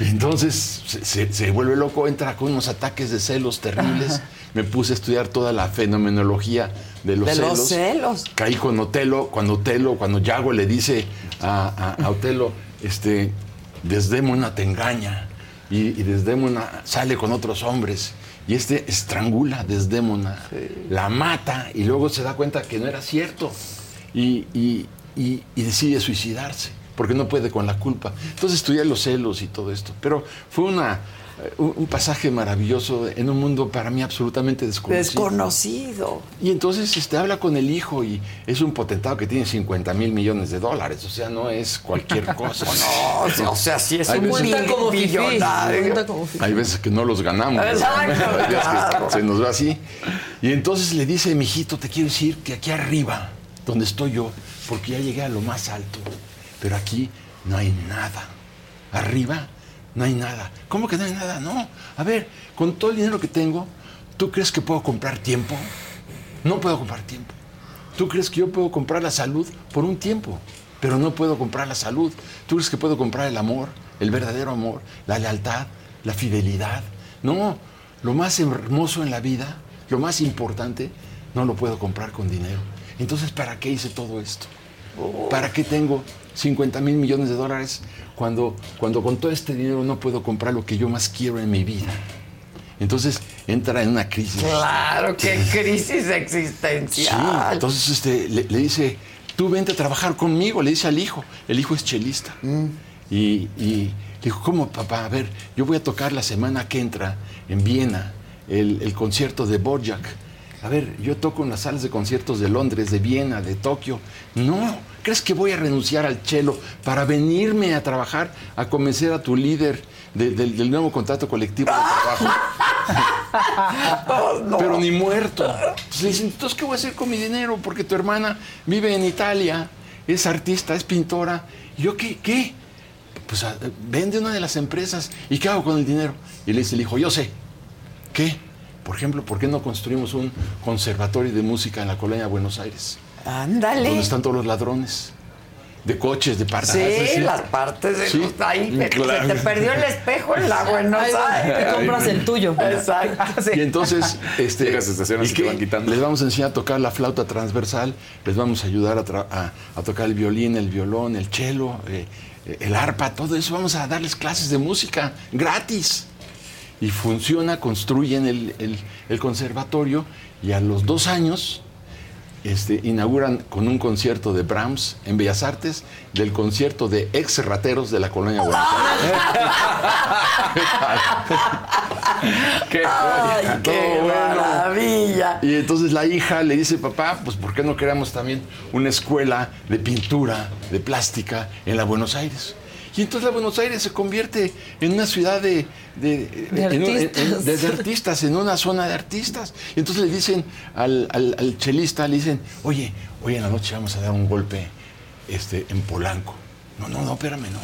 Entonces se, se- se vuelve loco, entra con unos ataques de celos terribles. Me puse a estudiar toda la fenomenología de los De celos. los celos. Caí con Otelo, cuando Otelo, cuando Yago le dice a, a- a Otelo, este, Desdémona te engaña. Y, y Desdémona sale con otros hombres. Y este estrangula a Desdémona, la mata y luego se da cuenta que no era cierto. Y, y- y- y decide suicidarse. porque no puede con la culpa. Entonces estudié los celos y todo esto. Pero fue una, eh, un, pasaje maravilloso en un mundo para mí absolutamente desconocido. Desconocido. Y entonces este, habla con el hijo y es un potentado que tiene 50 mil millones de dólares. O sea, no es cualquier cosa. No, o sea, sí es Hay un veces- como millonario. hay veces que no los ganamos. se nos va así. Y entonces le dice, mijito, te quiero decir que aquí arriba, donde estoy yo, porque ya llegué a lo más alto, pero aquí no hay nada. Arriba no hay nada. ¿Cómo que no hay nada? No. A ver, con todo el dinero que tengo, ¿tú crees que puedo comprar tiempo? No puedo comprar tiempo. ¿Tú crees que yo puedo comprar la salud por un tiempo? Pero no puedo comprar la salud. ¿Tú crees que puedo comprar el amor, el verdadero amor, la lealtad, la fidelidad? No, lo más hermoso en la vida, lo más importante, no lo puedo comprar con dinero. Entonces, ¿para qué hice todo esto? ¿Para qué tengo 50 mil millones de dólares cuando, cuando con todo este dinero no puedo comprar lo que yo más quiero en mi vida? Entonces entra en una crisis. Claro, qué crisis Sí, existencial. entonces este, le, le dice, tú vente a trabajar conmigo, le dice al hijo. El hijo es chelista. Y, y le dijo, ¿cómo papá? A ver, yo voy a tocar la semana que entra en Viena el, el concierto de Borjak. A ver, yo toco en las salas de conciertos de Londres, de Viena, de Tokio. No, ¿crees que voy a renunciar al chelo para venirme a trabajar, a convencer a tu líder de- del- del nuevo contrato colectivo de trabajo? Pero ni muerto. Entonces le dicen, entonces, ¿qué voy a hacer con mi dinero? Porque tu hermana vive en Italia, es artista, es pintora. ¿Y yo qué? ¿Qué? Pues a- vende una de las empresas. ¿Y qué hago con el dinero? Y le dice el hijo, yo sé. ¿Qué? Por ejemplo, ¿por qué no construimos un conservatorio de música en la colonia de Buenos Aires? Ándale. Donde están todos los ladrones. De coches, de partes. Sí, las partes de Sí, los- ahí se- claro. se te perdió el espejo en la Buenos Aires. te compras el tuyo. Exacto. Y entonces, este, Llegas, ¿y y te qué? van quitando. Les vamos a enseñar a tocar la flauta transversal, les vamos a ayudar a, tra- a- a tocar el violín, el violón, el cello, eh, eh, el arpa, todo eso. Vamos a darles clases de música gratis. Y funciona, construyen el, el- el conservatorio y a los dos años este, inauguran con un concierto de Brahms en Bellas Artes del concierto de ex rateros de la colonia Buenos qué, Ay, qué bueno. maravilla. Y entonces la hija le dice, papá, pues ¿por qué no creamos también una escuela de pintura, de plástica en la Buenos Aires? Y entonces la Buenos Aires se convierte en una ciudad de, de, De en un- en- artistas. de- de artistas, en una zona de artistas. Y entonces le dicen al, al- al chelista, le dicen, oye, hoy en la noche vamos a dar un golpe este, en Polanco. No, no, no, espérame, no.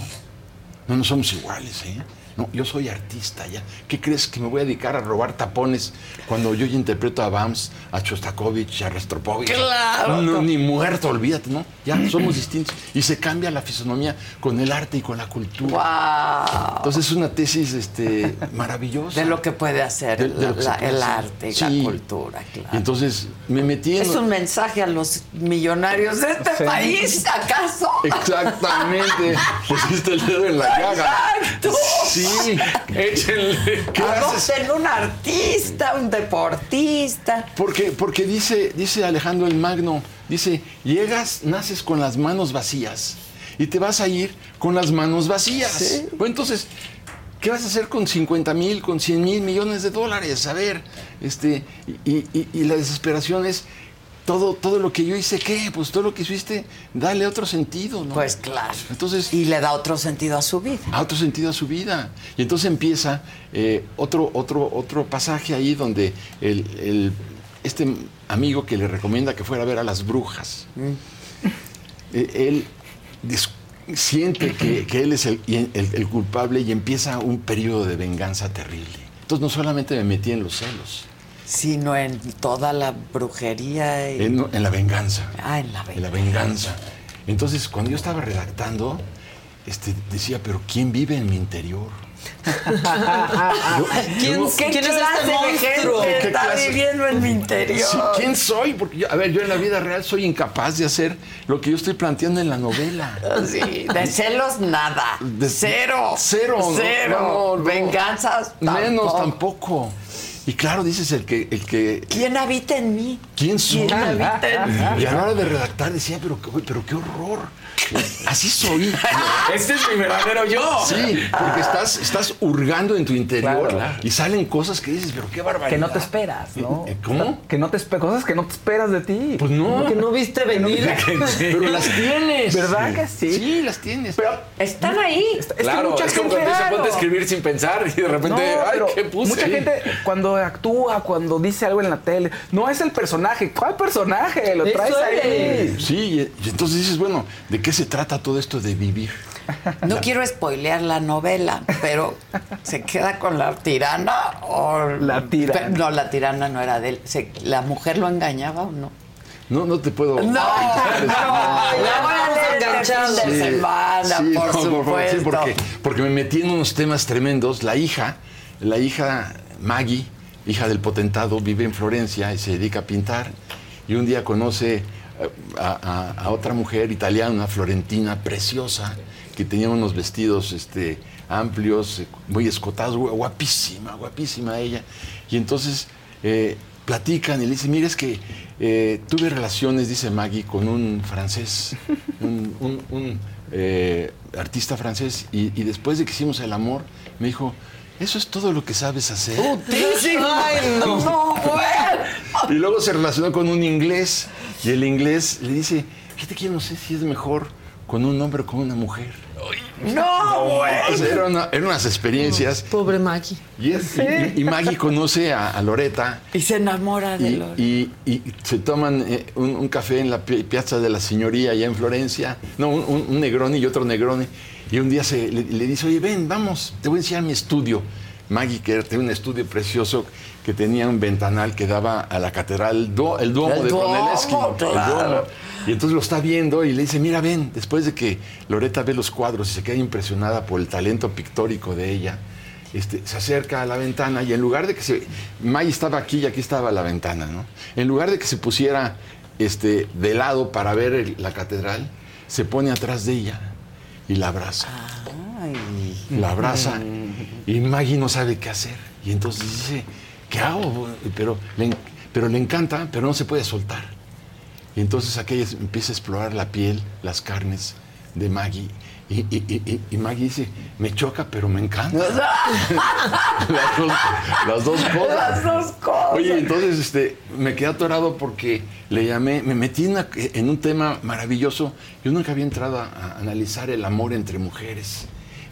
No, no somos iguales, ¿eh? No, yo soy artista ya. ¿Qué crees que me voy a dedicar a robar tapones cuando yo ya interpreto a Bams, a Shostakovich, a Rostropovich? Claro. No, ni muerto, olvídate, ¿no? Ya somos distintos. Y se cambia la fisonomía con el arte y con la cultura. Wow. Entonces es una tesis este, maravillosa. De lo que puede hacer De- de lo que se la- puede el hacer. arte y Sí. la cultura, claro. Y entonces me metí en... Es un mensaje a los millonarios de este país, ¿acaso? Exactamente. Pusiste el dedo en la llaga. Exacto. Sí. Échenle. ¿Qué haces? Adopten un artista, un deportista. Porque, porque dice, dice Alejandro el Magno, dice, llegas, naces con las manos vacías y te vas a ir con las manos vacías. Bueno, entonces, ¿qué vas a hacer con 50 mil, con 100 mil millones de dólares? A ver, este, y, y- y la desesperación es, todo, todo lo que yo hice, ¿qué? Pues todo lo que hiciste, dale otro sentido, ¿no? Pues claro. Entonces, Y le da otro sentido a su vida. a otro sentido a su vida. Y entonces empieza eh, otro, otro, otro pasaje ahí donde el, el- este amigo que le recomienda que fuera a ver a las brujas, eh, él siente que, que él es el, el- el culpable y empieza un periodo de venganza terrible. Entonces no solamente me metí en los celos, Sino en toda la brujería y... en, en la venganza. Ah, en la en la venganza. Entonces, cuando yo estaba redactando, este, decía, pero ¿quién vive en mi interior? Yo- ¿Quién, yo- ¿Qué quién es este monstruo? ¿Qué está clase? viviendo en mi interior? Sí, ¿Quién soy? Porque yo- a ver, yo en la vida real soy incapaz de hacer lo que yo estoy planteando en la novela. Sí, de celos nada. De- cero. Cero. no, Cero. no, no. Venganzas Menos tampoco. Y claro, dices el que, el que ¿Quién habita en mí? ¿Quién soy? ¿Quién habita en mí? Y a la hora de redactar decía, pero, pero qué horror. Así soy. Este es mi verdadero yo. Sí, porque estás, estás hurgando en tu interior Claro. y salen cosas que dices, pero qué barbaridad. Que no te esperas, ¿no? Eh, ¿Cómo? Que no te espe- cosas que no te esperas de ti. Pues no. Que no viste venir. Pero las tienes. ¿Verdad que sí? Sí, las tienes. Pero Están ahí. Claro, mucha es como gente- cuando se claro. ponte a escribir sin pensar y de repente, No, ay, ¿qué puse? Mucha gente cuando actúa, cuando dice algo en la tele, no es el personaje. ¿Cuál personaje? Lo Eso traes ahí. eres. Sí, y, y entonces dices, bueno, ¿de qué se trata todo esto de vivir? No quiero spoilear la novela, pero ¿se queda con la tirana o La tirana. Pero no, la tirana no era de él. Se- ¿La mujer lo engañaba o no? No, no te puedo. No, la de semana, Sí, por no, supuesto. sí, porque, porque me metí en unos temas tremendos. La hija, la hija Maggie, hija del potentado, vive en Florencia y se dedica a pintar. Y un día conoce a, a- a otra mujer italiana, una florentina preciosa, que tenía unos vestidos este, amplios, eh, muy escotados, gu- guapísima, guapísima ella. Y entonces eh, platican y le dice, mira, es que eh, tuve relaciones, dice Maggie, con un francés, un, un- un, eh, artista francés, y, y después de que hicimos el amor, me dijo, eso es todo lo que sabes hacer. Ay, no. No. Y luego se relacionó con un inglés, y el inglés le dice, fíjate que yo no sé si es mejor con un hombre o con una mujer. No, güey. Eran, una- eran unas experiencias. Pobre Maggie. Y, es- y- y Maggie conoce a, a Loreta Y se enamora de y, Lore. y- y se toman eh, un, un café en la pi- Piazza de la Signoría, allá en Florencia. No, un, un- un Negroni y otro Negroni. Y un día se, le, le dice, oye, ven, vamos, te voy a enseñar mi estudio. Maggie, que tenía un estudio precioso que tenía un ventanal que daba a la catedral, do- el Duomo El de Brunelleschi. el claro. Y entonces lo está viendo y le dice, mira, ven, después de que Loreta ve los cuadros y se queda impresionada por el talento pictórico de ella, este, se acerca a la ventana y en lugar de que se... May estaba aquí y aquí estaba la ventana, ¿no? En lugar de que se pusiera este, de lado para ver el- la catedral, se pone atrás de ella y la abraza. La abraza y Maggie no sabe qué hacer. Y entonces dice, ¿qué hago? Pero le, pero le encanta, pero no se puede soltar. Y entonces aquella empieza a explorar la piel, las carnes de Maggie. Y, y- y- y- Maggie dice, me choca, pero me encanta. las, dos, las dos cosas. Las dos cosas. Oye, entonces este, me quedé atorado porque le llamé, me metí en, una- en un tema maravilloso. Yo nunca había entrado a, a analizar el amor entre mujeres.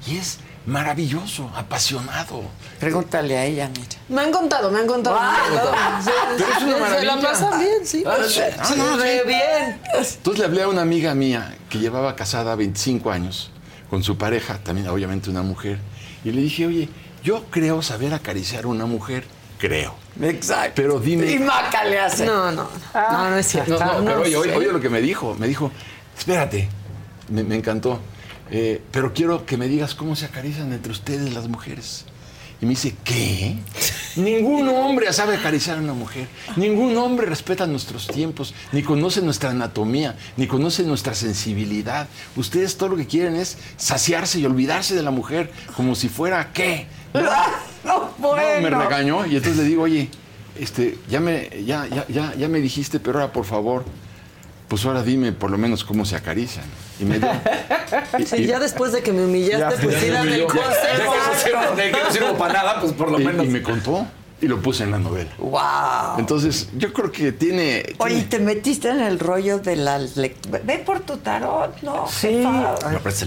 Y es maravilloso, apasionado. Pregúntale a ella, mira. Me han contado, me han contado. me han contado. Sí, Pero es una sí, Se la maravilla. pasan bien, sí. Ah, sí. Ah, Sí, no, sí. bien. Entonces le hablé a una amiga mía que llevaba casada 25 años con su pareja, también obviamente una mujer, y le dije, oye, yo creo saber acariciar a una mujer, creo. Exacto. Pero dime... Y Maca le hace. No, no, no, no es cierto. No, no, pero oye, oye, lo que me dijo. Me dijo, espérate, me, me encantó, eh, pero quiero que me digas cómo se acarician entre ustedes las mujeres. Y me dice, ¿qué? Ningún hombre sabe acariciar a una mujer. Ningún hombre respeta nuestros tiempos, ni conoce nuestra anatomía, ni conoce nuestra sensibilidad. Ustedes todo lo que quieren es saciarse y olvidarse de la mujer como si fuera, ¿qué? No, No, me regañó y entonces le digo, oye, este, ya me, ya, ya, ya, ya me dijiste, pero ahora por favor, pues ahora dime por lo menos cómo se acarician. Y me dio- y- Sí, y- ya después de que me humillaste, pues sí, dame el consejo. De que no sirvo para nada, pues por lo y- menos. y me contó y lo puse en la novela. Wow. Entonces, yo creo que tiene. Oye, ¿te metiste en el rollo de la lec- Ve por tu tarot, ¿no? Sí.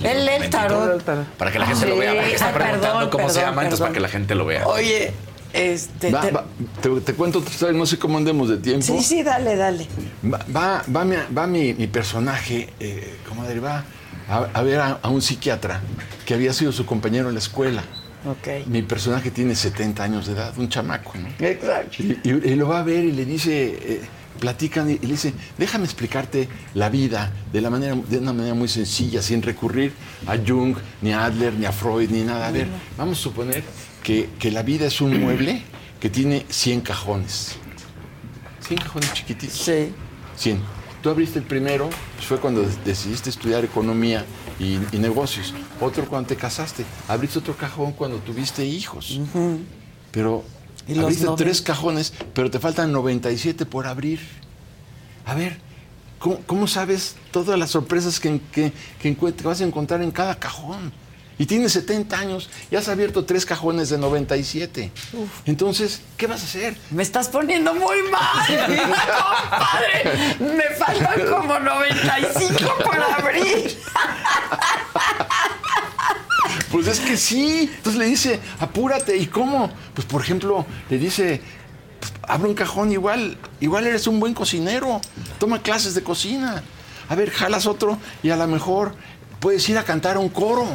Él lee el tarot. Para que la gente Sí. lo vea, está Ay, preguntando perdón, cómo se perdón, llama, entonces para que la gente lo vea. Oye, este. Va- te- va- te, te cuento otra historia, no sé cómo andemos de tiempo. Sí, sí, dale, dale. Va, va, va mi, va mi- mi personaje, eh, comadre, va a, a ver a, a un psiquiatra que había sido su compañero en la escuela. Ok. Mi personaje tiene 70 años de edad, un chamaco, ¿no? Exacto. Y, y- y lo va a ver y le dice, eh, platican y, y le dice, déjame explicarte la vida de, la manera, de una manera muy sencilla, sin recurrir a Jung, ni a Adler, ni a Freud, ni nada. A ver, vamos a suponer que, que la vida es un mueble que tiene 100 cajones. 100 cajones chiquititos. Sí. 100. Tú abriste el primero, pues fue cuando decidiste estudiar economía y, y negocios. Otro cuando te casaste. Abriste otro cajón cuando tuviste hijos. Pero ¿Y los abriste tres cajones, pero te faltan 97 por abrir. A ver, ¿cómo, cómo sabes todas las sorpresas que, que, que que vas a encontrar en cada cajón? Y tienes 70 años y has abierto tres cajones de 97. Entonces, ¿qué vas a hacer? Me estás poniendo muy mal, compadre. Me faltan como 95 para abrir. Pues es que sí. Entonces le dice, apúrate. ¿Y cómo? Pues por ejemplo, le dice, pues, abre un cajón igual, igual eres un buen cocinero. Toma clases de cocina. A ver, jalas otro y a lo mejor puedes ir a cantar a un coro,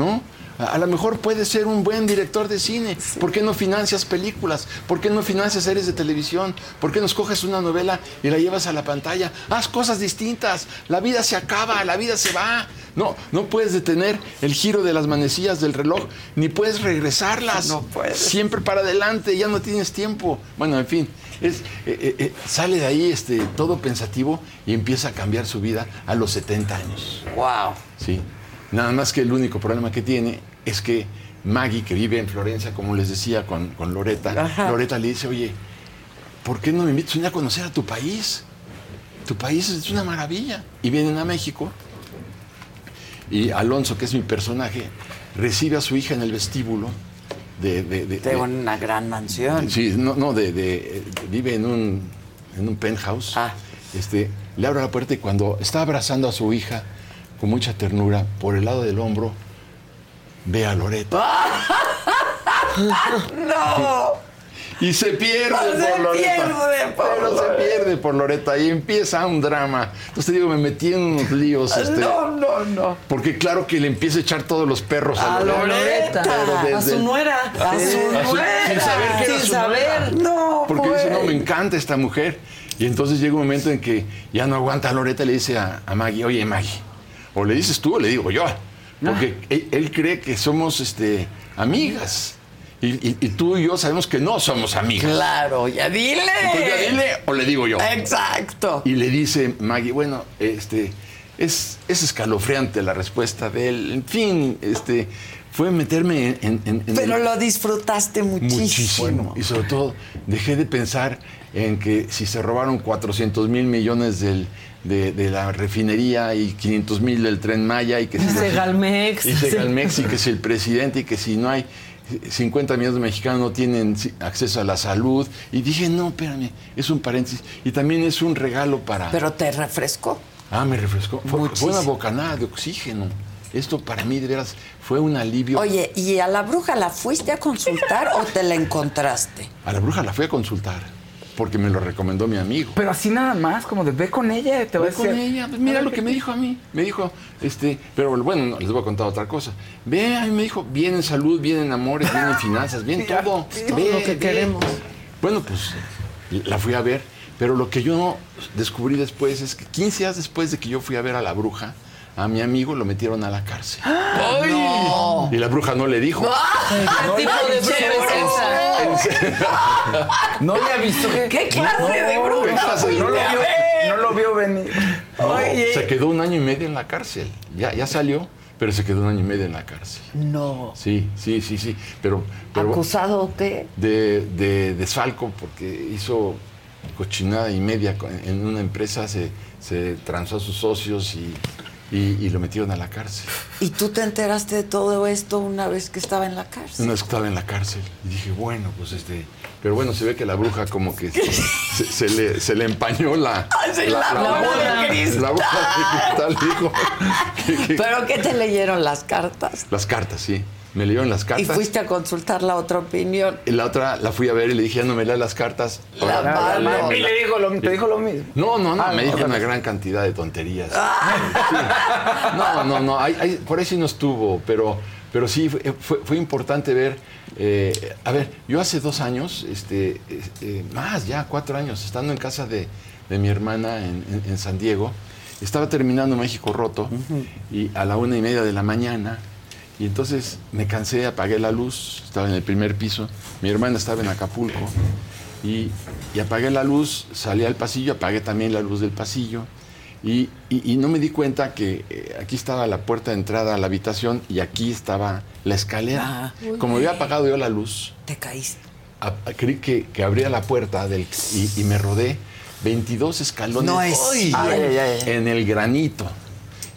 ¿no? A a lo mejor puedes ser un buen director de cine. ¿Por qué no financias películas? ¿Por qué no financias series de televisión? ¿Por qué no escoges una novela y la llevas a la pantalla? Haz cosas distintas. La vida se acaba, la vida se va. No, no puedes detener el giro de las manecillas del reloj, ni puedes regresarlas. No puedes. Siempre para adelante, ya no tienes tiempo. Bueno, en fin, es, eh, eh, eh, sale de ahí este, todo pensativo y empieza a cambiar su vida a los 70 años. Wow. Sí. Nada más que el único problema que tiene es que Maggie, que vive en Florencia, como les decía con, con Loreta, Ajá. Loreta le dice, oye, ¿por qué no me invitas a conocer a tu país? Tu país es una maravilla. Y vienen a México y Alonso, que es mi personaje, recibe a su hija en el vestíbulo de... De, de- De una gran mansión. Sí, no, no, de, vive en un, en un penthouse. Ah. Este, le abre la puerta y cuando está abrazando a su hija con mucha ternura, por el lado del hombro, ve a Loreto. ¡No! Y se pierde Se por Loreta. pierde por Pero se Loreta. pierde por Loreta y empieza un drama. Entonces te digo, me metí en unos líos. este, No, no, no. Porque claro que le empieza a echar todos los perros a, A Loreta. Pero A su nuera. A su- sin saber que era Sin su saber. nuera. No, Porque dice, pues. no, me encanta esta mujer. Y entonces llega un momento en que ya no aguanta a Loreta y le dice a, a Maggie, oye Maggie, o le dices tú o le digo yo. Porque él, él cree que somos este, amigas. Y, y- y tú y yo sabemos que no somos amigas. Claro, ya dile. Entonces, ya dile o le digo yo. Exacto. Y le dice Maggie, bueno, este, es, es escalofriante la respuesta de él. En fin, este, fue meterme en, en- en Pero el- lo disfrutaste muchísimo. muchísimo. Y sobre todo, dejé de pensar en que si se robaron 400 mil millones del- de, de la refinería y 500 mil del tren Maya y que si Segalmex. y Segalmex y que si el presidente y que si no hay 50 millones de mexicanos no tienen acceso a la salud. Y dije, no, espérame, es un paréntesis. Y también es un regalo para... Pero te refrescó. Ah, me refrescó. Fue, fue una bocanada de oxígeno. Esto para mí, de veras, fue un alivio. Oye, ¿y a la bruja la fuiste a consultar o te la encontraste? A la bruja la fui a consultar porque me lo recomendó mi amigo. Pero así nada más, como de ve con ella, te va a Ve con decir. ella, pues mira lo que me dijo a mí. Me dijo, este, pero bueno, no, les voy a contar otra cosa. Ve, a mí me dijo, bien en salud, bien en amores, bien en finanzas, bien todo. todo Ve, lo que ve. queremos. Bueno, pues la fui a ver, pero lo que yo descubrí después es que 15 días después de que yo fui a ver a la bruja, a mi amigo lo metieron a la cárcel. ¡Ay! Y la bruja no le dijo. ¿Qué tipo de bruja es esa? No le avisó que. ¿Qué clase No, de ¿qué bruja No lo, vio, ver? no lo vio venir. No, Oye. se quedó un año y medio en la cárcel. Ya, ya salió, pero se quedó un año y medio en la cárcel. No. Sí, sí, sí, sí. Pero, pero ¿Acusado de? de, de desfalco porque hizo cochinada y media en una empresa, se, se transó a sus socios y, y- y lo metieron a la cárcel. ¿Y tú te enteraste de todo esto una vez que estaba en la cárcel? Una vez que estaba en la cárcel y dije, bueno, pues este... Pero bueno, se ve que la bruja como que se, se le, se le empañó la... Sí, la bola de cristal. La bola de cristal, dijo. ¿Pero qué te leyeron las cartas? Las cartas, sí. Me leyeron las Y cartas. fuiste a consultar la otra opinión. Y la otra la fui a ver y le dije, no me leas las cartas. La mano. léeme Y la- le dijo lo, te dijo lo mismo. No, no, no, Ah, me no, dijo una gran cantidad de tonterías. Sí. No, no, no, por ahí sí no estuvo, pero, pero sí fue, fue- fue importante ver. eh, a ver, yo hace dos años, este, eh, eh, más ya, cuatro años, estando en casa de, de mi hermana en, en- en San Diego, estaba terminando México Roto y a la una y media de la mañana. Y entonces me cansé, apagué la luz, estaba en el primer piso, mi hermana estaba en Acapulco y, y apagué la luz, salí al pasillo, apagué también la luz del pasillo y, y- y no me di cuenta que eh, aquí estaba la puerta de entrada a la habitación y aquí estaba la escalera. Ah. Como había apagado yo la luz, Te caíste. a- a- creí que, que abría la puerta del, y, y me rodé, 22 escalones No es. Ay, ay, ay. en el granito.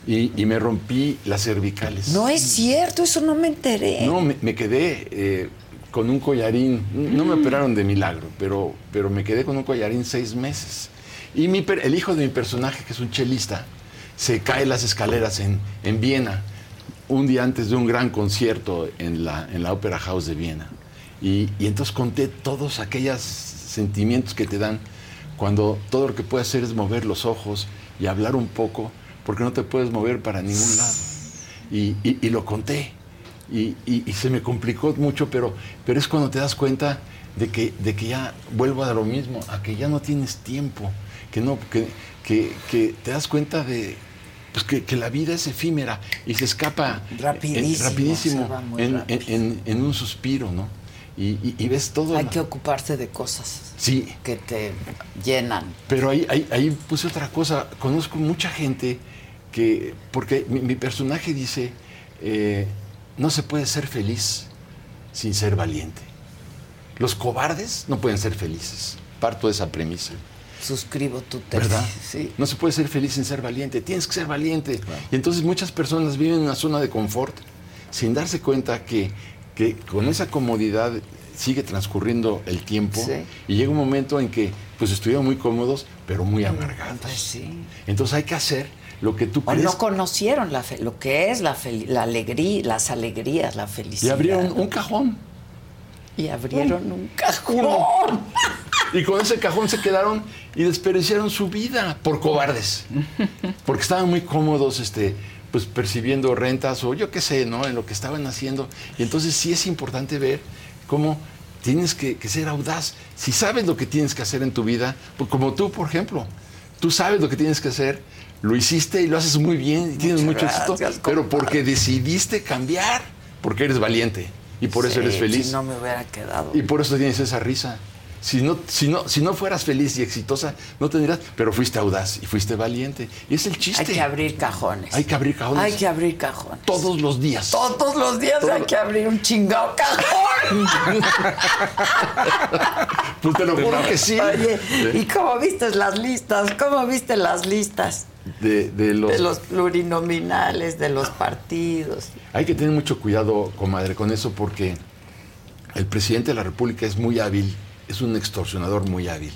Y, y me rompí las cervicales. No es cierto, eso no me enteré. No, me, me quedé eh, con un collarín. No me operaron de milagro, pero, pero me quedé con un collarín seis meses. Y mi el hijo de mi personaje, que es un chelista, se cae las escaleras en, en Viena, un día antes de un gran concierto en la, en la Opera House de Viena. Y, y entonces conté todos aquellos sentimientos que te dan cuando todo lo que puedes hacer es mover los ojos y hablar un poco, porque no te puedes mover para ningún lado. Y, y- y lo conté. Y, y- se me complicó mucho, pero, pero es cuando te das cuenta de que, de que ya vuelvo a lo mismo, a que ya no tienes tiempo, que, no, que, que- que te das cuenta de pues que, que la vida es efímera y se escapa eh, Rapidísimo, rapidísimo se en, rápido. en- en un suspiro, ¿no? Y, y- y ves todo. Hay lo- que ocuparse de cosas Sí, que te llenan. pero ahí, ahí, ahí puse otra cosa. Conozco mucha gente que, porque mi, mi personaje dice, eh, no se puede ser feliz sin ser valiente. Los cobardes no pueden ser felices. Parto de esa premisa. Suscribo tu tesis. ¿Verdad? Sí. No se puede ser feliz sin ser valiente. Tienes que ser valiente. Y entonces muchas personas viven en una zona de confort sin darse cuenta que, que con esa comodidad sigue transcurriendo el tiempo Sí. y llega un momento en que pues estuvieron muy cómodos pero muy amargados. Pues sí. Entonces hay que hacer lo que tú O crees. no conocieron la fe- lo que es la, alegría, las alegrías, la y felicidad. abrieron un cajón. Y abrieron un cajón. Y con ese cajón se quedaron y desperdiciaron su vida por cobardes. Porque estaban muy cómodos, este, pues percibiendo rentas o yo qué sé, ¿no? En lo que estaban haciendo. Y entonces sí es importante ver cómo tienes que, que ser audaz. Si sabes lo que tienes que hacer en tu vida, pues como tú, por ejemplo, tú sabes lo que tienes que hacer, lo hiciste y lo haces muy bien y tienes Muchas mucho éxito, gracias, pero compadre. porque decidiste cambiar, porque eres valiente y por eso Sí, eres feliz. Si no me hubiera quedado. Y por eso tienes esa risa. Si no, si, no, si no fueras feliz y exitosa, no tendrías, pero fuiste audaz y fuiste valiente. Y es el chiste. Hay que abrir cajones. Hay que abrir cajones. Hay que abrir cajones. Todos los días. Todos los días Todo- hay que abrir un chingado cajón. Pues te lo juro que sí. Oye. ¿y cómo viste las listas? ¿Cómo viste las listas De, de los, de los plurinominales, de los partidos? Hay que tener mucho cuidado, comadre, con eso porque el presidente de la República es muy hábil, es un extorsionador muy hábil.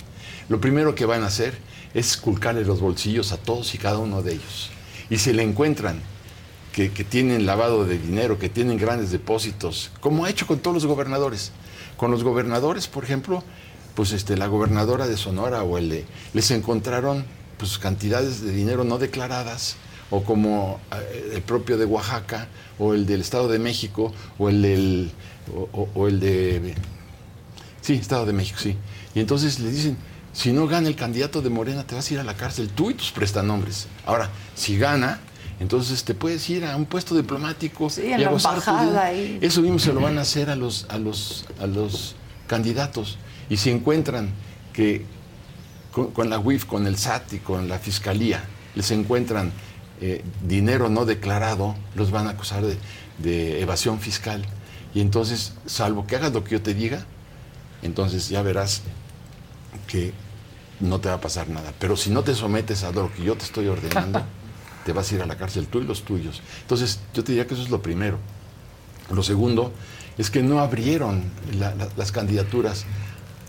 Lo primero que van a hacer es esculcarle los bolsillos a todos y cada uno de ellos. Y si le encuentran que, que tienen lavado de dinero, que tienen grandes depósitos, como ha hecho con todos los gobernadores. Con los gobernadores, por ejemplo, pues este, la gobernadora de Sonora o el de, les encontraron pues cantidades de dinero no declaradas, o como eh, el propio de Oaxaca, o el del Estado de México, o el del, o, o- o el de, sí, Estado de México, sí. Y entonces le dicen, si no gana el candidato de Morena, te vas a ir a la cárcel, tú y tus prestanombres. Ahora, si gana, entonces te puedes ir a un puesto diplomático Sí, en y a la gozar ahí. Eso mismo se lo van a hacer a los, a los, a los candidatos. Y si encuentran que con, con la UIF, con el SAT y con la Fiscalía les encuentran eh, dinero no declarado, los van a acusar de, de evasión fiscal. Y entonces, salvo que hagas lo que yo te diga, entonces ya verás que no te va a pasar nada. Pero si no te sometes a lo que yo te estoy ordenando, te vas a ir a la cárcel tú y los tuyos. Entonces, yo te diría que eso es lo primero. Lo segundo es que no abrieron la- la- las candidaturas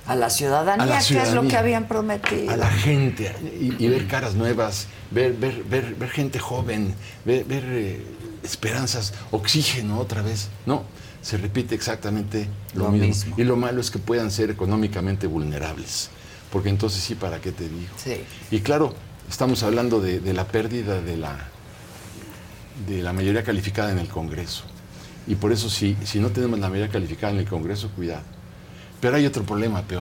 A la ciudadanía, A la que es lo que habían prometido. a la gente y, y ver caras nuevas, ver, ver, ver, ver gente joven, ver, ver, eh, esperanzas, oxígeno otra vez. No, se repite exactamente lo, Lo mismo. mismo. Y lo malo es que puedan ser económicamente vulnerables, porque entonces sí, ¿para qué te digo? Sí. Y claro, estamos hablando de, de la pérdida de la, de la mayoría calificada en el Congreso. Y por eso, si, si no tenemos la mayoría calificada en el Congreso, cuidado. Pero hay otro problema peor.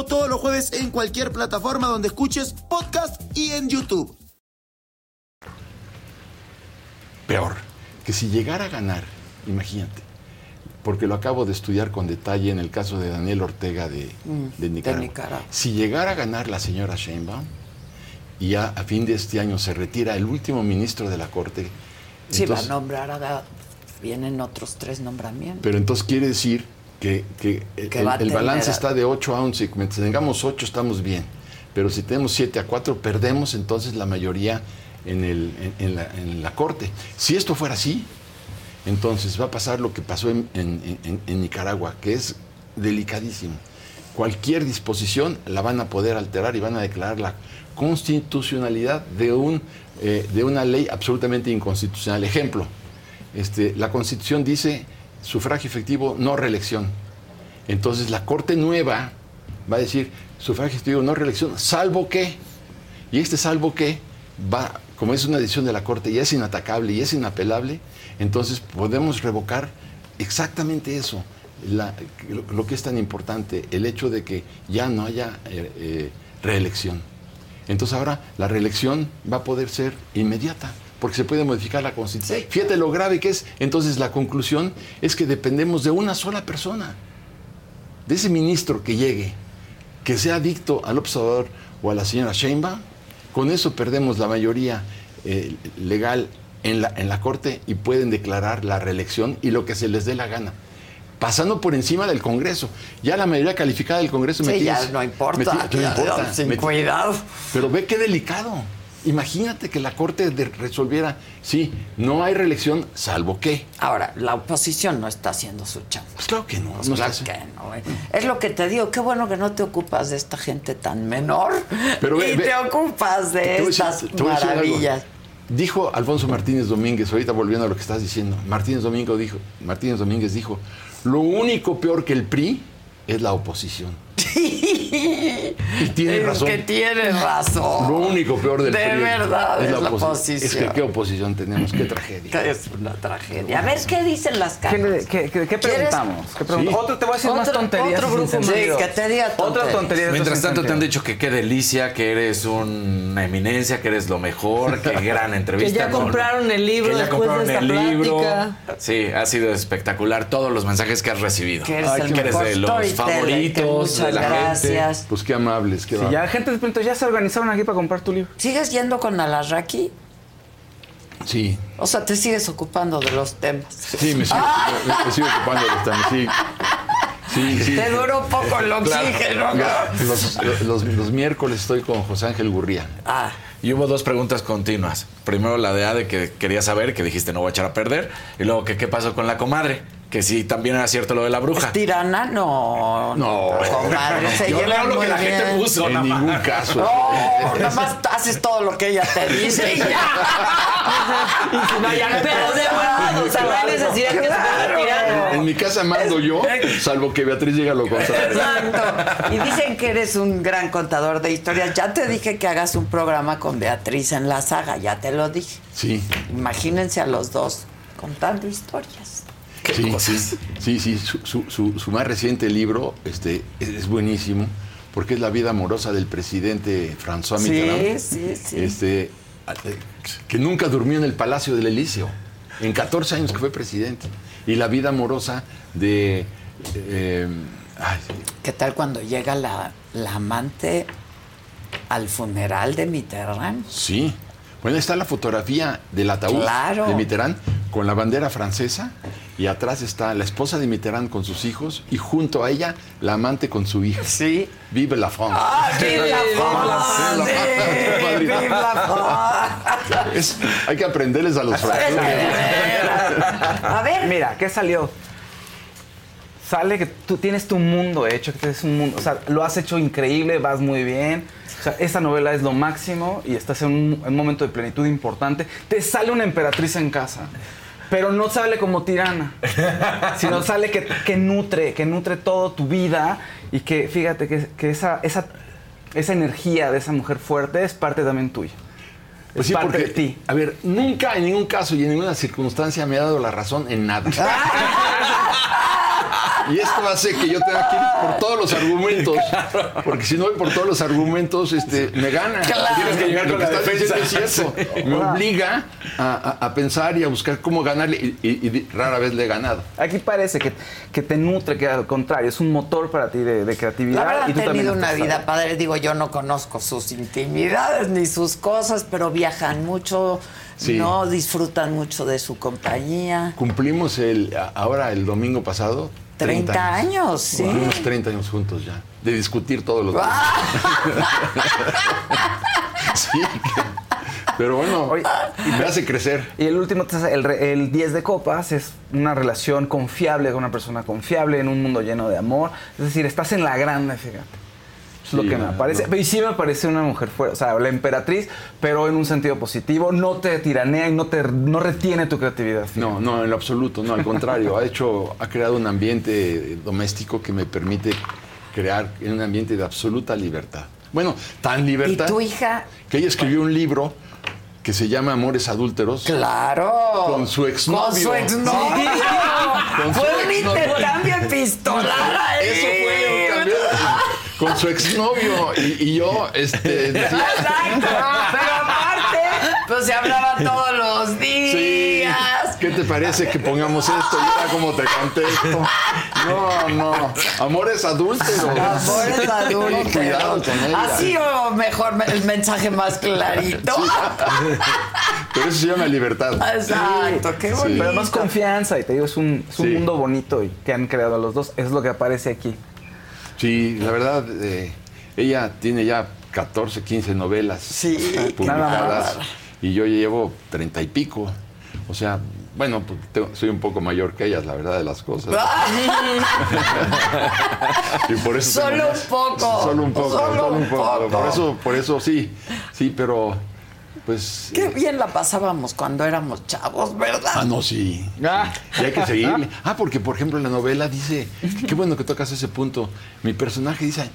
todos los jueves en cualquier plataforma donde escuches podcast y en YouTube. Peor, que si llegara a ganar, imagínate, porque lo acabo de estudiar con detalle en el caso de Daniel Ortega de, Mm, de Nicaragua. Nicaragua. Si llegara a ganar la señora Sheinbaum y ya a fin de este año se retira el último ministro de la Corte, Sí, entonces- va a nombrar, a- vienen otros tres nombramientos. pero entonces quiere decir que, que el, Que balance está de 8 a 11. Mientras tengamos 8 estamos bien. Pero si tenemos 7 a 4, perdemos entonces la mayoría en, el- en- en la, en la Corte. Si esto fuera así, entonces va a pasar lo que pasó en, en- en- en Nicaragua, que es delicadísimo. Cualquier disposición la van a poder alterar y van a declarar la constitucionalidad de, un, eh, de una ley absolutamente inconstitucional. Ejemplo, este, la Constitución dice sufragio efectivo, no reelección. Entonces la Corte Nueva va a decir sufragio efectivo, no reelección, salvo que, y este salvo que va, como es una decisión de la Corte y es inatacable y es inapelable, entonces podemos revocar exactamente eso, lo que es tan importante, el hecho de que ya no haya eh, eh, reelección. Entonces ahora la reelección va a poder ser inmediata, porque se puede modificar la constitución. Fíjate lo grave que es. Entonces la conclusión es que dependemos de una sola persona, de ese ministro que llegue, que sea adicto al observador o a la señora Sheinbaum, con eso perdemos la mayoría eh, legal en la, en la Corte y pueden declarar la reelección y lo que se les dé la gana. Pasando por encima del Congreso. Ya la mayoría calificada del Congreso me Sí, ya tienes- no importa, me tienes- no ya, importa. sin Me- cuidado. Pero ve qué delicado. Imagínate que la Corte resolviera, sí, no hay reelección, salvo que. Ahora, la oposición no está haciendo su chamba. Pues claro que no. Pues no claro está- que no. eh. Es lo que te digo, qué bueno que no te ocupas de esta gente tan menor Pero ve- y ve- te ocupas de Te estas decir maravillas. Dijo Alfonso Martínez Domínguez, ahorita volviendo a lo que estás diciendo, Martínez, Domingo dijo, Martínez Domínguez dijo, lo único peor que el PRI es la oposición. Y tiene Es razón. que tiene razón. Lo único peor del De PRI verdad, es la oposi- oposición. Es que qué oposición tenemos, qué tragedia. Es una tragedia. A ver, ¿qué dicen las ¿Qué, le- qué- qué- qué preguntamos? ¿Qué preguntamos? Sí. Otro, te voy a decir más Otro- tonterías. otro grupo más. Sí, que te diga Otra tonterías. Mientras tanto te han dicho que qué delicia, que eres una eminencia, que eres lo mejor, que gran entrevista. Que ya compraron el libro que ya después de compraron esta el libro. plática. Sí, ha sido espectacular todos los mensajes que has recibido. Que eres el que eres mejor de los favoritos de muchas la gracias. gente. Pues qué amables, qué Sí, ya gente de pronto ya se organizaron aquí para comprar tu libro. ¿Sigues yendo con Alarraqui? Sí, O sea, te sigues ocupando de los temas. sí, me sigo, me- me sigo ocupando de los temas, sí. Sí, sí. Te duró poco el oxígeno. los- los miércoles estoy con José Ángel Gurría. Ah, Y hubo dos preguntas continuas. Primero la de A de que quería saber, que dijiste no voy a echar a perder. Y luego que qué pasó con la comadre. Que si también era cierto lo de la bruja. ¿Es tirana? No. No. Comadre, se Yo llevan leo lo muy que la bien. gente puso. En más. ningún caso. No, nada más haces todo lo que ella te dice y ya. Pero de verdad, o sea, no hay necesidad que se ponga tirano. En mi casa mando yo, salvo que Beatriz diga lo contrario. Exacto. Y dicen que eres un gran contador de historias. Ya te dije que hagas un programa con Beatriz en la saga, ya te lo dije. Sí, Imagínense a los dos contando historias. Sí, sí, sí, sí. Su, su- su- su más reciente libro este, es, buenísimo porque es la vida amorosa del presidente François Sí, Mitterrand. sí, sí. Este, eh, que nunca durmió en el Palacio del Elíseo, en 14 años que fue presidente. Y la vida amorosa de... eh, ay, ¿Qué tal cuando llega la, la amante al funeral de Mitterrand? Sí. Bueno, está la fotografía del ataúd Claro. de Mitterrand con la bandera francesa y atrás está la esposa de Mitterrand con sus hijos y junto a ella la amante con su hija. Sí. Vive la France. ¡Ah, vive la France! Vive ¡Vive Madrid. la France! Es- hay que aprenderles a los franceses. A ver. Mira, ¿qué salió? Sale que tú tienes tu mundo hecho, que tienes un mundo, o sea, lo has hecho increíble, vas muy bien. O sea, esta novela es lo máximo y estás en un, en un momento de plenitud importante. Te sale una emperatriz en casa, pero no sale como tirana, sino sale que, que nutre, que nutre todo tu vida y que fíjate que, que esa, esa, esa energía de esa mujer fuerte es parte también tuya. Pues es sí, parte porque, de ti. a ver, nunca en ningún caso y en ninguna circunstancia me ha dado la razón en nada. Y esto hace que yo tenga que ir por todos los argumentos. Porque si no voy por todos los argumentos, este, me gana. Claro. Tienes que llegar Lo con que la defensa. Es cierto. Me obliga a, a- a pensar y a buscar cómo ganarle. Y, y- y rara vez le he ganado. Aquí parece que, que te nutre, que al contrario, es un motor para ti de, de creatividad. La verdad y ha tú también tenido una vida padre. Digo, yo no conozco sus intimidades ni sus cosas, pero viajan mucho, Sí. no disfrutan mucho de su compañía. Cumplimos el, ahora el domingo pasado. 30 años, sí. Cumplimos 30 años juntos ya. De discutir todos los días. sí. que- pero bueno, me hace crecer. Y el último, el, re- el 10 de copas es una relación confiable con una persona confiable en un mundo lleno de amor. Es decir, estás en la grande, fíjate. Es lo que me parece. no. Y sí me parece una mujer fuerte, o sea, la emperatriz, pero en un sentido positivo. No te tiranea y no te no retiene tu creatividad. No, no, en lo absoluto, no, al contrario. Ha hecho, ha creado un ambiente doméstico que me permite crear en un ambiente de absoluta libertad. Bueno, tan ¿Y libertad tu hija? que ella escribió un libro que se llama Amores Adúlteros. Claro. Con su exnovio. Con su exnovio. Con su Fue un intercambio epistolar ahí. Eso fue un cambio con su exnovio y, y yo este decía- Exacto. Pero aparte, pues se hablaba todos los Sí, días. ¿qué te parece que pongamos esto? Y era como te contesto. No, no. Amores adúlteros. Amores adúlteros. Cuidado con ella. Así o mejor el mensaje más clarito. Pero eso se llama libertad. Exacto, qué Sí. bonito. Pero además confianza, y te digo, es un, es un Sí. mundo bonito y que han creado los dos. Es lo que aparece aquí. Sí, la verdad, eh, ella tiene ya 14, 15 novelas publicadas y yo llevo 30 y pico. O sea, bueno, pues, soy un poco mayor que ellas, la verdad de las cosas. y por eso Solo un poco. Solo un poco. Solo solo un un poco. poco. Por eso, por eso sí, sí, pero pues. Qué bien la pasábamos cuando éramos chavos, ¿verdad? Ah, no, sí. Y hay que seguirle. Ah, porque por ejemplo en la novela dice, qué bueno que tocas ese punto. Mi personaje dice,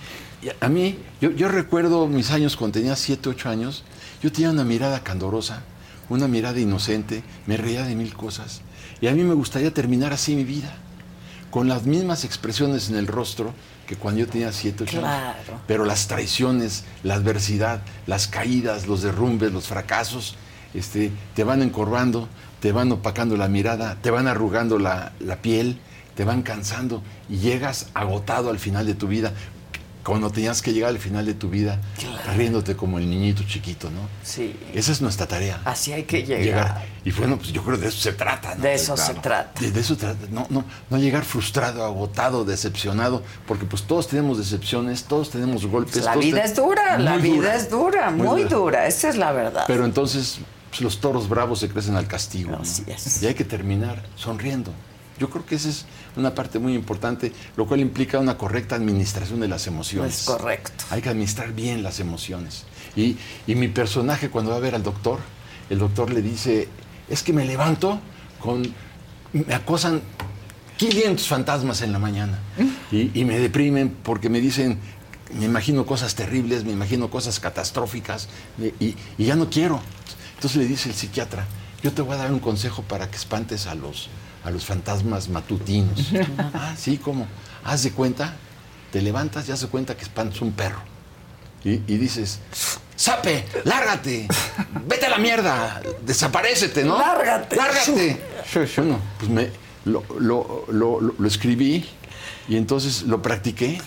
a mí, yo, yo recuerdo mis años cuando tenía 7, 8 años, yo tenía una mirada candorosa, una mirada inocente, me reía de mil cosas. Y a mí me gustaría terminar así mi vida, con las mismas expresiones en el rostro que cuando yo tenía 7, 8 años. Pero las traiciones, la adversidad, las caídas, los derrumbes, los fracasos, este, te van encorvando, te van opacando la mirada, te van arrugando la, la piel, te van cansando y llegas agotado al final de tu vida. Cuando tenías que llegar al final de tu vida, riéndote como el niñito chiquito, ¿no? Sí. Esa es nuestra tarea. Así hay que llegar. Y bueno, pues yo creo que de eso se trata. ¿no? De eso se trata. De, de eso trata. No, no, no llegar frustrado, agotado, decepcionado, porque pues todos tenemos decepciones, todos tenemos golpes. La vida es dura, la vida dura, es dura, muy, dura. dura. Esa es la verdad. Pero entonces pues, los toros bravos se crecen al castigo. ¿no? Así es. Y hay que terminar sonriendo. Yo creo que esa es una parte muy importante, lo cual implica una correcta administración de las emociones. Es correcto. Hay que administrar bien las emociones. Y, y mi personaje cuando va a ver al doctor, el doctor le dice, es que me levanto con... Me acosan 500 fantasmas en la mañana y, y me deprimen porque me dicen, me imagino cosas terribles, me imagino cosas catastróficas y, y- y ya no quiero. Entonces le dice el psiquiatra, yo te voy a dar un consejo para que espantes a los, a los fantasmas matutinos. ah, sí, ¿cómo? Haz de cuenta, te levantas y haz de cuenta que espantas un perro. Y, y dices, ¡Sape! ¡Lárgate! ¡Vete a la mierda! ¡Desaparécete, ¿no? ¡Lárgate! ¡Lárgate! Bueno, pues me, lo, lo- lo- lo- lo escribí y entonces lo practiqué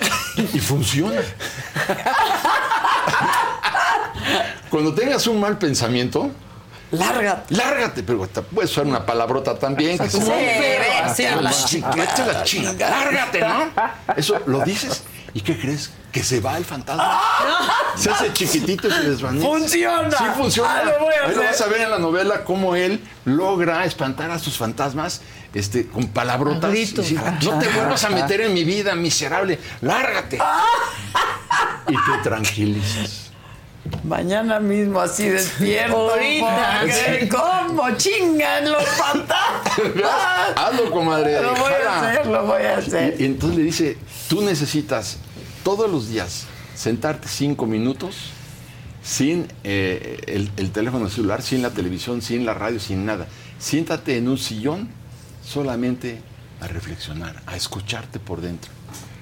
y funciona. Cuando tengas un mal pensamiento, Lárgate. lárgate, pero te puedes usar una palabrota también. Que Sí, como, vete "Vete a a la chingada, la chingada, lárgate, ¿no? Eso lo dices y ¿qué crees? Que se va el fantasma. Se hace chiquitito y se desvanece. ¡Funciona! Sí, funciona. Ah, lo voy a Ahí lo vas a ver en la novela cómo él logra espantar a sus fantasmas este, con palabrotas. No te vuelvas a meter en mi vida, miserable. Lárgate. Y te tranquilizas. Mañana mismo así despierto. Ahorita. ¿Cómo chingan los fantasmas? Hazlo, comadre. Lo voy a hacer, lo voy a hacer. Y, y entonces le dice, tú necesitas todos los días sentarte cinco minutos sin eh, el, el teléfono celular, sin la televisión, sin la radio, sin nada. Siéntate en un sillón solamente a reflexionar, a escucharte por dentro.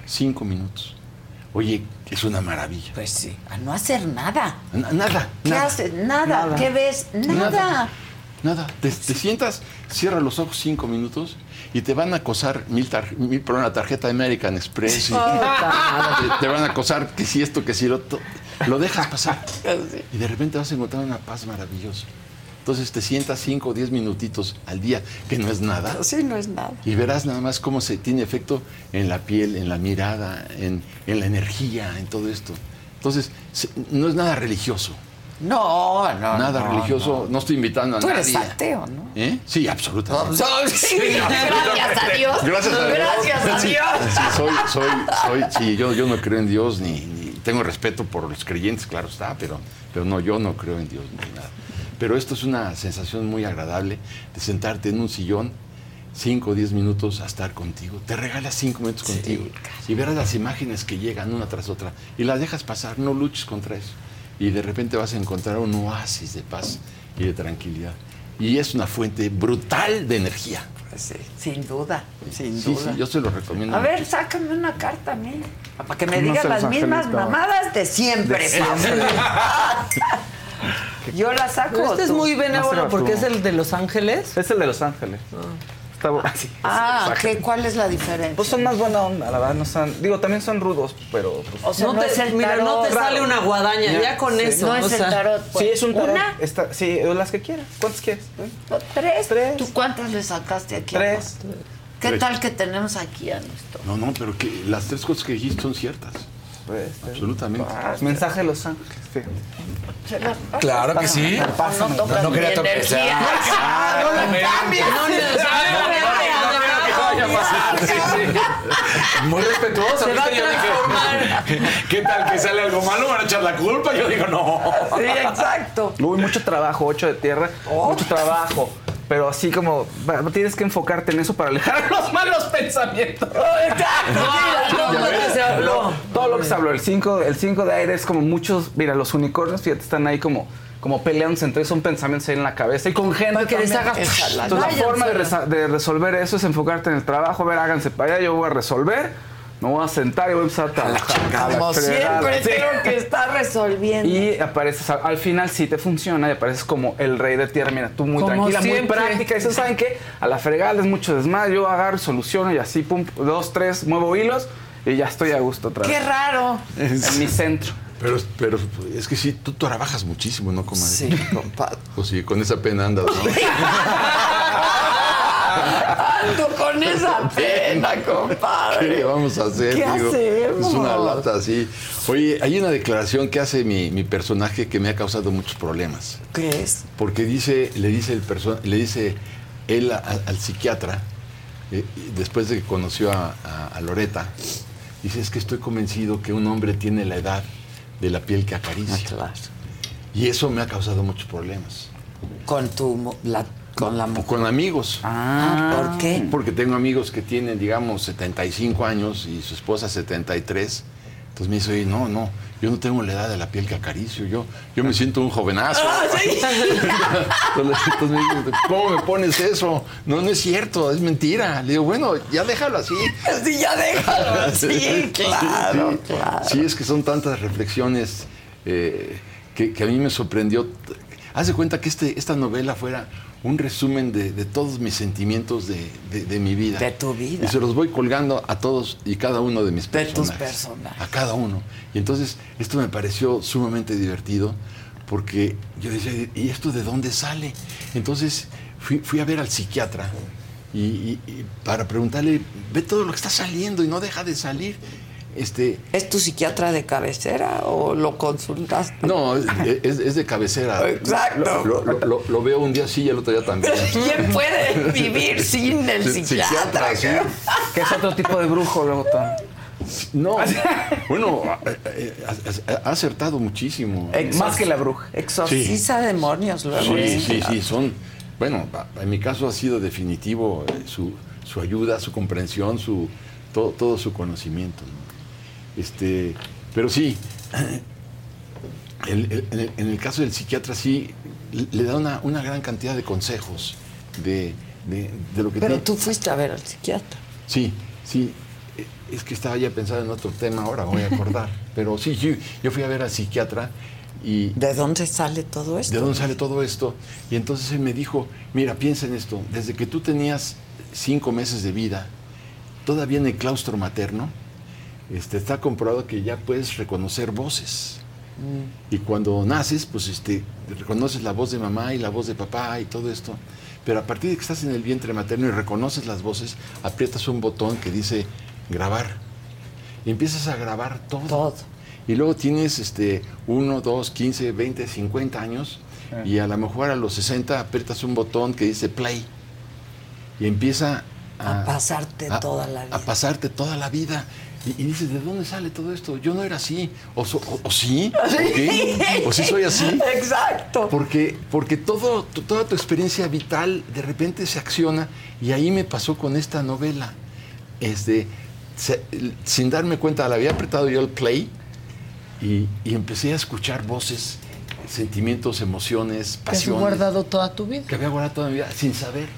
Cinco minutos. Oye, es una maravilla. Pues sí. A no hacer nada. Na- nada. ¿Qué nada, haces? Nada. nada. ¿Qué ves? Nada. Nada. Nada. Te, te sientas, cierra los ojos cinco minutos y te van a acosar mil, tar- mil por una tarjeta de American Express. y- te, te van a acosar que si esto, que si lo otro. Lo dejas pasar. Y de repente vas a encontrar una paz maravillosa. Entonces te sientas cinco o diez minutitos al día, que no es nada. Sí, no es nada. Y verás nada más cómo se tiene efecto en la piel, en la mirada, en, en la energía, en todo esto. Entonces, no es nada religioso. No, no. nada no, religioso. No. estoy invitando a Tú nadie. eres ateo, ¿no? ¿Eh? Sí, absolutamente. No, sí, gracias a Dios. Gracias a Dios. Gracias a Sí, Dios. sí, soy, soy, soy, sí, yo, yo no creo en Dios ni, ni- tengo respeto por los creyentes, claro está, pero, pero no, yo no creo en Dios ni nada. Pero esto es una sensación muy agradable de sentarte en un sillón cinco o diez minutos a estar contigo. Te regalas cinco minutos contigo y verás las imágenes que llegan una tras otra y las dejas pasar, no luches contra eso. Y de repente vas a encontrar un oasis de paz y de tranquilidad. Y es una fuente brutal de energía. Pues sí, sin duda, sin Sí, duda. sí, yo se lo recomiendo. A ver, sácame una carta a mí. Para que me digas las mismas mamadas de siempre. De siempre. Yo la saco. Pero este es muy benévolo porque es el de Los Ángeles. Es el de Los Ángeles. Está bu- sí, Ah. ¿qué, ¿cuál es la diferencia? Pues son más buena onda, la verdad. No son, digo, también son rudos, pero. pues, O sea, No no, te- es el mira, tarot. no te sale una guadaña, ya con Sí. eso. No o es el sea, tarot. pues. Sí, es un tarot. ¿Una? Está- sí, las que quieras. ¿Cuántas quieres? ¿Eh? ¿Tres? ¿Tú cuántas le sacaste aquí? Tres. ¿Qué Tres. tal que tenemos aquí a nuestro? No, no, pero que las tres cosas que dijiste son ciertas. Pues, Absolutamente. Mensaje de Los Ángeles, fíjate. Claro que sí. No, no tocas No quería mi tocar-. Ah, no exactamente. cambies. No, Muy respetuoso. Se va a dije, ¿Qué tal que sale algo malo? ¿Van a echar la culpa? Yo digo, no. Sí, exacto. Uy, mucho trabajo, ocho de tierra, mucho trabajo. Pero así como tienes que enfocarte en eso para alejar los malos pensamientos. todo lo que se habló. Lo- todo lo que se habló. El 5 el cinco de aire es como muchos. Mira, los unicornios, fíjate, están ahí como, como peleándose ellos, son pensamientos ahí en la cabeza y con gente. Que les Entonces, la forma de, de resolver eso es enfocarte en el trabajo. A ver, háganse para allá, yo voy a resolver. Me voy a sentar y voy a empezar a trabajar. Como siempre Sí. tengo que estar resolviendo. Y apareces, al final sí te funciona y apareces como el rey de tierra. Mira, tú muy Como tranquila, muy práctica. Y eso, ¿saben qué? A la fregada es mucho desmadre. Yo agarro y soluciono y así, pum, dos, tres, muevo hilos y ya estoy a gusto otra vez. Qué raro. En mi centro. Pero, pero es que sí, tú trabajas muchísimo, ¿no, comadre? Sí, compadre. Pues sí, con esa pena andas. ¿no? Ando con esa pena, compadre. ¿Qué le vamos a hacer? ¿Qué Digo, hacemos? Es una lata así. Oye, hay una declaración que hace mi, mi personaje que me ha causado muchos problemas. ¿Qué es? Porque dice, le dice el perso- le dice él a- al psiquiatra, eh, después de que conoció a, a- Loreta, dice, es que estoy convencido que un hombre tiene la edad de la piel que acaricia. Y eso me ha causado muchos problemas. Con tu la, con la mujer. Con amigos. Ah, ¿por qué? Porque tengo amigos que tienen, digamos, 75 años y su esposa 73. Entonces me dice, oye, no, no, yo no tengo la edad de la piel que acaricio, yo, yo me siento un jovenazo. Ah, entonces, entonces me dice, ¿cómo me pones eso? No, no es cierto, es mentira. Le digo, bueno, ya déjalo así. Sí, ya déjalo así, claro, sí, claro. Sí, es que son tantas reflexiones eh, que, que a mí me sorprendió. Haz de cuenta que este, esta novela fuera un resumen de, de todos mis sentimientos de, de- de mi vida. De tu vida. Y se los voy colgando a todos y cada uno de mis De tus personajes. personajes. A cada uno. Y entonces esto me pareció sumamente divertido porque yo decía, ¿y esto de dónde sale? Entonces fui, fui a ver al psiquiatra y, y- y para preguntarle, ve todo lo que está saliendo y no deja de salir. Este, ¿Es tu psiquiatra de cabecera o lo consultaste? no, es, de cabecera. Exacto. Lo, lo- lo- lo veo un día sí y el otro día también. ¿Quién puede vivir sin el Sí, psiquiatra? sí. Que es otro tipo de brujo luego también. No, bueno, ha acertado muchísimo. Más que la bruja. Exorciza demonios luego. Sí, sí, sí, son. Bueno, en mi caso ha sido definitivo eh, su, su ayuda, su comprensión, su todo, todo su conocimiento. ¿no? Este, pero sí, el- el- en, el, en el caso del psiquiatra sí le da una, una gran cantidad de consejos de, de- de lo que Pero tiene- tú fuiste a ver al psiquiatra. Sí, sí. Eh, Es que estaba ya pensando en otro tema ahora, voy a acordar. Pero sí, yo, yo fui a ver al psiquiatra y... ¿De dónde sale todo esto? ¿De dónde sale todo esto? Y entonces él me dijo, mira, piensa en esto, desde que tú tenías cinco meses de vida, todavía en el claustro materno, este, está comprobado que ya puedes reconocer voces. Y cuando naces, pues este, reconoces la voz de mamá y la voz de papá y todo esto. Pero a partir de que estás en el vientre materno y reconoces las voces, aprietas un botón que dice grabar. Y empiezas a grabar todo. Y luego tienes este, 1, 2, 15, 20, 50 años. Y a lo mejor a los 60 aprietas un botón que dice play. Y empieza A pasarte toda la vida. a pasarte toda la vida. Y, y dices, ¿de dónde sale todo esto? Yo no era así. ¿O, so- o- o sí? ¿O qué? ¿O sí soy así? Exacto. Porque, porque todo, toda tu experiencia vital de repente se acciona y ahí me pasó con esta novela. Este, se- sin darme cuenta, la había apretado yo el play y, y empecé a escuchar voces, sentimientos, emociones, Que has pasiones guardado toda tu vida. que había guardado toda mi vida sin saber.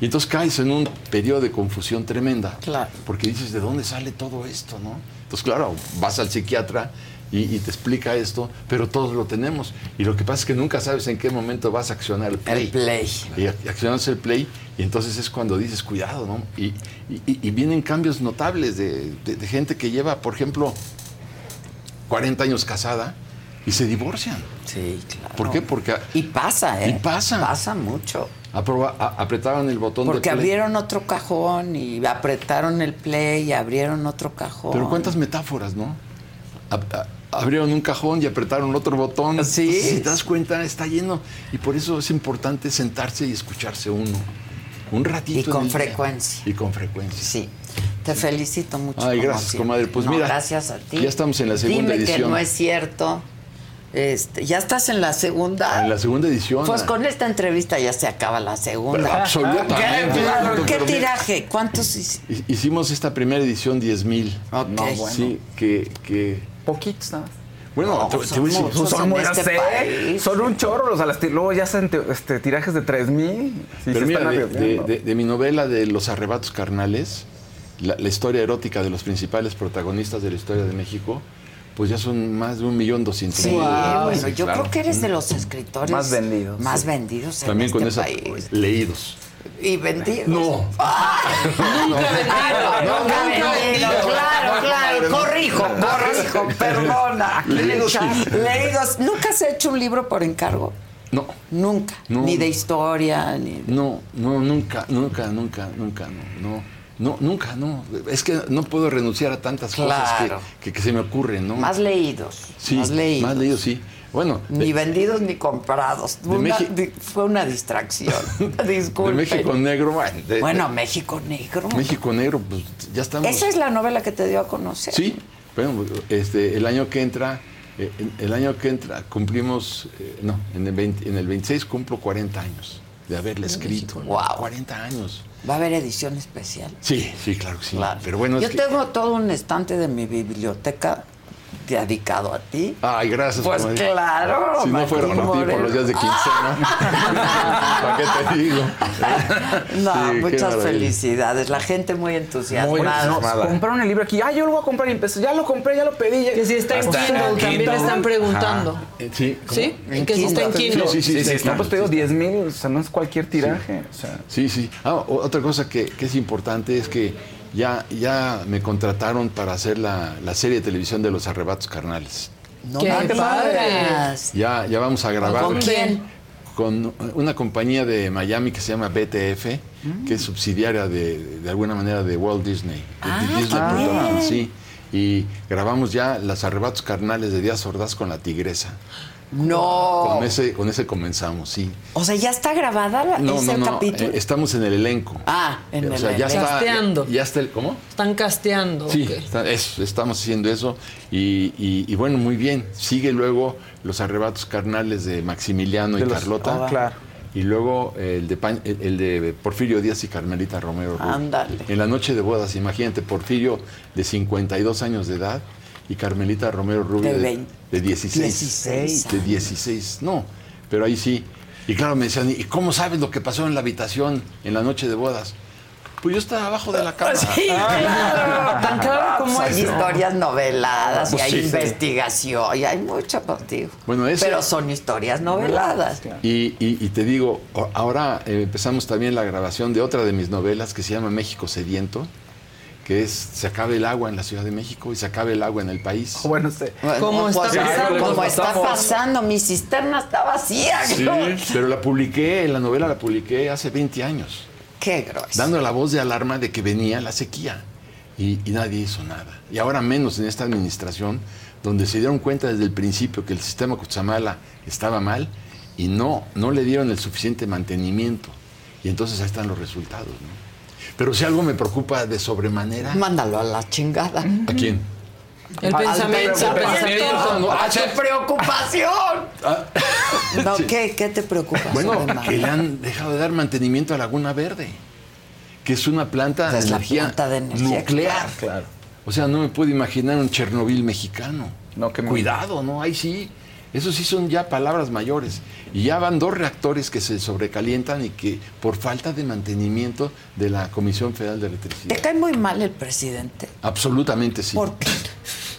Y entonces caes en un periodo de confusión tremenda. Claro. Porque dices, ¿de dónde sale todo esto? ¿no? Entonces, claro, vas al psiquiatra y, y te explica esto, pero todos lo tenemos. Y lo que pasa es que nunca sabes en qué momento vas a accionar el play. El play. Y ac- accionas el play y entonces es cuando dices, cuidado, ¿no? Y, y- y- y vienen cambios notables de, de- de gente que lleva, por ejemplo, 40 años casada y se divorcian. Sí, claro. ¿Por qué? Porque... Y pasa, ¿eh? Y pasa. Pasa mucho. Aproba- a- apretaban el botón Porque de play. abrieron otro cajón y apretaron el play y abrieron otro cajón. Pero cuántas metáforas, ¿no? A- abrieron un cajón y apretaron otro botón. Sí. Entonces, si te das cuenta, está lleno. Y por eso es importante sentarse y escucharse uno. Un ratito. Y con día. frecuencia. Y con frecuencia. Sí. Te felicito mucho. Ay, gracias, comadre. Pues No, mira, Gracias a ti. ya estamos en la segunda Dime que edición. no es cierto. Este, ya estás en la segunda. En la segunda edición. Pues con esta entrevista ya se acaba la segunda. Pero absolutamente. ¿Qué, claro, ¿qué Pero mira, tiraje? ¿Cuántos hici- hi- Hicimos esta primera edición 10 mil. Ok. No, bueno. Sí, que... que... Poquitos nada más. Bueno, No, te, te voy a son este un chorro, o sea, las luego ya hacen te- este, tirajes de 3000. Sí, Pero mira, de, arriesgando. de- de- de mi novela de Los arrebatos carnales, la, la historia erótica de los principales protagonistas de la historia de México, pues ya son más de un millón doscientos Sí, mil. bueno, Sí, yo claro. creo que eres de los escritores Más vendidos. Más Sí. vendidos en También este con esa, país. leídos. Y vendidos. No. Nunca vendido. No, nunca vendido. Claro, claro. Corrijo, corrijo. Perdona. Leídos. Leídos. ¿Nunca has hecho un libro por encargo? No. Nunca. No. Ni de historia, ni. No, no, nunca, nunca, nunca, nunca, no, no, no, nunca, no. Es que no puedo renunciar a tantas cosas que, que, que se me ocurren, ¿no? Más leídos. sí, más leídos. Más leídos, sí. Bueno, de- Ni vendidos ni comprados. Una- fue una distracción. de Disculpe. México Negro, bueno, de- Bueno, México Negro. México Negro, pues ya estamos. Esa es la novela que te dio a conocer. Sí, bueno, este, el año que entra, eh, el año que entra cumplimos, eh, no, en el, 20 en el 26 cumplo 40 años de haberla escrito. Wow. 40 años. Va a haber edición especial. Sí, sí, claro que sí. Claro. Pero bueno, Yo es que... tengo todo un estante de mi biblioteca dedicado a ti. Ay, gracias. Pues comadre. claro, Si no fuera por ti, por los días de quincena. ¿Para qué te digo? No, Sí, muchas felicidades. La gente muy Muy entusiasmada. entusiasmada. Compraron el libro aquí. Ah, yo lo voy a comprar y empecé. Ya lo compré, ya lo pedí. ya- Que si está en Kindle, también le están preguntando. Eh, Sí, ¿cómo? ¿Sí? En que si está en Kindle. Sí, sí, Sí, sí, sí, está pues te digo sí. 10 mil, o sea, no es cualquier tiraje. O sea, Sí, sí. Ah, otra cosa que, que es importante es que ya, ya me contrataron para hacer la, la serie de televisión de los arrebatos carnales. No ¡Qué padre! Ya, ya vamos a grabar. ¿Con quién? Con una compañía de Miami que se llama BTF, que es subsidiaria de, de alguna manera de Walt Disney. de Ah, Disney bien. sí. Y grabamos ya los arrebatos carnales de Díaz Ordaz con la tigresa. No. Con ese, con ese comenzamos, sí. O sea, ya está grabada la, No, ese no, no. capítulo. eh, estamos en el elenco. ah, en o el sea, ya elenco. está. Casteando. Ya, ya está el. ¿Cómo? Están casteando. Sí, está- es- estamos haciendo eso y, y- y bueno, muy bien. Sigue luego los arrebatos carnales de Maximiliano y los- Carlota. ah, claro. Y luego el de, Pan- el, el de Porfirio Díaz y Carmelita Romero. Ándale. En la noche de bodas, imagínate, Porfirio de 52 años de edad y Carmelita Romero Rubio De de, veinte. de 16. 16 De 16. No, pero ahí sí. Y claro, me decían, ¿y cómo sabes lo que pasó en la habitación en la noche de bodas? Pues yo estaba abajo de la cama. Sí, claro. Tan claro como hay eso. historias noveladas Pues y hay sí. investigación y hay mucho contigo. Bueno, ese- Pero son historias noveladas. Y, y- y te digo, ahora eh, empezamos también la grabación de otra de mis novelas que se llama México Sediento, que es Se acabe el agua en la Ciudad de México y se acabe el agua en el país. Bueno, usted. ¿Cómo Pues, está pasando? Como está pasando, mi cisterna está vacía. Sí, ¿no? pero la publiqué, la novela la publiqué hace 20 años, Qué grueso. dando la voz de alarma de que venía la sequía y, y nadie hizo nada. Y ahora menos en esta administración, donde se dieron cuenta desde el principio que el sistema Cutzamala estaba mal y no, no le dieron el suficiente mantenimiento. Y entonces ahí están los resultados. ¿no? Pero si algo me preocupa de sobremanera... Mándalo a la chingada. ¿A quién? El Al pensamiento, pensamiento. No, ¡A ah, tu preocupación! ah, No, sí. ¿qué, ¿Qué te preocupa? Bueno, que le han dejado de dar mantenimiento a Laguna Verde, que es una planta de Es la energía planta de energía, nuclear. Claro. O sea, no me puedo imaginar un Chernobyl mexicano. No, que me- Cuidado, ¿no? Ahí sí. Eso sí son ya palabras mayores. Y ya van dos reactores que se sobrecalientan y que por falta de mantenimiento de la Comisión Federal de Electricidad. ¿Te cae muy mal el presidente? Absolutamente sí. ¿Por qué?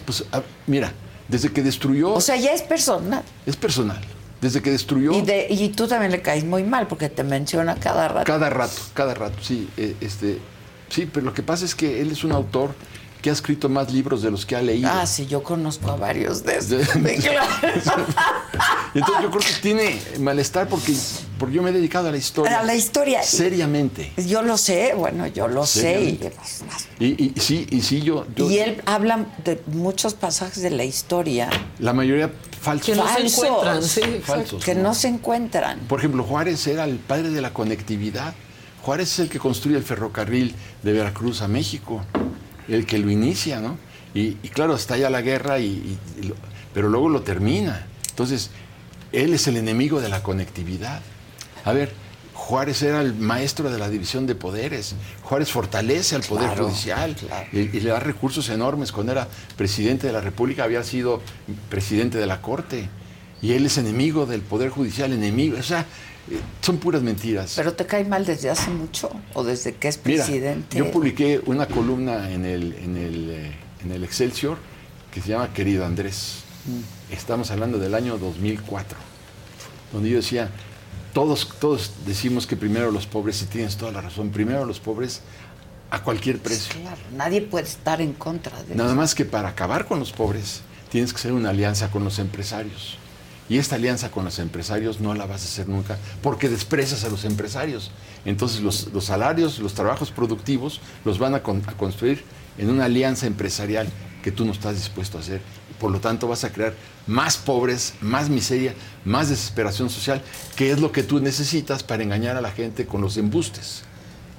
Pues a- mira, desde que destruyó, O sea, ya es personal. es personal. Desde que destruyó Y, de, y tú también le caes muy mal porque te menciona cada rato. Cada rato, cada rato, sí. eh, este, sí, pero lo que pasa es que él es un autor que ha escrito más libros de los que ha leído. Ah, sí, yo conozco a varios de esos. Entonces yo creo que tiene malestar porque, porque yo me he dedicado a la historia. A la historia. Seriamente. Yo lo sé, bueno, yo lo sé. Y, Seriamente. Y, y sí, y sí, yo, yo- y él habla de muchos pasajes de la historia la mayoría falsos. Que no se encuentran, sí. exacto. Falsos. que no se encuentran. Por ejemplo, Juárez era el padre de la conectividad. Juárez es el que construye el ferrocarril de Veracruz a México, el que lo inicia, ¿no? Y, y claro, está ya la guerra, y, y- y lo- pero luego lo termina. Entonces, él es el enemigo de la conectividad. A ver, Juárez era el maestro de la división de poderes. Juárez fortalece al Poder Claro, Judicial claro. y, y le da recursos enormes. Cuando era presidente de la República había sido presidente de la Corte. Y él es enemigo del Poder Judicial, enemigo. O sea, son puras mentiras. Pero te cae mal desde hace mucho o desde que es Mira, presidente. yo publiqué una columna en el, en, el, eh, en el Excelsior que se llama Querido Andrés. Mm. Estamos hablando del año 2004, donde yo decía, todos, todos decimos que primero los pobres, y tienes toda la razón, primero los pobres a cualquier precio. Claro, nadie puede estar en contra de Nada eso. más que para acabar con los pobres tienes que hacer una alianza con los empresarios. Y esta alianza con los empresarios no la vas a hacer nunca porque desprecias a los empresarios. Entonces los, salarios, los trabajos productivos los van a, a construir en una alianza empresarial que tú no estás dispuesto a hacer. Por lo tanto vas a crear más pobres, más miseria, más desesperación social, que es lo que tú necesitas para engañar a la gente con los embustes.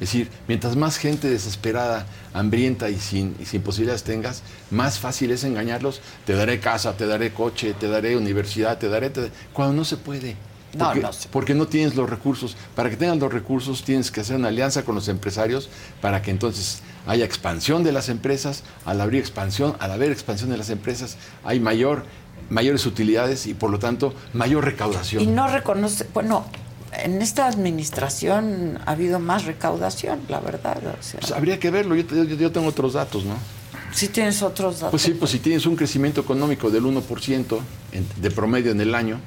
Es decir, mientras más gente desesperada, hambrienta y sin, y sin posibilidades tengas, más fácil es engañarlos. Te daré casa, te daré coche, te daré universidad, te daré... te- Cuando no se puede. No, Porque, no se porque no tienes los recursos. Para que tengas los recursos tienes que hacer una alianza con los empresarios para que entonces haya expansión de las empresas. Al abrir expansión, al haber expansión de las empresas, hay mayor, mayores utilidades y por lo tanto mayor recaudación. Y no reconoce, bueno, en esta administración ha habido más recaudación, la verdad. o sea, Pues habría que verlo. Yo, yo- yo tengo otros datos, ¿no? si tienes otros datos. Pues sí, pues si tienes un crecimiento económico del 1% en- de promedio en el año,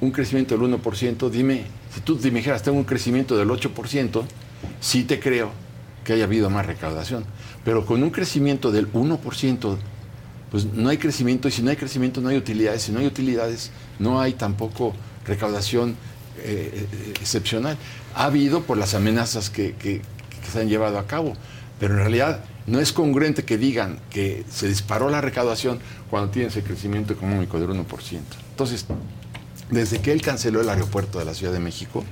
un crecimiento del 1%, dime, si tú te dijeras, tengo un crecimiento del 8%, sí te creo que haya habido más recaudación. Pero con un crecimiento del 1%, pues no hay crecimiento, y si no hay crecimiento no hay utilidades, si no hay utilidades no hay tampoco recaudación eh, excepcional. Ha habido por las amenazas que, que- que se han llevado a cabo, pero en realidad no es congruente que digan que se disparó la recaudación cuando tienes el crecimiento económico del 1%. Entonces, desde que él canceló el aeropuerto de la Ciudad de México,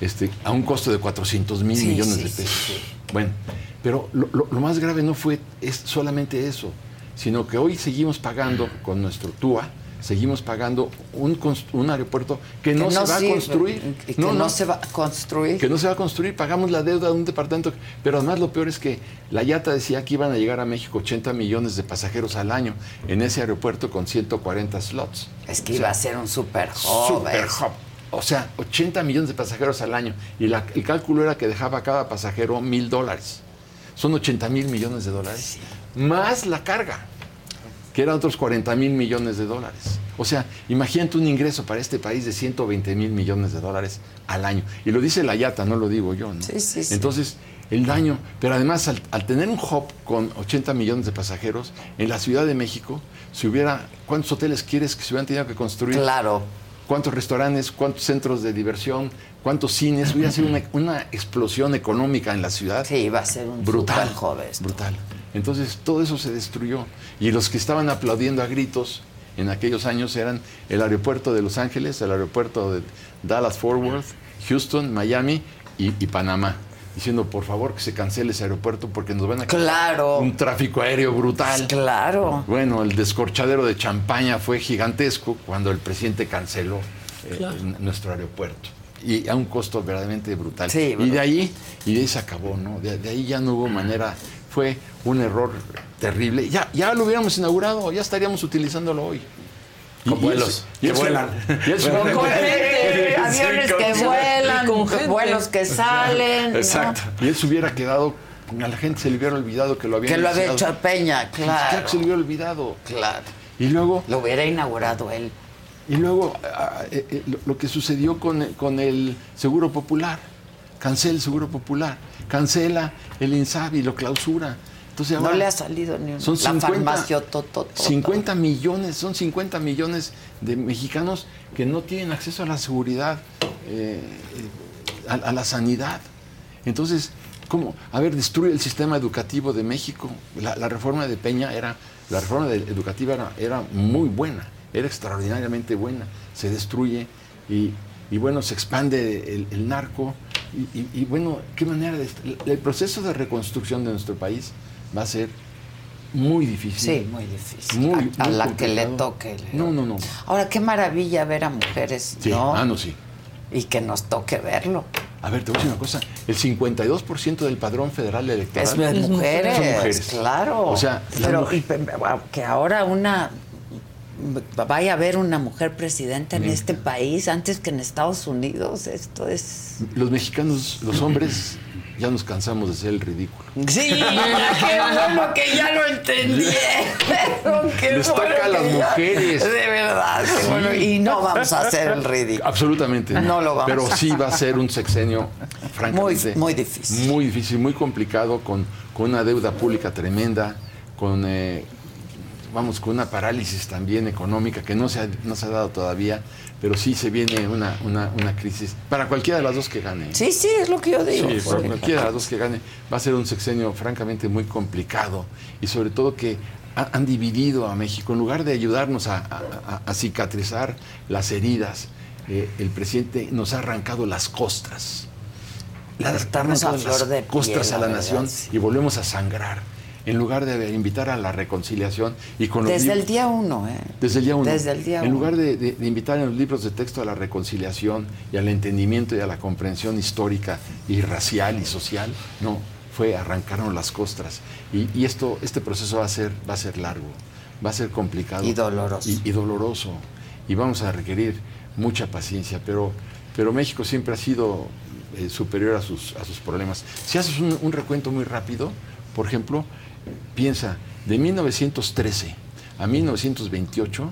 este, a un costo de 400 mil Sí, millones sí, de pesos. sí. Bueno, pero lo, lo- lo más grave no fue es solamente eso, sino que hoy seguimos pagando con nuestro TUA, seguimos pagando un, un aeropuerto que no, se va sirve, a construir. y que no, se va a construir. Que no se va a construir, pagamos la deuda de un departamento. Pero además lo peor es que la YATA decía que iban a llegar a México 80 millones de pasajeros al año en ese aeropuerto con 140 slots. Es que iba a ser un super hub. Super hub. O sea, 80 millones de pasajeros al año. Y la- el cálculo era que dejaba a cada pasajero mil dólares. Son 80 mil millones de dólares. Más la carga, que eran otros 40 mil millones de dólares. O sea, imagínate un ingreso para este país de 120 mil millones de dólares al año. Y lo dice la Yata, no lo digo yo. ¿no? Sí, sí, sí. Entonces, el daño, pero además al, al tener un hub con 80 millones de pasajeros, en la Ciudad de México, si hubiera, ¿cuántos hoteles quieres que se hubieran tenido que construir? Claro. ¿Cuántos restaurantes, cuántos centros de diversión, cuántos cines? Hubiera sido una, una explosión económica en la ciudad. Sí, va a ser un brutal. joven. Brutal. Entonces todo eso se destruyó. Y los que estaban aplaudiendo a gritos en aquellos años eran el aeropuerto de Los Ángeles, el aeropuerto de Dallas Fort Worth, Houston, Miami y, y Panamá. Diciendo, por favor, que se cancele ese aeropuerto porque nos van a Claro. un tráfico aéreo brutal. Claro. Bueno, el descorchadero de champaña fue gigantesco cuando el presidente canceló eh, Claro. nuestro aeropuerto. Y a un costo verdaderamente brutal. Sí, y de ahí, y de ahí se acabó, ¿no? De, de ahí ya no hubo manera. Fue un error terrible. Ya, ya lo hubiéramos inaugurado, ya estaríamos utilizándolo hoy. Con vuelos, que y eso- vuelan. Con gente, aviones que vuelan, con vuelos que salen. ¿no? Exacto. Y eso hubiera quedado, a la gente se le hubiera olvidado que lo había Que lo había hecho Peña, Claro claro. que se le hubiera olvidado. Claro. Y luego. Lo hubiera inaugurado él. Y luego eh, eh, lo, lo que sucedió con, el- con el Seguro Popular. Cancela el Seguro Popular. Cancela el INSABI, lo clausura. Entonces No ahora le ha salido ni una. son la 50, farmacia toto, 50 millones, son 50 millones de mexicanos que no tienen acceso a la seguridad, eh, eh, a, a la sanidad. Entonces, ¿cómo? A ver, destruye el sistema educativo de México. La, la reforma de Peña era, la reforma de- educativa era, era muy buena, era extraordinariamente buena. Se destruye y, y bueno, se expande el, el narco. Y, y- y, bueno, ¿qué manera de... El proceso de reconstrucción de nuestro país va a ser muy difícil. Sí, muy difícil. Muy- a, a la que le toque. No, no, no. Ahora, qué maravilla ver a mujeres, Sí, ¿no? ah, no, sí. Y que nos toque verlo. A ver, te voy a decir una cosa. El 52% del padrón federal electoral Es de mujeres, son mujeres. claro. O sea, pero mujeres- que ahora una vaya a haber una mujer presidenta en este país antes que en Estados Unidos, esto es los mexicanos, los hombres, ya nos cansamos de ser el ridículo. Sí, qué bueno que ya lo entendieron. Qué Les bueno toca a las ya- mujeres. De verdad, qué Sí. bueno. Y no vamos a hacer el ridículo. Absolutamente. No lo vamos Pero sí va a ser un sexenio, francamente. Muy- muy difícil. Muy difícil, muy complicado, con, con una deuda pública tremenda, con, eh, vamos, con una parálisis también económica que no se ha, no se ha dado todavía, pero sí se viene una, una, una crisis para cualquiera de las dos que gane. Sí, sí, es lo que yo digo. Sí, para cualquiera de las dos que gane va a ser un sexenio francamente muy complicado y sobre todo que ha- han dividido a México. En lugar de ayudarnos a, a- a- a cicatrizar las heridas, eh, el presidente nos ha arrancado las costras. Le a flor de piel, costras a la la, verdad, nación sí. y volvemos a sangrar. En lugar de invitar a la reconciliación y con los Desde el día uno, ¿eh? desde el día uno. Desde el día En uno. lugar de, de- de invitar en los libros de texto a la reconciliación y al entendimiento y a la comprensión histórica y racial y social, no, fue arrancarnos las costras. Y, y esto, este proceso va a ser, va a ser largo, va a ser complicado. Y doloroso. Y, y doloroso. Y vamos a requerir mucha paciencia, pero, pero México siempre ha sido eh, superior a sus, a sus problemas. Si haces un, un recuento muy rápido, por ejemplo, piensa, de 1913 a 1928,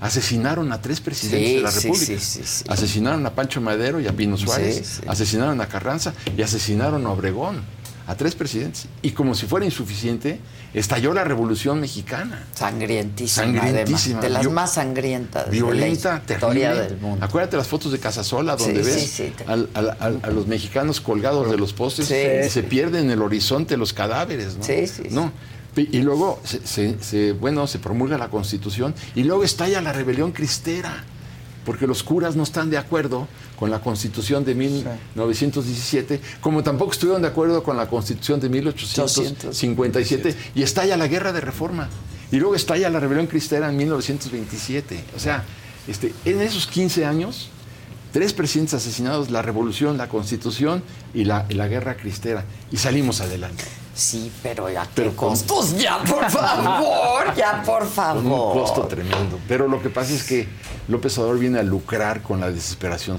asesinaron a tres presidentes Sí, de la República. sí, sí, sí. Asesinaron a Pancho Madero y a Pino Suárez, asesinaron a Carranza y asesinaron a Obregón, a tres presidentes. Y como si fuera insuficiente, estalló la Revolución Mexicana. Sangrientísima, Sangrientísima. además, de las más sangrientas Violenta, de la terrible. del mundo. Acuérdate las fotos de Casasola donde Sí, ves sí, sí, te- al- al- al- a los mexicanos colgados de los postes y se pierden en el horizonte los cadáveres, ¿no? Sí, sí. No. Y luego, se, se- se- bueno, se promulga la Constitución y luego estalla la rebelión cristera, porque los curas no están de acuerdo con la Constitución de 1917, como tampoco estuvieron de acuerdo con la Constitución de 1857, y estalla la guerra de reforma. Y luego estalla la rebelión cristera en 1927. O sea, este, en esos 15 años, tres presidentes asesinados, la revolución, la constitución y la, y la guerra cristera. Y salimos adelante. Sí, pero ya Pero qué con- costos, ya por favor, ya por Con un favor. costo tremendo. Pero lo que pasa es que López Obrador viene a lucrar con la desesperación.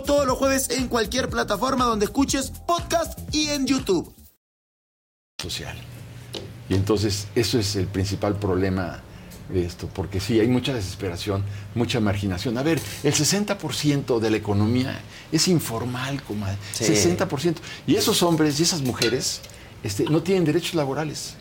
todos los jueves en cualquier plataforma donde escuches podcast y en YouTube. social. Y entonces eso es el principal problema de esto, porque sí, hay mucha desesperación, mucha marginación. A ver, el 60% de la economía es informal, comadre. Sí. 60%. Y esos hombres y esas mujeres este, no tienen derechos laborales,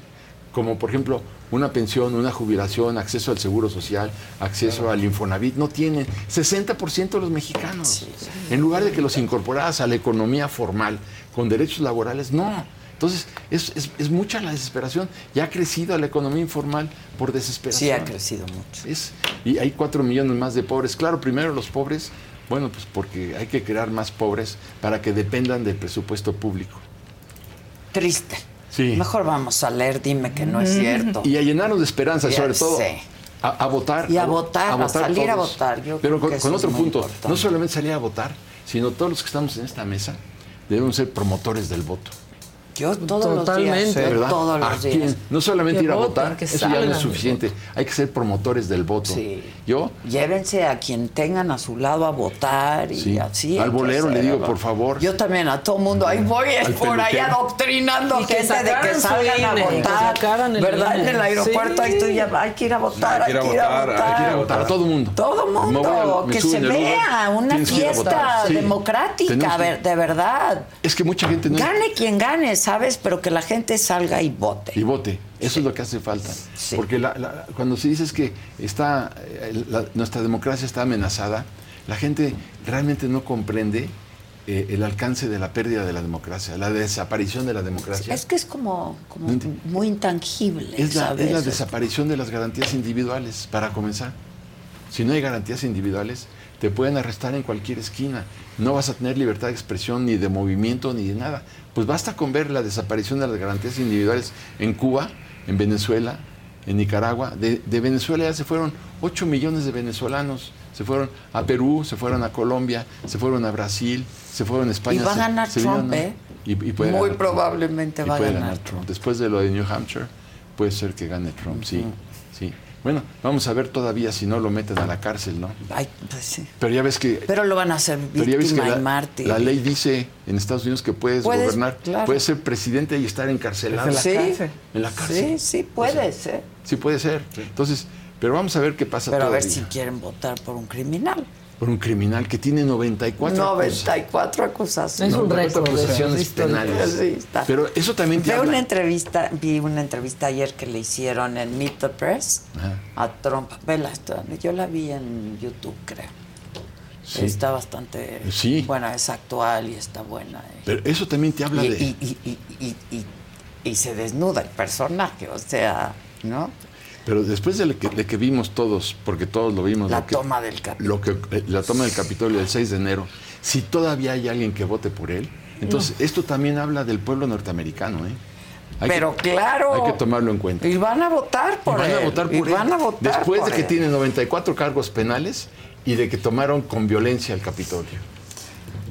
como por ejemplo una pensión, una jubilación, acceso al seguro social, acceso al Infonavit, no tienen. 60% de los mexicanos. En lugar de que los incorporaras a la economía formal con derechos laborales, no. Entonces, es, es- es mucha la desesperación. Ya ha crecido la economía informal por desesperación. Sí, ha crecido mucho. Es, y hay cuatro millones más de pobres. Claro, primero los pobres, bueno, pues porque hay que crear más pobres para que dependan del presupuesto público. Triste. Sí. Mejor vamos a leer, dime que no es cierto. Y a llenarnos de esperanza, Ya sobre todo. sé. A, a votar. Y a votar, a salir a todos. votar. Yo Pero creo con, otro punto, importante. no solamente salir a votar, sino todos los que estamos en esta mesa debemos ser promotores del voto. Yo todos los días. Totalmente, ¿verdad? Todos los días. No solamente Que ir a voten, votar, que eso ya no es suficiente. Hay que ser promotores del voto. Sí. Yo, Llévense a quien tengan a su lado a votar y Sí. así. Al que bolero le digo, por favor. Yo también a todo mundo. Ahí voy por ahí adoctrinando a Y que gente de que salgan a INE, que votar. el ¿Verdad? INE. En el aeropuerto ahí estoy ya. Hay que ir a votar, hay que ir a votar. hay que ir a votar a todo mundo. Todo mundo, que se vea una que fiesta democrática, que- de verdad. es que mucha gente no Gane quien gane, ¿sabes? Pero que la gente salga y vote. y vote. Eso es lo que hace falta. Porque la- la- cuando se dice que está, eh, la- nuestra democracia está amenazada, la gente realmente no comprende eh, el alcance de la pérdida de la democracia, la desaparición de la democracia. Es que es como, muy intangible, Es la, ¿sabes? es la desaparición de las garantías individuales, para comenzar. Si no hay garantías individuales, te pueden arrestar en cualquier esquina. No vas a tener libertad de expresión, ni de movimiento, ni de nada. Pues basta con ver la desaparición de las garantías individuales en Cuba, en Venezuela, en Nicaragua. De, de Venezuela ya se fueron 8 millones de venezolanos. Se fueron a Perú, se fueron a Colombia, se fueron a Brasil, se fueron a España. Y va a ganar se Trump, a- ¿eh? y- y puede Muy ganar probablemente va a ganar Trump. Después de lo de New Hampshire, puede ser que gane Trump, sí. Bueno, vamos a ver todavía si no lo meten a la cárcel, ¿no? Ay, pues sí. Pero ya ves que. Pero lo van a hacer pero ya ves que y la, mártir. la ley dice en Estados Unidos que puedes, Puedes, gobernar, claro. puedes ser presidente y estar encarcelado. Sí. En la cárcel. Sí, sí, puede ser. Sí, puede ser. Entonces, pero vamos a ver qué pasa Pero a ver si quieren votar por un criminal. Por un criminal que tiene 94 acus- 94 acusaciones. 94 acusaciones penales. Sí, está. Pero eso también te Veo habla- una entrevista, vi una entrevista ayer que le hicieron en Meet the Press Ajá. a Trump. Vela, yo la vi en YouTube, creo. Sí. Está bastante Sí. buena, es actual y está buena. eh. Pero eso también te habla y, de. y, y, y, y, y- y se desnuda el personaje, o sea, ¿no? Pero después de que, de que vimos todos, porque todos lo vimos. La lo que- toma del Capitolio. lo que, eh, la toma del Capitolio del 6 de enero, si todavía hay alguien que vote por él, entonces esto también habla del pueblo norteamericano, ¿eh? Hay Pero que- claro. Hay que tomarlo en cuenta. Y van a votar Y por van él. a votar y por él. van a votar Después por de que él. tiene 94 cargos penales y de que tomaron con violencia el Capitolio.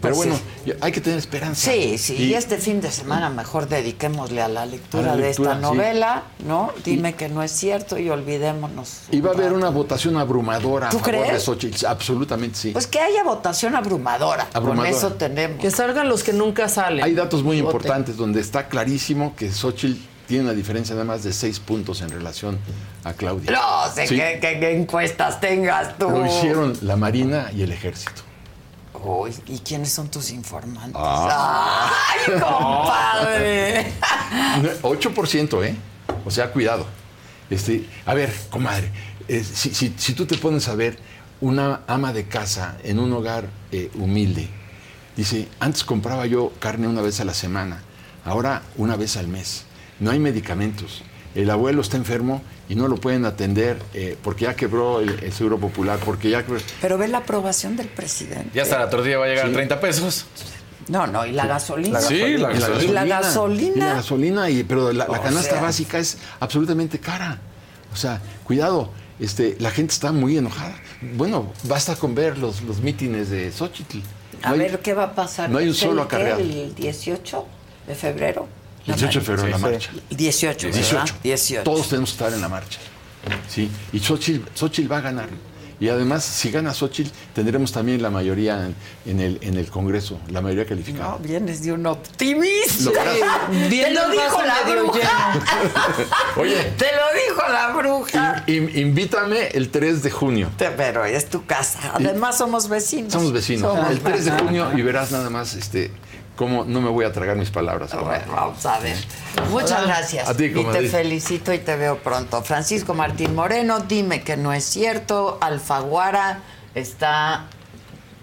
Pero Pues bueno, sí. hay que tener esperanza. Sí, sí, y, Y- este fin de semana mejor dediquémosle a la lectura, A la de esta sí. novela, ¿no? Dime que no es cierto y olvidémonos. Y va a haber una votación abrumadora a ¿Tú favor de crees? Xochitl. Absolutamente sí. Pues que haya votación abrumadora. Abrumadora. Con eso tenemos. Que salgan los que nunca salen. Hay datos muy Voten. importantes donde está clarísimo que Xochitl tiene una diferencia de más de seis puntos en relación a Claudia. No sé Sí. qué, qué- qué encuestas tengas tú. Lo hicieron la Marina y el Ejército. ¿Y quiénes son tus informantes? Ah. ¡Ay, compadre! No, 8%, ¿eh? O sea, cuidado. Este, a ver, comadre, eh, si, si- si tú te pones a ver una ama de casa en un hogar eh, humilde, dice, antes compraba yo carne una vez a la semana, ahora una vez al mes. no hay medicamentos. El abuelo está enfermo y no lo pueden atender eh, porque ya quebró el, el Seguro Popular, porque ya quebró- Pero ve la aprobación del presidente. Ya hasta la tortilla va a llegar a 30 pesos. No, no, y la gasolina. Sí, la Y gasolina. Y la Y la gasolina. y, pero la, canasta sea. básica es absolutamente cara. O sea, cuidado, este, la gente está muy enojada. Bueno, basta con ver los, los mítines de Xochitl. A hay- ver qué va a pasar. no hay un ¿Es solo acarreado. El 18 de febrero. La 18 de febrero en la Sí, marcha. sí. 18, ¿verdad? 18. 18. Todos tenemos que estar en la marcha. Sí, y Xochitl, Xochitl va a ganar. Y además, si gana Xochitl, tendremos también la mayoría en, en el, en el Congreso, la mayoría calificada. No, vienes de un optimista. Lo Te lo dijo la bruja. Oye, Te lo dijo la bruja. in- invítame el 3 de junio. Te- Pero es tu casa. Además somos vecinos. Somos vecinos. Somos el 3 de junio y verás nada más este cómo no me voy a tragar mis palabras. ahora. Bueno, vamos a ver. Muchas gracias. A ti, y te felicito y te veo pronto. Francisco Martín Moreno, dime que no es cierto. Alfaguara está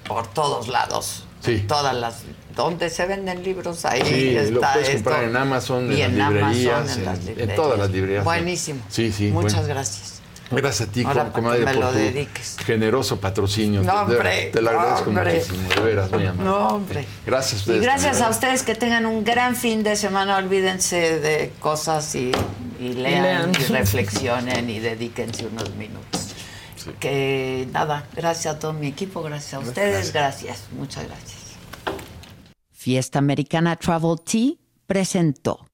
por todos lados. Sí. En todas las. ¿Dónde se venden libros? Ahí Sí, está lo puedes esto. comprar en Amazon, y en, en las librerías, Amazon, en, en, las en librerías. todas las librerías. Buenísimo. Sí, sí. Muchas bueno. gracias. Gracias a ti, Ahora, comadre, me por lo tu dediques. generoso patrocinio. No, hombre, Te lo agradezco no, muchísimo, de veras, muy amable. No, hombre. Gracias a Y ustedes. gracias también. a ustedes que tengan un gran fin de semana. Olvídense de cosas y, y lean, lean. y reflexionen y dedíquense unos minutos. Que nada, gracias a todo mi equipo, gracias a ustedes, gracias, muchas gracias. Fiesta Americana Travel Tea presentó.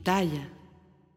Pitaya.